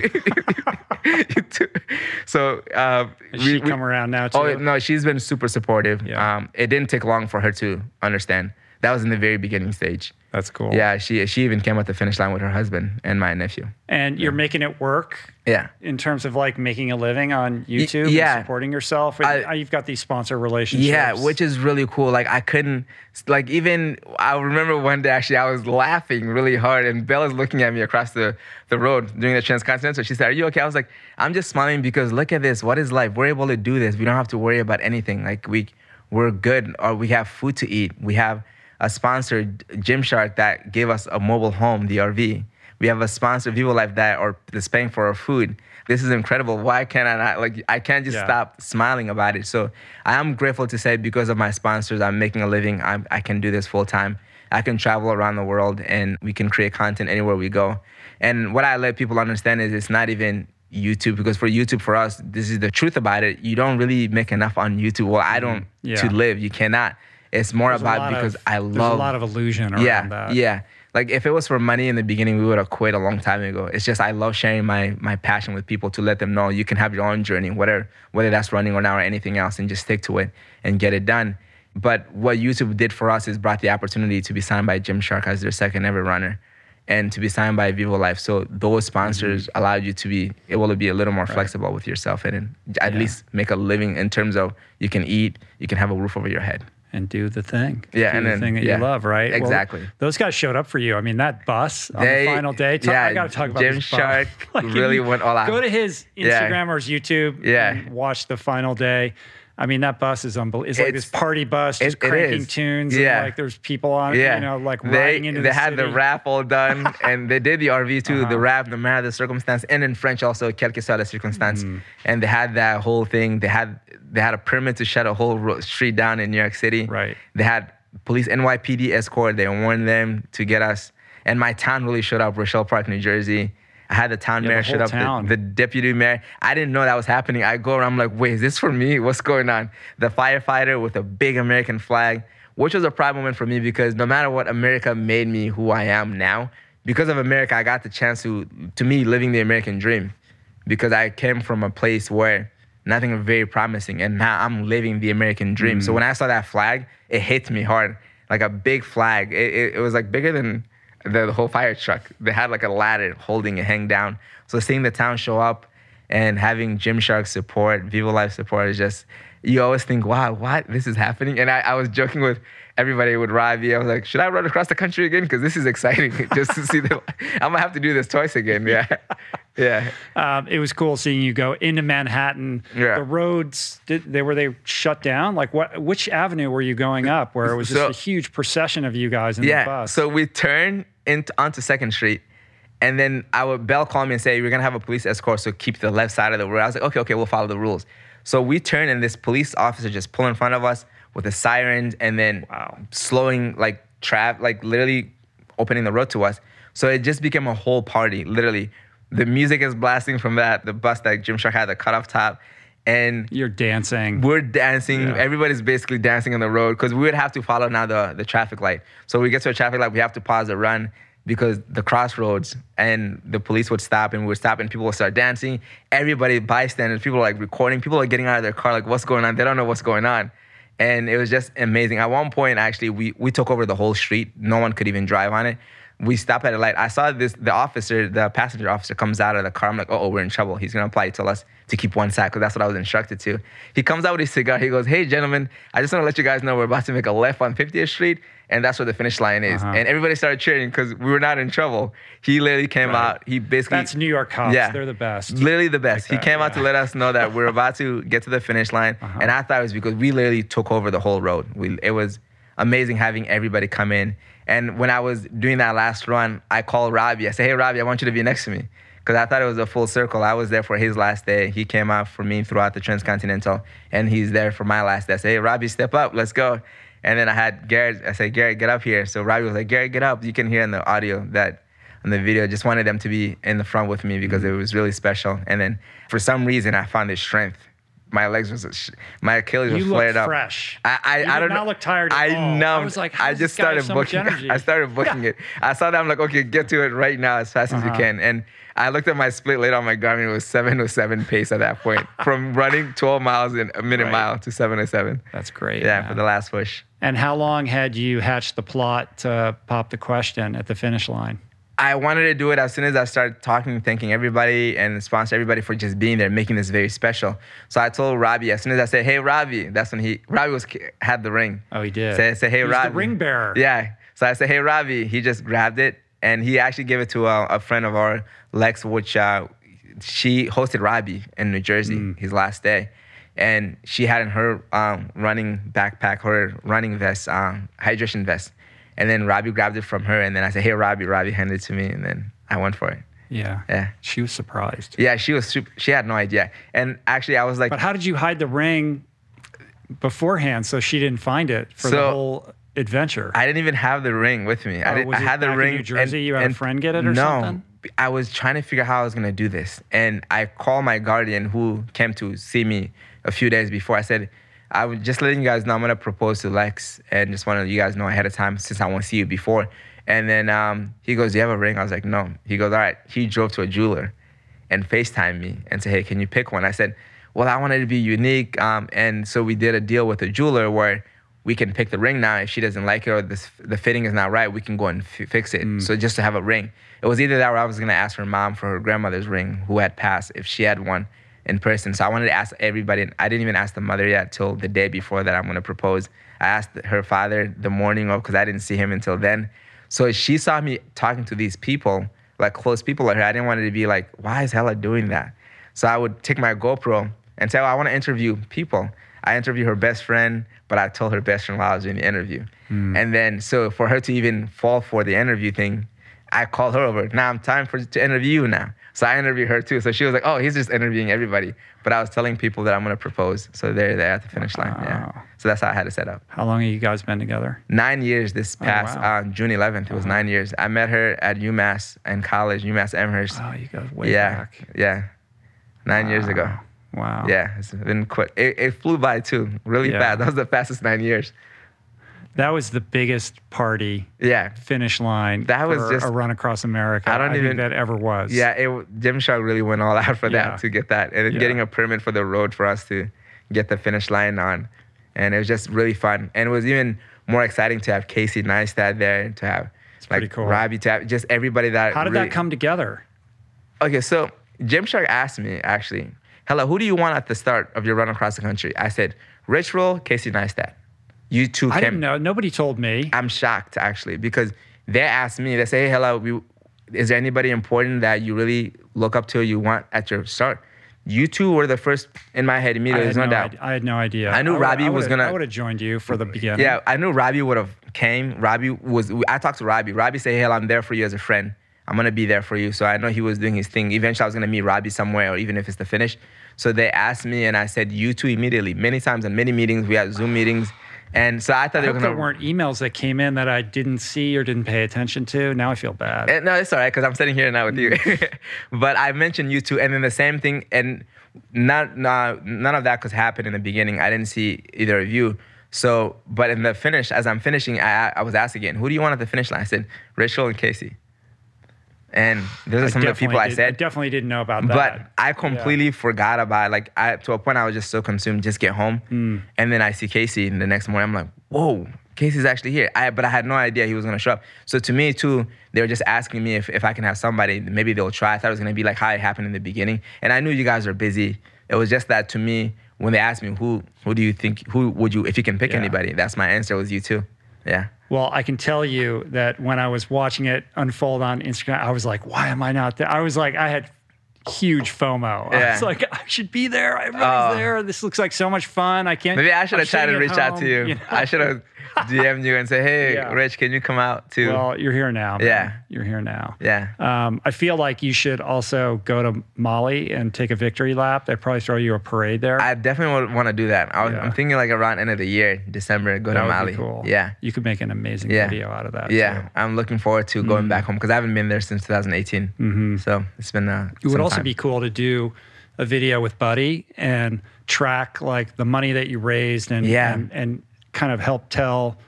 so uh, Has she come around now too? Oh no, she's been super supportive. Yeah. Um, it didn't take long for her to understand. That was in the very beginning stage. That's cool. Yeah, she she even came at the finish line with her husband and my nephew. And you're making it work Yeah. in terms of like making a living on YouTube yeah. and supporting yourself. I- you've got these sponsor relationships. Yeah, which is really cool. Like I couldn't like even I remember one day actually I was laughing really hard and Belle's looking at me across the, the road during the transcontinental. She said, Are you okay? I was like, I'm just smiling because look at this. What is life? We're able to do this. We don't have to worry about anything. Like we we're good or we have food to eat. We have a sponsor, Gymshark, that gave us a mobile home, the RV. We have a sponsor, Vivo Life, that or that's paying for our food. This is incredible. Why can't I not like I can't just Yeah. stop smiling about it. So I am grateful to say because of my sponsors, I'm making a living. I'm, I can do this full time. I can travel around the world and we can create content anywhere we go. And what I let people understand is it's not even YouTube because for YouTube for us, this is the truth about it. You don't really make enough on YouTube. Well, I don't Mm-hmm. Yeah. to live. You cannot. It's more There's about because of- I There's love a lot of illusion around yeah, that. Yeah. Like if it was for money in the beginning, we would have quit a long time ago. It's just I love sharing my my passion with people to let them know you can have your own journey, whether whether that's running or now or anything else, and just stick to it and get it done. But what YouTube did for us is brought the opportunity to be signed by Gymshark as their second ever runner, and to be signed by Vivo Life. So those sponsors Mm-hmm. allowed you to be able to be a little more flexible with yourself and, and at Yeah. least make a living in terms of you can eat, you can have a roof over your head. And do the thing. Yeah, do and the then- thing that yeah, you love, right? Well, exactly. those guys showed up for you. I mean, that bus on They- the final day. Talk, I got to talk about Jim this. Shark if really went all out. Go to his Yeah. Instagram or his YouTube. Yeah. And watch the final day. I mean, that bus is unbelievable. It's like It's- this party bus, just it- it cranking is. tunes. Yeah. And like there's people on it, Yeah, you know, like they riding into the city. they the had the wrap all done, and they did the RV too, Uh-huh. the wrap, the matter the circumstance, and in French also quelque soit la circonstance, Mm-hmm. and they had that whole thing. They had they had a permit to shut a whole street down in New York City. Right. They had police NYPD escort. They warned them to get us, and my town really showed up, Rochelle Park, New Jersey. I had the town Yeah, mayor showed whole up, the- the deputy mayor. I didn't know that was happening. I go around, I'm like, wait, is this for me? What's going on? The firefighter with a big American flag, which was a proud moment for me because no matter what, America made me who I am now. Because of America, I got the chance to, to me, living the American dream. Because I came from a place where nothing was very promising, and now I'm living the American dream. So when I saw that flag, it hit me hard, like a big flag. It, it, it was like bigger than the, the whole fire truck. They had like a ladder holding it hang down. So seeing the town show up and having Gymshark support, Vivo Life support is just you always think, wow, what this is happening. And I, I was joking with everybody with Robbie. I was like, should I run across the country again? Because this is exciting just to see the. I'm gonna have to do this twice again. Yeah, yeah. Um, it was cool seeing you go into Manhattan. Yeah. The roads, did, they were they shut down? Like what? Which avenue were you going up? Where it was just So- a huge procession of you guys in the Yeah. bus. So we turn into onto Second Street, and then our Bell called me and say we're gonna have a police escort, so keep the left side of the road. I was like, okay, okay, we'll follow the rules. So we turn, and this police officer just pull in front of us with a siren, and then Wow. slowing like trap, like literally opening the road to us. So it just became a whole party, literally. The music is blasting from that, the bus that Gymshark had, the cutoff top. And You're dancing. we're dancing. Yeah. Everybody's basically dancing on the road because we would have to follow now the, the traffic light. So we get to a traffic light, we have to pause the run because the crossroads and the police would stop and we would stop and people would start dancing. Everybody, bystanders, people are like recording. People are getting out of their car like, what's going on? They don't know what's going on. And it was just amazing. At one point, actually, we, we took over the whole street. No one could even drive on it. We stop at a light. I saw this, the officer, the passenger officer comes out of the car. I'm like, oh, we're in trouble. He's going to apply to tell us to keep one side because that's what I was instructed to. He comes out with his cigar. He goes, hey, gentlemen, I just want to let you guys know we're about to make a left on 50th Street. And that's where the finish line is. Uh-huh. And everybody started cheering because we were not in trouble. He literally came Right. out. He basically. That's New York cops. Yeah. They're the best. Literally the best. Like he that, came out to let us know that we're about to get to the finish line. Uh-huh. And I thought it was because we literally took over the whole road. We, it was amazing having everybody come in. And when I was doing that last run, I called Robbie. I said, hey, Robbie, I want you to be next to me. Because I thought it was a full circle. I was there for his last day. He came out for me throughout the Transcontinental. And he's there for my last day. I said, hey, Robbie, step up. Let's go. And then I had Garrett. I said, Garrett, get up here. So Robbie was like, Garrett, get up. You can hear in the audio that on the video. Just wanted them to be in the front with me because it was really special. And then for some reason, I found this strength my legs was sh- my Achilles was look flared up. fresh. I I, You I don't not look tired at I all. I was like, I just this guy have started booking. energy? I started booking it. I saw that I'm like, okay, get to it right now as fast as you Uh-huh. can. And I looked at my split later on my Garmin. It was 707 pace at that point, from running 12 miles in a minute Right. mile to 707. That's great. Yeah, man. for the last push. And how long had you hatched the plot to pop the question at the finish line? I wanted to do it as soon as I started talking, thanking everybody and sponsor everybody for just being there, making this very special. So I told Robbie as soon as I said, "Hey, Robbie," that's when he Robbie was had the ring. Oh, he did. Say, hey, He's Robbie. the ring bearer. Yeah. So I said, "Hey, Robbie." He just grabbed it and he actually gave it to a, a friend of our, Lex, which uh, she hosted Robbie in New Jersey Mm. his last day. And she had in her um, running backpack, her running vest, um, hydration vest. And then Robbie grabbed it from her. And then I said, Hey, Robbie, Robbie handed it to me. And then I went for it. Yeah. Yeah. She was surprised. Yeah, she was super, she had no idea. And actually, I was like, But how did you hide the ring beforehand so she didn't find it for the whole adventure? I didn't even have the ring with me. I, Oh, did, was I had the back in ring. New Jersey? You had a friend get it or no, something? I was trying to figure out how I was gonna do this, and I called my guardian who came to see me a few days before. I said, "I was just letting you guys know I'm gonna propose to Lex, and just want to let you guys know ahead of time since I want to see you before." And then um, he goes, "Do you have a ring?" I was like, "No." He goes, "All right." He drove to a jeweler and FaceTime me and said, "Hey, can you pick one?" I said, "Well, I wanted to be unique," um, and so we did a deal with a jeweler where we can pick the ring now. If she doesn't like it or this, the fitting is not right, we can go and f- fix it. So just to have a ring, it was either that or I was gonna ask her mom for her grandmother's ring, who had passed, if she had one in person. So I wanted to ask everybody. and I didn't even ask the mother yet till the day before that I'm gonna propose. I asked her father the morning of because I didn't see him until then. So she saw me talking to these people, like close people like her. I didn't want it to be like, why is Hellah doing that? So I would take my GoPro and say, oh, I want to interview people. I interviewed her best friend, but I told her best friend while I was doing the interview. Hmm. And then, so for her to even fall for the interview thing, I called her over. Now I'm time for to interview you now. So I interviewed her too. So she was like, "Oh, he's just interviewing everybody." But I was telling people that I'm gonna propose. So they're there at the finish line. Yeah. So that's how I had it set up. How long have you guys been together? Nine years this past Oh, wow. Uh-huh. uh, June 11th. It was nine years. I met her at UMass in college, UMass Amherst. Oh, you guys way yeah, back. yeah. Nine years ago. Wow. Yeah, it's been quick. It, it flew by too, really Yeah. fast. That was the fastest nine years. That was the biggest party Yeah, finish line That was for just- a run across America. I don't think even- that ever was. yeah. It Gymshark really went all out for Yeah. that to get that, and Yeah. getting a permit for the road for us to get the finish line on, and it was just really fun. And it was even more exciting to have Casey Neistat there, and to have like cool. Robbie, to have just everybody that. How did really- that come together? Okay, so Gymshark asked me actually, Hellah, who do you want at the start of your run across the country? I said, Rich Roll, Casey Neistat. You two I didn't know. Nobody told me. I'm shocked actually because they asked me, they say, hey, Hellah, we, is there anybody important that you really look up to you want at your start? You two were the first in my head immediately. There's no, no doubt. idea, I had no idea. I knew would- Robbie was gonna- I would have joined you for the beginning. Yeah, I knew Robbie would have came. Robbie was. I talked to Robbie. Robbie said, "Hey, I'm there for you as a friend. I'm gonna be there for you." So I know he was doing his thing. Eventually, I was gonna meet Robbie somewhere, or even if it's the finish. So they asked me, and I said, "You two immediately." Many times in many meetings, we had Zoom meetings, and so I thought I they were there gonna. weren't emails that came in that I didn't see or didn't pay attention to. Now I feel bad. Eh, No, it's all right because I'm sitting here now with you. Mm. but I mentioned you two, and then the same thing, and not, nah, none of that could happen in the beginning. I didn't see either of you. So, but in the finish, as I'm finishing, I, I was asked again, "Who do you want at the finish line?" I said, Rich Roll and Casey. And those are some of the people I did- said. definitely didn't know about that. But I completely forgot about like I to a point I was just so consumed, just get home, Hmm. and then I see Casey, and the next morning I'm like, whoa, Casey's actually here. I but I had no idea he was gonna show up. So to me too, they were just asking me if, if I can have somebody, maybe they'll try. I thought it was gonna be like how it happened in the beginning, and I knew you guys are busy. It was just that to me when they asked me who who do you think who would you if you can pick Yeah. anybody, that's my answer was you too. Yeah. Well, I can tell you that when I was watching it unfold on Instagram, I was like, why am I not there? I was like, I had huge FOMO. I Yeah. was like, I should be there. Everybody's Oh. there. This looks like so much fun. I can't. Maybe I should have tried to reach out to home, you. know? I should have DM'd you and say, hey, Yeah. Rich, can you come out too? Well, you're here now. man. Yeah. You're here now. yeah. Um, I feel like you should also go to Mali and take a victory lap. They probably throw you a parade there. I definitely would want to do that. I was, Yeah. I'm thinking like around end of the year, December, go that to Mali. cool. Yeah. You could make an amazing Yeah. video out of that. Yeah, too. I'm looking forward to going back home because I haven't been there since 2018. Mm-hmm. So it's been. Uh, It would also time. be cool to do a video with Buddy and track like the money that you raised and Yeah. and, and kind of help tell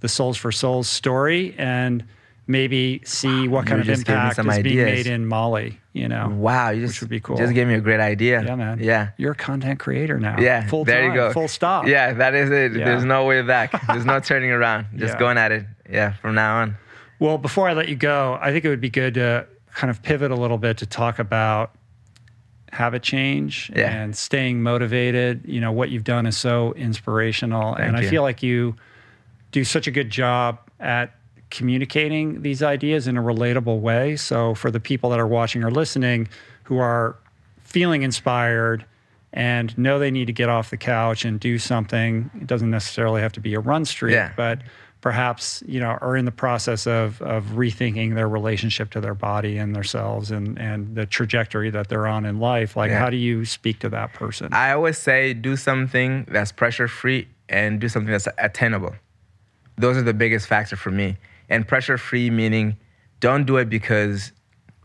the Soles4Souls story and maybe see what kind You of just gave me impact is some being ideas. made in Mali. You know, Wow, you just would be cool. Just gave me a great idea. yeah, man. Yeah. you're a content creator now. Yeah, full there time, you go. full stop. Yeah, that is it. Yeah. There's no way back. There's no turning around. Just Yeah. going at it. Yeah, from now on. Well, before I let you go, I think it would be good to kind of pivot a little bit to talk about habit change Yeah. and staying motivated. You know, what you've done is so inspirational. and I you. feel like you do such a good job at communicating these ideas in a relatable way. So, for the people that are watching or listening who are feeling inspired and know they need to get off the couch and do something, it doesn't necessarily have to be a run streak, Yeah. but perhaps you know are in the process of of rethinking their relationship to their body and themselves and and the trajectory that they're on in life like Yeah. how do you speak to that person I always say do something that's pressure free and do something that's attainable. Those are the biggest factor for me. And pressure free meaning don't do it because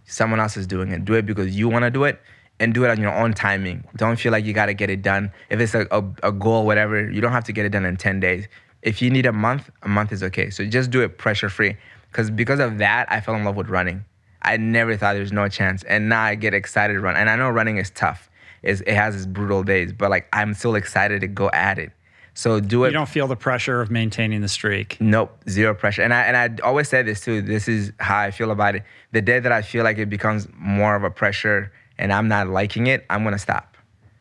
someone else is doing it. Do it because you want to do it and do it on your own timing. Don't feel like you got to get it done. If it's a, a, a goal, whatever, you don't have to get it done in 10 days. If you need a month, a month is okay. So just do it pressure free. Because because of that, I fell in love with running. I never thought there was no chance. And now I get excited to run. And I know running is tough. It's, it has its brutal days, but like I'm still excited to go at it. So do it. you don't feel the pressure of maintaining the streak Nope, zero pressure. And I and I always say this too. This is how I feel about it. The day that I feel like it becomes more of a pressure and I'm not liking it, I'm gonna stop.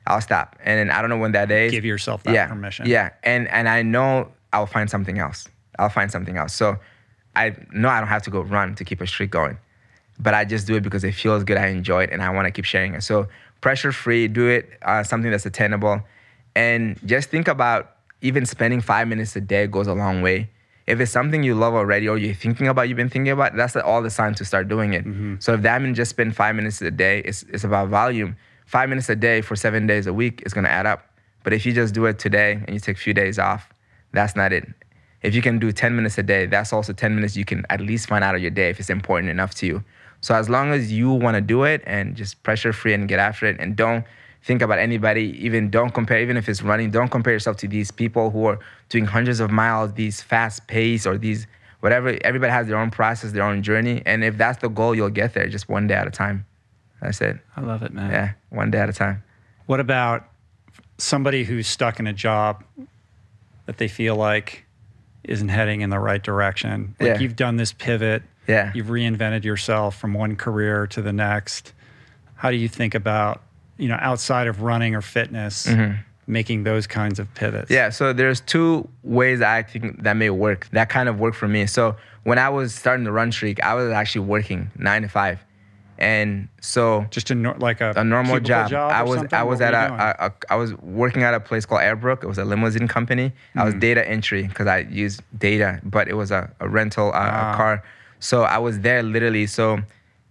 I'll stop. And then I don't know when that day is. give yourself that yeah, permission Yeah, and and I know I'll find something else. I'll find something else. So I know I don't have to go run to keep a streak going, but I just do it because it feels good. I enjoy it, and I want to keep sharing it. So pressure free, do it. Uh, something that's attainable, and just think about even spending five minutes a day goes a long way. If it's something you love already or you're thinking about, you've been thinking about, that's all the sign to start doing it. So if that means just spend five minutes a day, it's, it's about volume. Five minutes a day for seven days a week is gonna add up. But if you just do it today and you take a few days off, that's not it. If you can do 10 minutes a day, that's also 10 minutes you can at least find out of your day if it's important enough to you. So as long as you wanna do it and just pressure free and get after it and don't think about anybody, even don't compare, even if it's running, don't compare yourself to these people who are doing hundreds of miles, these fast pace or these whatever. Everybody has their own process, their own journey. And if that's the goal, you'll get there just one day at a time. That's it. i love it man Yeah, one day at a time. what about somebody who's stuck in a job that they feel like isn't heading in the right direction like Yeah. you've done this pivot Yeah. you've reinvented yourself from one career to the next how do you think about you know outside of running or fitness making those kinds of pivots Mm-hmm. Yeah, so there's two ways I think that may work. That kind of work for me. So when I was starting the run streak, I was actually working nine to five, and so just a nor- like a, a normal cubicle job. I was? I was What at a, a, a I was working at a place called Airbrook. It was a limousine company. I Hmm. was data entry because I used data, but it was a, a rental uh, Ah. a car. So I was there literally. So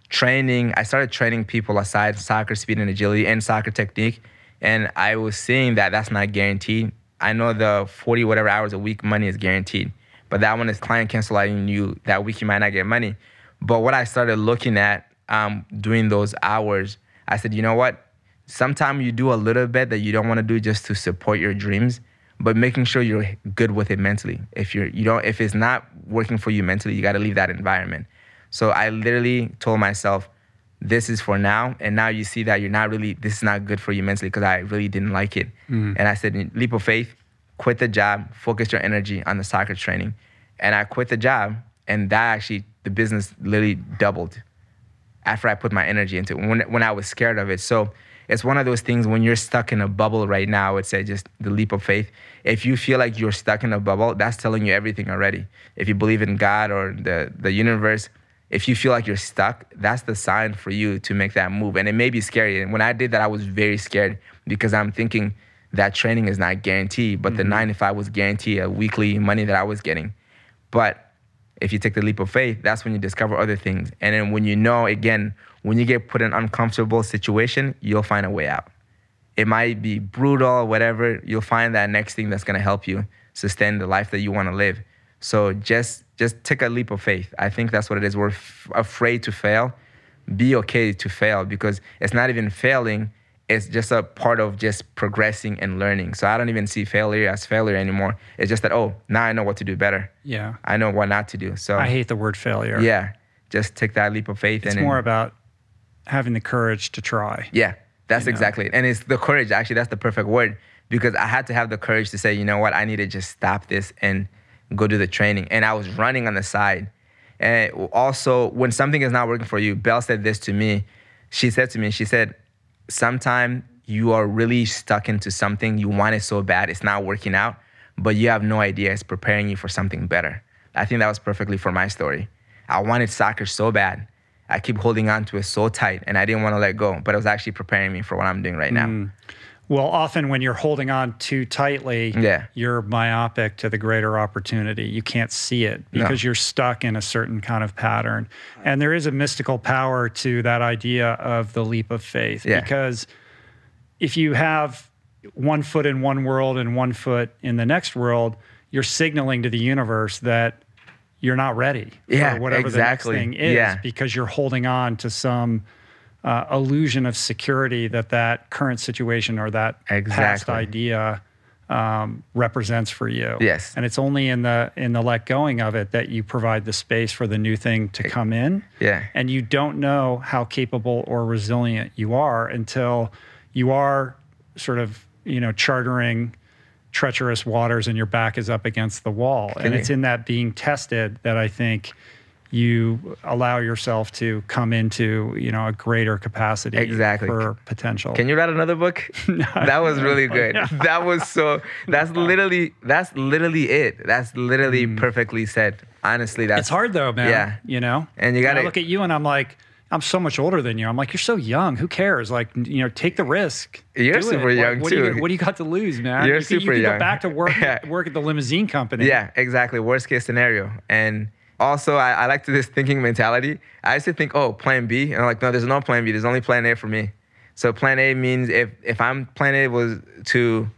training, I started training people aside soccer speed and agility and soccer technique, and I was seeing that that's not guaranteed. I know the forty whatever hours a week money is guaranteed, but that one is client canceling you that week you might not get money. But what I started looking at um, doing those hours, I said, you know what? Sometimes you do a little bit that you don't want to do just to support your dreams, but making sure you're good with it mentally. If you're you don't if it's not working for you mentally, you got to leave that environment. So I literally told myself, this is for now, and now you see that you're not really this is not good for you mentally because I really didn't like it. And I said, leap of faith, quit the job, focus your energy on the soccer training, and I quit the job, and that actually the business literally doubled after I put my energy into it, when when I was scared of it. So it's one of those things when you're stuck in a bubble right now, I would say just the leap of faith. If you feel like you're stuck in a bubble, that's telling you everything already. If you believe in God or the, the universe, if you feel like you're stuck, that's the sign for you to make that move. And it may be scary. And when I did that, I was very scared because I'm thinking that training is not guaranteed, but the mm-hmm. nine to five was guaranteed a weekly money that I was getting. But if you take the leap of faith, that's when you discover other things. And then when you know, again, when you get put in an uncomfortable situation, you'll find a way out. It might be brutal, whatever. You'll find that next thing that's gonna help you sustain the life that you want to live. So just just take a leap of faith. I think that's what it is. We're f- afraid to fail. Be okay to fail because it's not even failing. It's just a part of just progressing and learning. So I don't even see failure as failure anymore. It's just that oh, now I know what to do better. Yeah. I know what not to do. So I hate the word failure. yeah, just take that leap of faith. It's and more about having the courage to try. yeah, that's You know? exactly it. And it's the courage. Actually, that's the perfect word because I had to have the courage to say, you know what, I need to just stop this and go do the training. And I was running on the side. And also, when something is not working for you, Belle said this to me. She said to me, she said, sometime you are really stuck into something, you want it so bad, it's not working out, but you have no idea it's preparing you for something better. I think that was perfectly for my story. I wanted soccer so bad. I keep holding on to it so tight and I didn't want to let go, but it was actually preparing me for what I'm doing right now. Mm. Well, often when you're holding on too tightly, Yeah. you're myopic to the greater opportunity. You can't see it No. because you're stuck in a certain kind of pattern. And there is a mystical power to that idea of the leap of faith Yeah. because if you have one foot in one world and one foot in the next world, you're signaling to the universe that you're not ready Yeah, for whatever exactly. the next thing is Yeah. because you're holding on to some uh, illusion of security that that current situation or that past idea um, represents for you. Yes. and it's only in the in the let going of it that you provide the space for the new thing to come in. Yeah. and you don't know how capable or resilient you are until you are sort of you know chartering treacherous waters and your back is up against the wall and you- it's in that being tested that i think you allow yourself to come into you know a greater capacity Exactly. for potential Can you write another book? no, that was really good. That was so. That's literally. That's literally it. That's literally perfectly said. Honestly, that's Mm. it's hard though man Yeah. you know And you gotta- look at you and i'm like i'm so much older than you i'm like you're so young who cares like you know take the risk You're Do it. super Like, young, what Do you, too. what do you got to lose man You're you super you could young. go back to work Yeah. work at the limousine company Yeah, exactly. Worst case scenario. And also, I, I like to this thinking mentality. I used to think, oh, plan B. And I'm like, no, there's no plan B. There's only plan A for me. So plan A means if if I'm plan A was to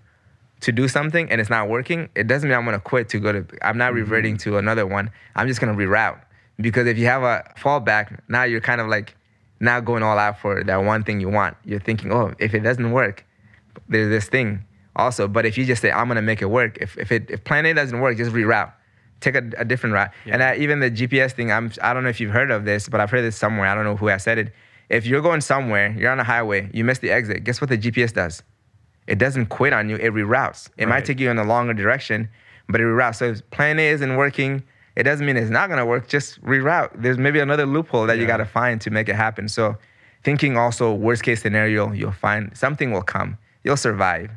to do something and it's not working, it doesn't mean I'm gonna quit to go to. I'm not reverting mm-hmm. to another one. I'm just gonna reroute because if you have a fallback, now you're kind of like not going all out for that one thing you want. You're thinking, oh, if it doesn't work, there's this thing also. But if you just say, I'm gonna make it work, if if it if plan A doesn't work, just reroute. Take a, a different route. And I, even the GPS thing, I'm I don't know if you've heard of this, but I've heard this somewhere. I don't know who has said it. If you're going somewhere, you're on a highway, you miss the exit. Guess what the GPS does? It doesn't quit on you. It reroutes. It might take you in a longer direction, but it reroutes. So if plan A isn't working, it doesn't mean it's not gonna work. Just reroute. There's maybe another loophole that you gotta find to make it happen. So thinking also worst case scenario, you'll find something will come. You'll survive.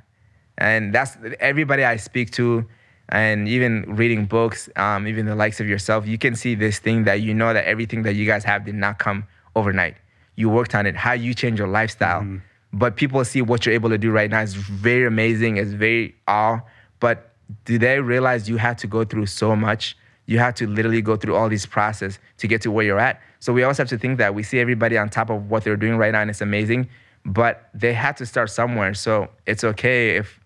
And that's everybody I speak to, and even reading books, um, even the likes of yourself, you can see this thing that you know that everything that you guys have did not come overnight. You worked on it, how you change your lifestyle. But people see what you're able to do right now is very amazing, it's very awe. But do they realize you had to go through so much? You had to literally go through all these process to get to where you're at. So we always have to think that we see everybody on top of what they're doing right now, and it's amazing. But they had to start somewhere. So it's okay if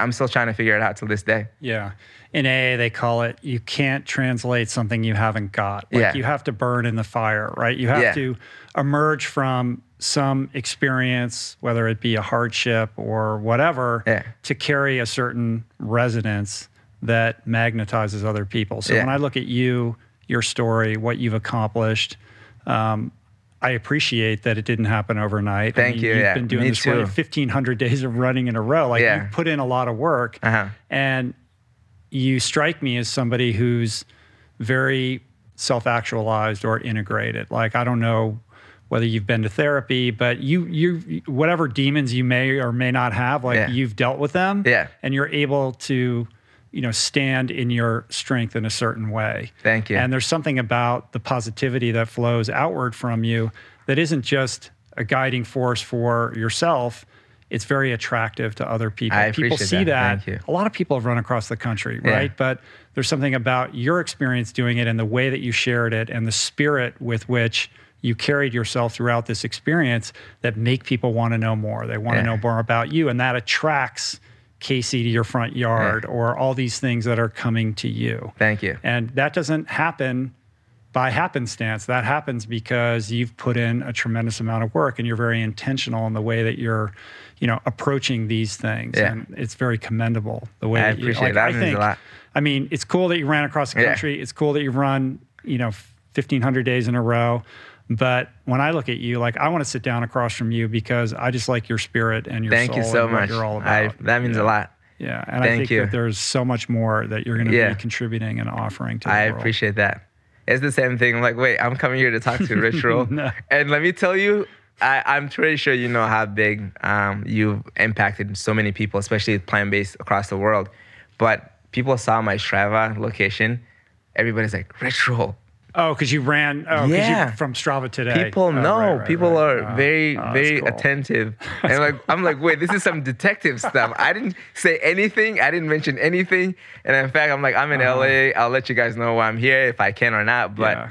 I'm still trying to figure it out till this day. Yeah. In AA, they call it you can't translate something you haven't got. Like Yeah. you have to burn in the fire, right? You have Yeah. to emerge from some experience, whether it be a hardship or whatever, Yeah. to carry a certain resonance that magnetizes other people. So when I look at you, your story, what you've accomplished, um, I appreciate that it didn't happen overnight. I Thank mean, you. You've Yeah, been doing me this for 1,500 days of running in a row. Like Yeah. you put in a lot of work. Uh-huh. And you strike me as somebody who's very self actualized or integrated. Like, I don't know whether you've been to therapy, but you, you, whatever demons you may or may not have, like Yeah. you've dealt with them. Yeah. And you're able to, you know, stand in your strength in a certain way. Thank you. And there's something about the positivity that flows outward from you that isn't just a guiding force for yourself. It's very attractive to other people. I people appreciate see that. that. Thank you. A lot of people have run across the country, Yeah. right? But there's something about your experience doing it and the way that you shared it and the spirit with which you carried yourself throughout this experience that make people want to know more. They want Yeah. to know more about you. And that attracts Casey to your front yard or all these things that are coming to you. Thank you. And that doesn't happen by happenstance. That happens because you've put in a tremendous amount of work and you're very intentional in the way that you're, you know, approaching these things. Yeah. And it's very commendable the way I that you, appreciate like, that. I That means a think, lot. I mean, it's cool that you ran across the Yeah. country. It's cool that you've run, you know, 1500 days in a row. But when I look at you, like I want to sit down across from you because I just like your spirit and your Thank soul you so and what much. you're all I, about. that means Yeah. a lot. Yeah, and I Thank think you. that there's so much more that you're going to Yeah. be contributing and offering to the I world. appreciate that. It's the same thing. Like, wait, I'm coming here to talk to Rich Roll. No. And let me tell you, I, I'm pretty sure you know how big um, you've impacted so many people, especially plant based across the world. But people saw my Strava location. Everybody's like, Rich Roll. Oh, because you ran. Oh, Yeah. you, from Strava today. People Oh, know. right, right, people right. are Oh, very, oh, very cool. attentive. and like, I'm like, wait, this is some detective stuff. I didn't say anything. I didn't mention anything. And in fact, I'm like, I'm in Uh-huh. LA. I'll let you guys know why I'm here if I can or not. But, Yeah.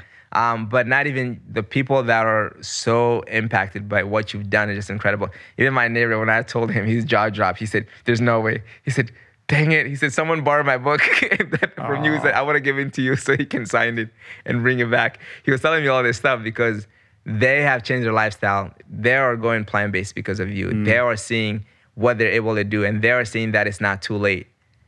um, but not even the people that are so impacted by what you've done is just incredible. Even my neighbor, when I told him his jaw dropped, he said, "There's no way." He said. Dang it. He said, someone borrowed my book from you. He said, I want to give it to you so he can sign it and bring it back. He was telling me all this stuff because they have changed their lifestyle. They are going plant based because of you. Mm. They are seeing what they're able to do and they are seeing that it's not too late.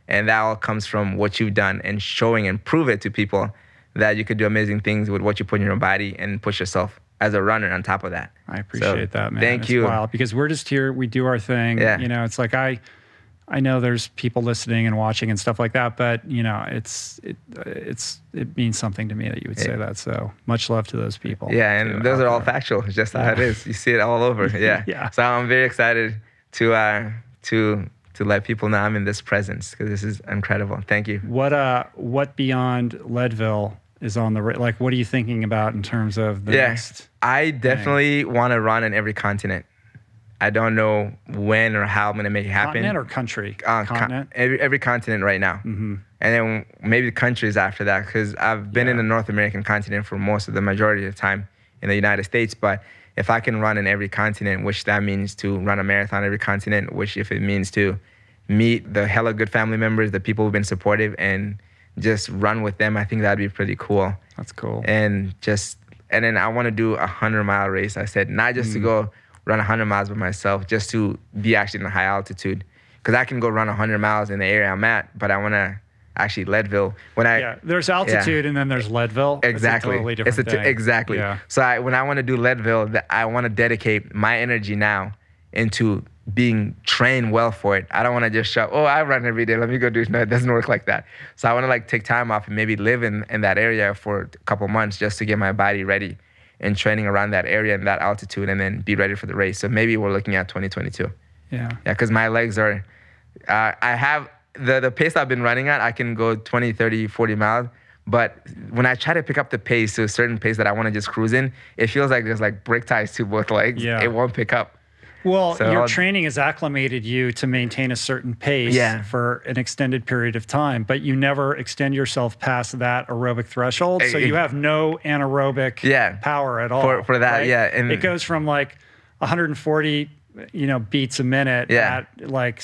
And that all comes from what you've done and showing and prove it to people that you could do amazing things with what you put in your body and push yourself as a runner on top of that. I So, appreciate that, man. Thank It's you. Wild because we're just here. We do our thing. Yeah. You know, it's like I, I know there's people listening and watching and stuff like that, but you know, it's it, it's it means something to me that you would say that. So much love to those people. Yeah, and too, those are all there. factual. It's just how it is. You see it all over. Yeah. Yeah. So I'm very excited to uh, to to let people know I'm in this presence because this is incredible. Thank you. What uh, what beyond Leadville is on the like? What are you thinking about in terms of the yeah, next? I definitely want to run in every continent. I don't know when or how I'm gonna make it happen. Continent or country? Uh, con- continent. every, every continent right now. Mm-hmm. And then maybe the countries after that, because I've been in the North American continent for most of the majority of the time in the United States. But if I can run in every continent, which that means to run a marathon every continent, which if it means to meet the Hellah Good family members, the people who've been supportive, and just run with them, I think that'd be pretty cool That's cool. and just and then I want to do a hundred mile race. I said not just to Mm. go run hundred miles by myself, just to be actually in a high altitude, because I can go run hundred miles in the area I'm at, but I want to actually Leadville when I yeah, there's altitude and then there's Leadville. Exactly, It's totally it's different t- thing. exactly. Yeah. So I, when I want to do Leadville, I want to dedicate my energy now into being trained well for it. I don't want to just show, oh, I run every day. Let me go do it. No, it doesn't work like that. So I want to like take time off and maybe live in, in that area for a couple months just to get my body ready and training around that area and that altitude and then be ready for the race. So maybe we're looking at 2022. Yeah. Yeah, because my legs are, uh, I have the, the pace I've been running at, I can go 20, 30, 40 miles. But when I try to pick up the pace to a certain pace that I want to just cruise in, it feels like there's like brick ties to both legs. Yeah. It won't pick up. Well, So your I'll- training has acclimated you to maintain a certain pace Yeah. for an extended period of time, but you never extend yourself past that aerobic threshold. So Eh, you eh, have no anaerobic Yeah. power at all. For- for that, right? yeah, and- it goes from like 140 you know beats a minute Yeah. at like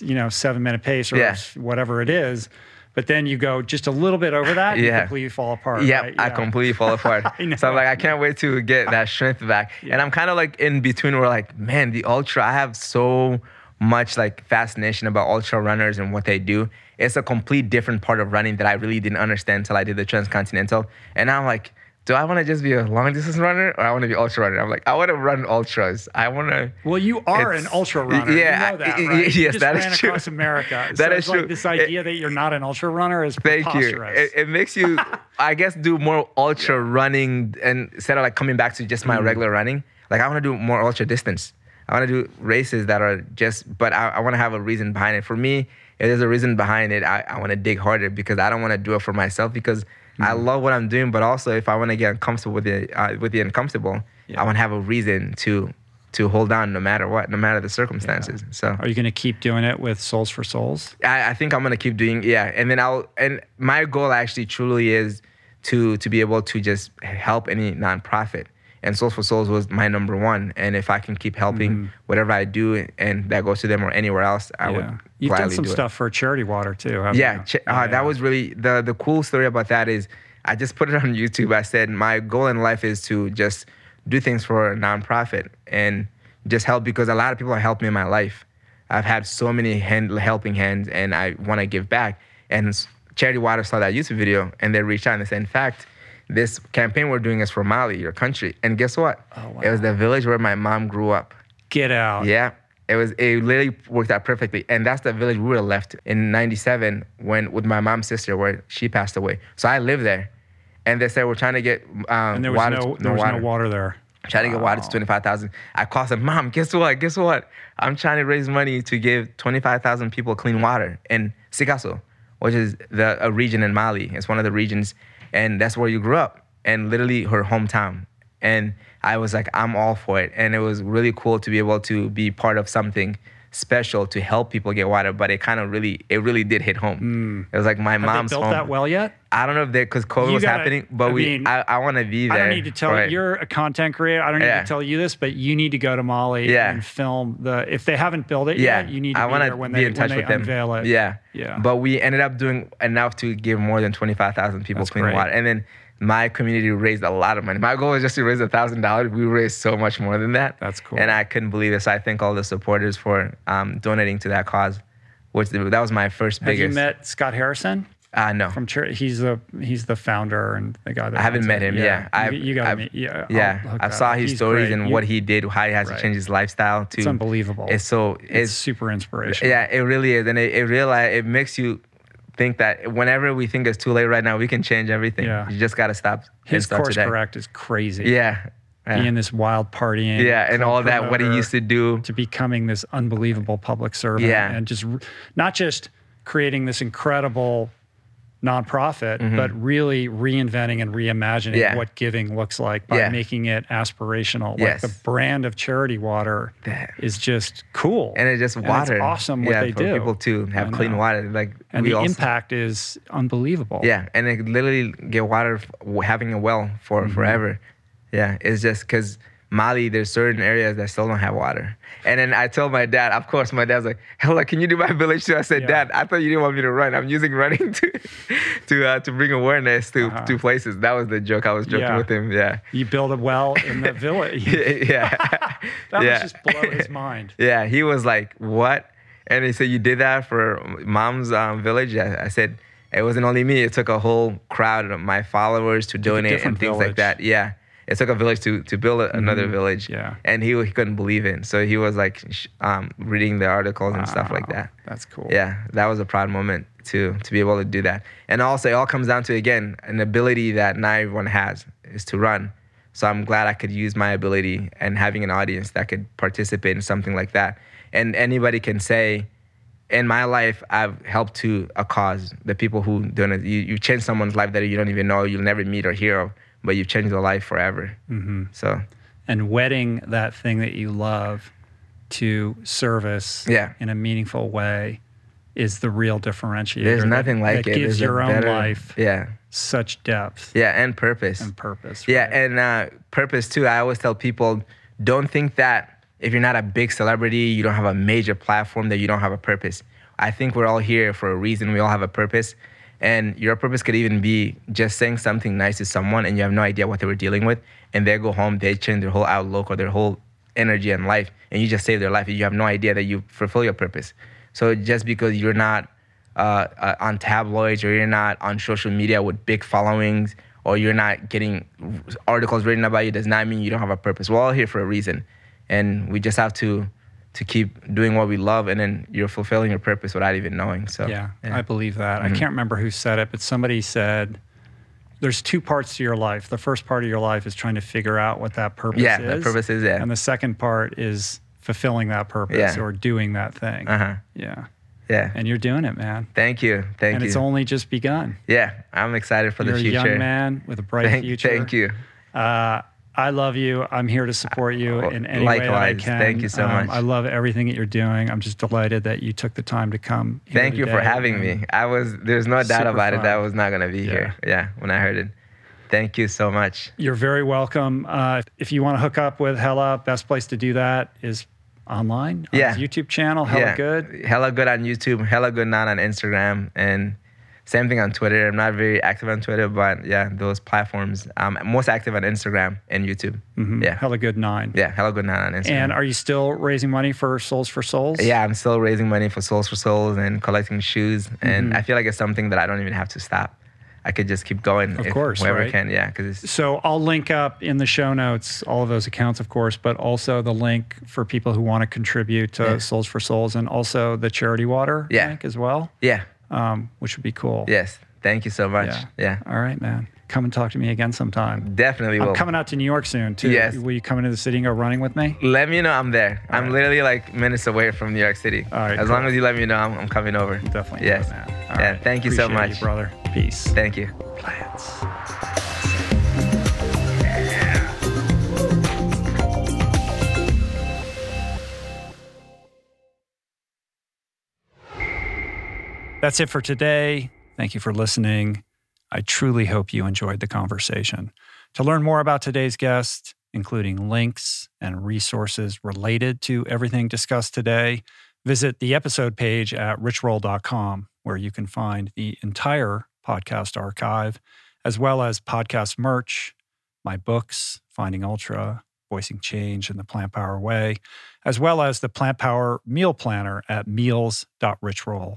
you know seven minute pace or Yeah. whatever it is but then you go just a little bit over that you Yeah. completely fall apart Yep, right? I completely fall apart. So I'm like, I can't wait to get that strength back. And I'm kind of like in between where like, man, the ultra, I have so much like fascination about ultra runners and what they do. It's a complete different part of running that I really didn't understand until I did the transcontinental. And I'm like, do I want to just be a long distance runner or I want to be ultra runner? I'm like, I want to run ultras. I want to. Well, you are an ultra runner. yeah, you know that, right? you yes, just that is ran true. across America. That so is it's like true. This idea that you're not an ultra runner is Thank you. It, it makes you, I guess, do more ultra running and instead of like coming back to just Mm. my regular running. Like I want to do more ultra distance. I want to do races that are just, but I, I want to have a reason behind it. For me, if there's a reason behind it, I, I want to dig harder because I don't want to do it for myself because I Mm. love what I'm doing. But also, if I want to get uncomfortable with the uh, with the uncomfortable, Yeah. I want to have a reason to to hold on no matter what, no matter the circumstances. So Are you going to keep doing it with Soles4Souls? I, I think I'm gonna keep doing yeah, and then I'll and my goal actually truly is to to be able to just help any nonprofit. And Soles4Souls was my number one. And if I can keep helping whatever I do and that goes to them or anywhere else, I would You've done some do it. stuff for Charity Water too. Yeah, you? ch- uh, that was really the the cool story about that is I just put it on YouTube. I said my goal in life is to just do things for a nonprofit and just help because a lot of people have helped me in my life. I've had so many hand, helping hands, and I want to give back. And Charity Water saw that YouTube video, and they reached out and they said, in fact, this campaign we're doing is for Mali, your country. And guess what? Oh, wow. It was the village where my mom grew up. Get out. Yeah. It was it literally worked out perfectly. And that's the village we were left in ninety seven when with my mom's sister where she passed away. So I lived there. And they said we're trying to get um, And there was water no, there was no water there. Trying to get water to Wow. twenty five thousand. I called them, Mom, guess what? Guess what? I'm trying to raise money to give twenty five thousand people clean water in Sikasso, which is the a region in Mali. It's one of the regions, and that's where you grew up, and literally her hometown. And I was like, I'm all for it. And it was really cool to be able to be part of something special to help people get water. But it kind of really, it really did hit home. Mm. It was like my Have mom's they built home. that well yet? I don't know if they because COVID You was gotta- happening, but I we, mean, I, I want to be there. I don't need to tell it. you're a content creator. I don't need Yeah. to tell you this, but you need to go to Mali Yeah. and film the. If they haven't built it yeah, yet, you need to I be there when be they in touch when they with them. unveil it. Yeah, Yeah. But we ended up doing enough to give more than twenty five thousand people That's clean great. water, and then my community raised a lot of money. My goal was just to raise a thousand dollars. We raised so much more than that. That's cool. And I couldn't believe it. So I thank all the supporters for um, donating to that cause. Which that was my first Have biggest. you met Scott Harrison Uh, no. from church? He's the he's the founder and the guy that I haven't met it. him. Yeah, you, you gotta I've- meet. Yeah, yeah. I saw up. his He's stories great. and You- what he did, how he has Right. to change his lifestyle. To It's unbelievable. It's so It's it's super inspirational. Yeah, it really is, and it, it realize it makes you think that whenever we think it's too late right now, we can change everything. Yeah. You just gotta stop. His course today. correct is crazy. Yeah, yeah, being this wild partying. yeah, and all that what he used to do. to becoming this unbelievable public servant. Yeah. and just not just creating this incredible nonprofit, but really reinventing and reimagining Mm-hmm. Yeah. what giving looks like by Yeah. making it aspirational. Yes. Like the brand of charity water is just cool. And it just water. it's awesome what yeah, they for do. people to have clean water. Like and the also, impact is unbelievable. Yeah, and it literally get water having a well for Mm-hmm. forever. Yeah, it's just because Mali, there's certain areas that still don't have water. And then I told my dad, of course, my dad's like, "Hellah, can you do my village too?" I said, Yeah. "Dad, I thought you didn't want me to run. I'm using running to to uh, to bring awareness to Uh-huh. to places." That was the joke I was joking Yeah. with him. Yeah, You build a well in the village. yeah, That yeah. must just blow his mind. Yeah, he was like, "What?" And he said, "You did that for mom's um, village." I, I said, "It wasn't only me. It took a whole crowd of my followers to donate and things village. like that." Yeah, it took a village to to build a, another village. Mm-hmm. Yeah. and he he couldn't believe it. So he was like sh- um, reading the articles and stuff like that. That's cool. Yeah, that was a proud moment to to be able to do that. And also, it all comes down to again an ability that not everyone has is to run. So I'm glad I could use my ability and having an audience that could participate in something like that. And anybody can say, in my life, I've helped to a cause. The people who doing it, you you changed someone's life that you don't even know, you'll never meet or hear of, but you've changed their life forever. Mm-hmm. So and wedding that thing that you love to service Yeah. in a meaningful way is the real differentiator. there's that- nothing like that it. gives There's your own better- life Yeah, such depth yeah, and purpose. and purpose. Yeah, right? and uh, purpose too. I always tell people, don't think that if you're not a big celebrity, you don't have a major platform, that you don't have a purpose. I think we're all here for a reason. We all have a purpose, and your purpose could even be just saying something nice to someone, and you have no idea what they were dealing with, and they go home, they change their whole outlook or their whole energy and life, and you just save their life. And you have no idea that you fulfill your purpose. So just because you're not uh, uh, on tabloids or you're not on social media with big followings or you're not getting articles written about you does not mean you don't have a purpose. We're all here for a reason, and we just have to to keep doing what we love, and then you're fulfilling your purpose without even knowing. So yeah, I believe that. I can't remember who said it, but somebody said there's two parts to your life. The first part of your life is trying to figure out what that purpose Yeah, is. that purpose is, yeah. And the second part is fulfilling that purpose Yeah. or doing that thing. Uh huh. Yeah. Yeah. And you're doing it, man. Thank you. Thank and you. And it's only just begun. yeah, I'm excited for You're the a young man with a bright Thank, future. thank you. Uh, I love you. I'm here to support you Oh, in any way that I can. Thank you so Um, much. I love everything that you're doing. I'm just delighted that you took the time to come. here Thank you for having me. I was there's no doubt about it that I was not gonna be here. Yeah, when I heard it. Thank you so much. You're very welcome. Uh, if you want to hook up with Hellah, best place to do that is online on Yeah. his YouTube channel, Hellah yeah. Good. Hellah Good on YouTube. Hellah Good now on Instagram, and Same thing on Twitter. I'm not very active on Twitter, but yeah, those platforms. I'm most active on Instagram and YouTube. Mhm. Yeah. Hellah Good nine. Yeah, Hellah Good Nine on Instagram. And are you still raising money for Soles4Souls? yeah, I'm still raising money for Soles4Souls and collecting shoes, and Mm-hmm. I feel like it's something that I don't even have to stop. I could just keep going. Of course, wherever right? I can. Yeah, because So I'll link up in the show notes all of those accounts, of course, but also the link for people who want to contribute to Yeah. Soles4Souls and also the charity water Yeah. link as well, yeah, um, which would be cool. yes. Thank you so much. Yeah. Yeah, All right, man. Come and talk to me again sometime. definitely will. I'm coming out to New York soon too. Yes. Will you come into the city and go running with me? Let me know I'm there. I'm right. literally like minutes away from New York City. All right, As cool. long as you let me know, I'm, I'm coming over. Definitely. Yes. All Yeah, right. thank you so Appreciate much. brother. Peace. Thank you. Plants. That's it for today. Thank you for listening. I truly hope you enjoyed the conversation. To learn more about today's guest, including links and resources related to everything discussed today, visit the episode page at richroll.com, where you can find the entire podcast archive, as well as podcast merch, my books, Finding Ultra, Voicing Change in the Plant Power Way, as well as the Plant Power Meal Planner at meals.richroll.com.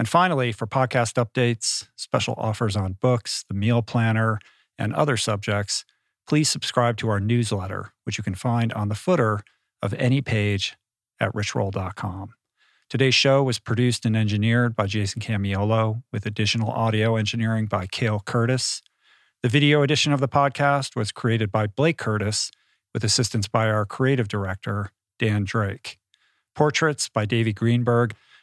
And finally, for podcast updates, special offers on books, the meal planner, and other subjects, please subscribe to our newsletter, which you can find on the footer of any page at richroll.com. Today's show was produced and engineered by Jason Camiolo, with additional audio engineering by Cale Curtis. The video edition of the podcast was created by Blake Curtis, with assistance by our creative director, Dan Drake. Portraits by Davey Greenberg,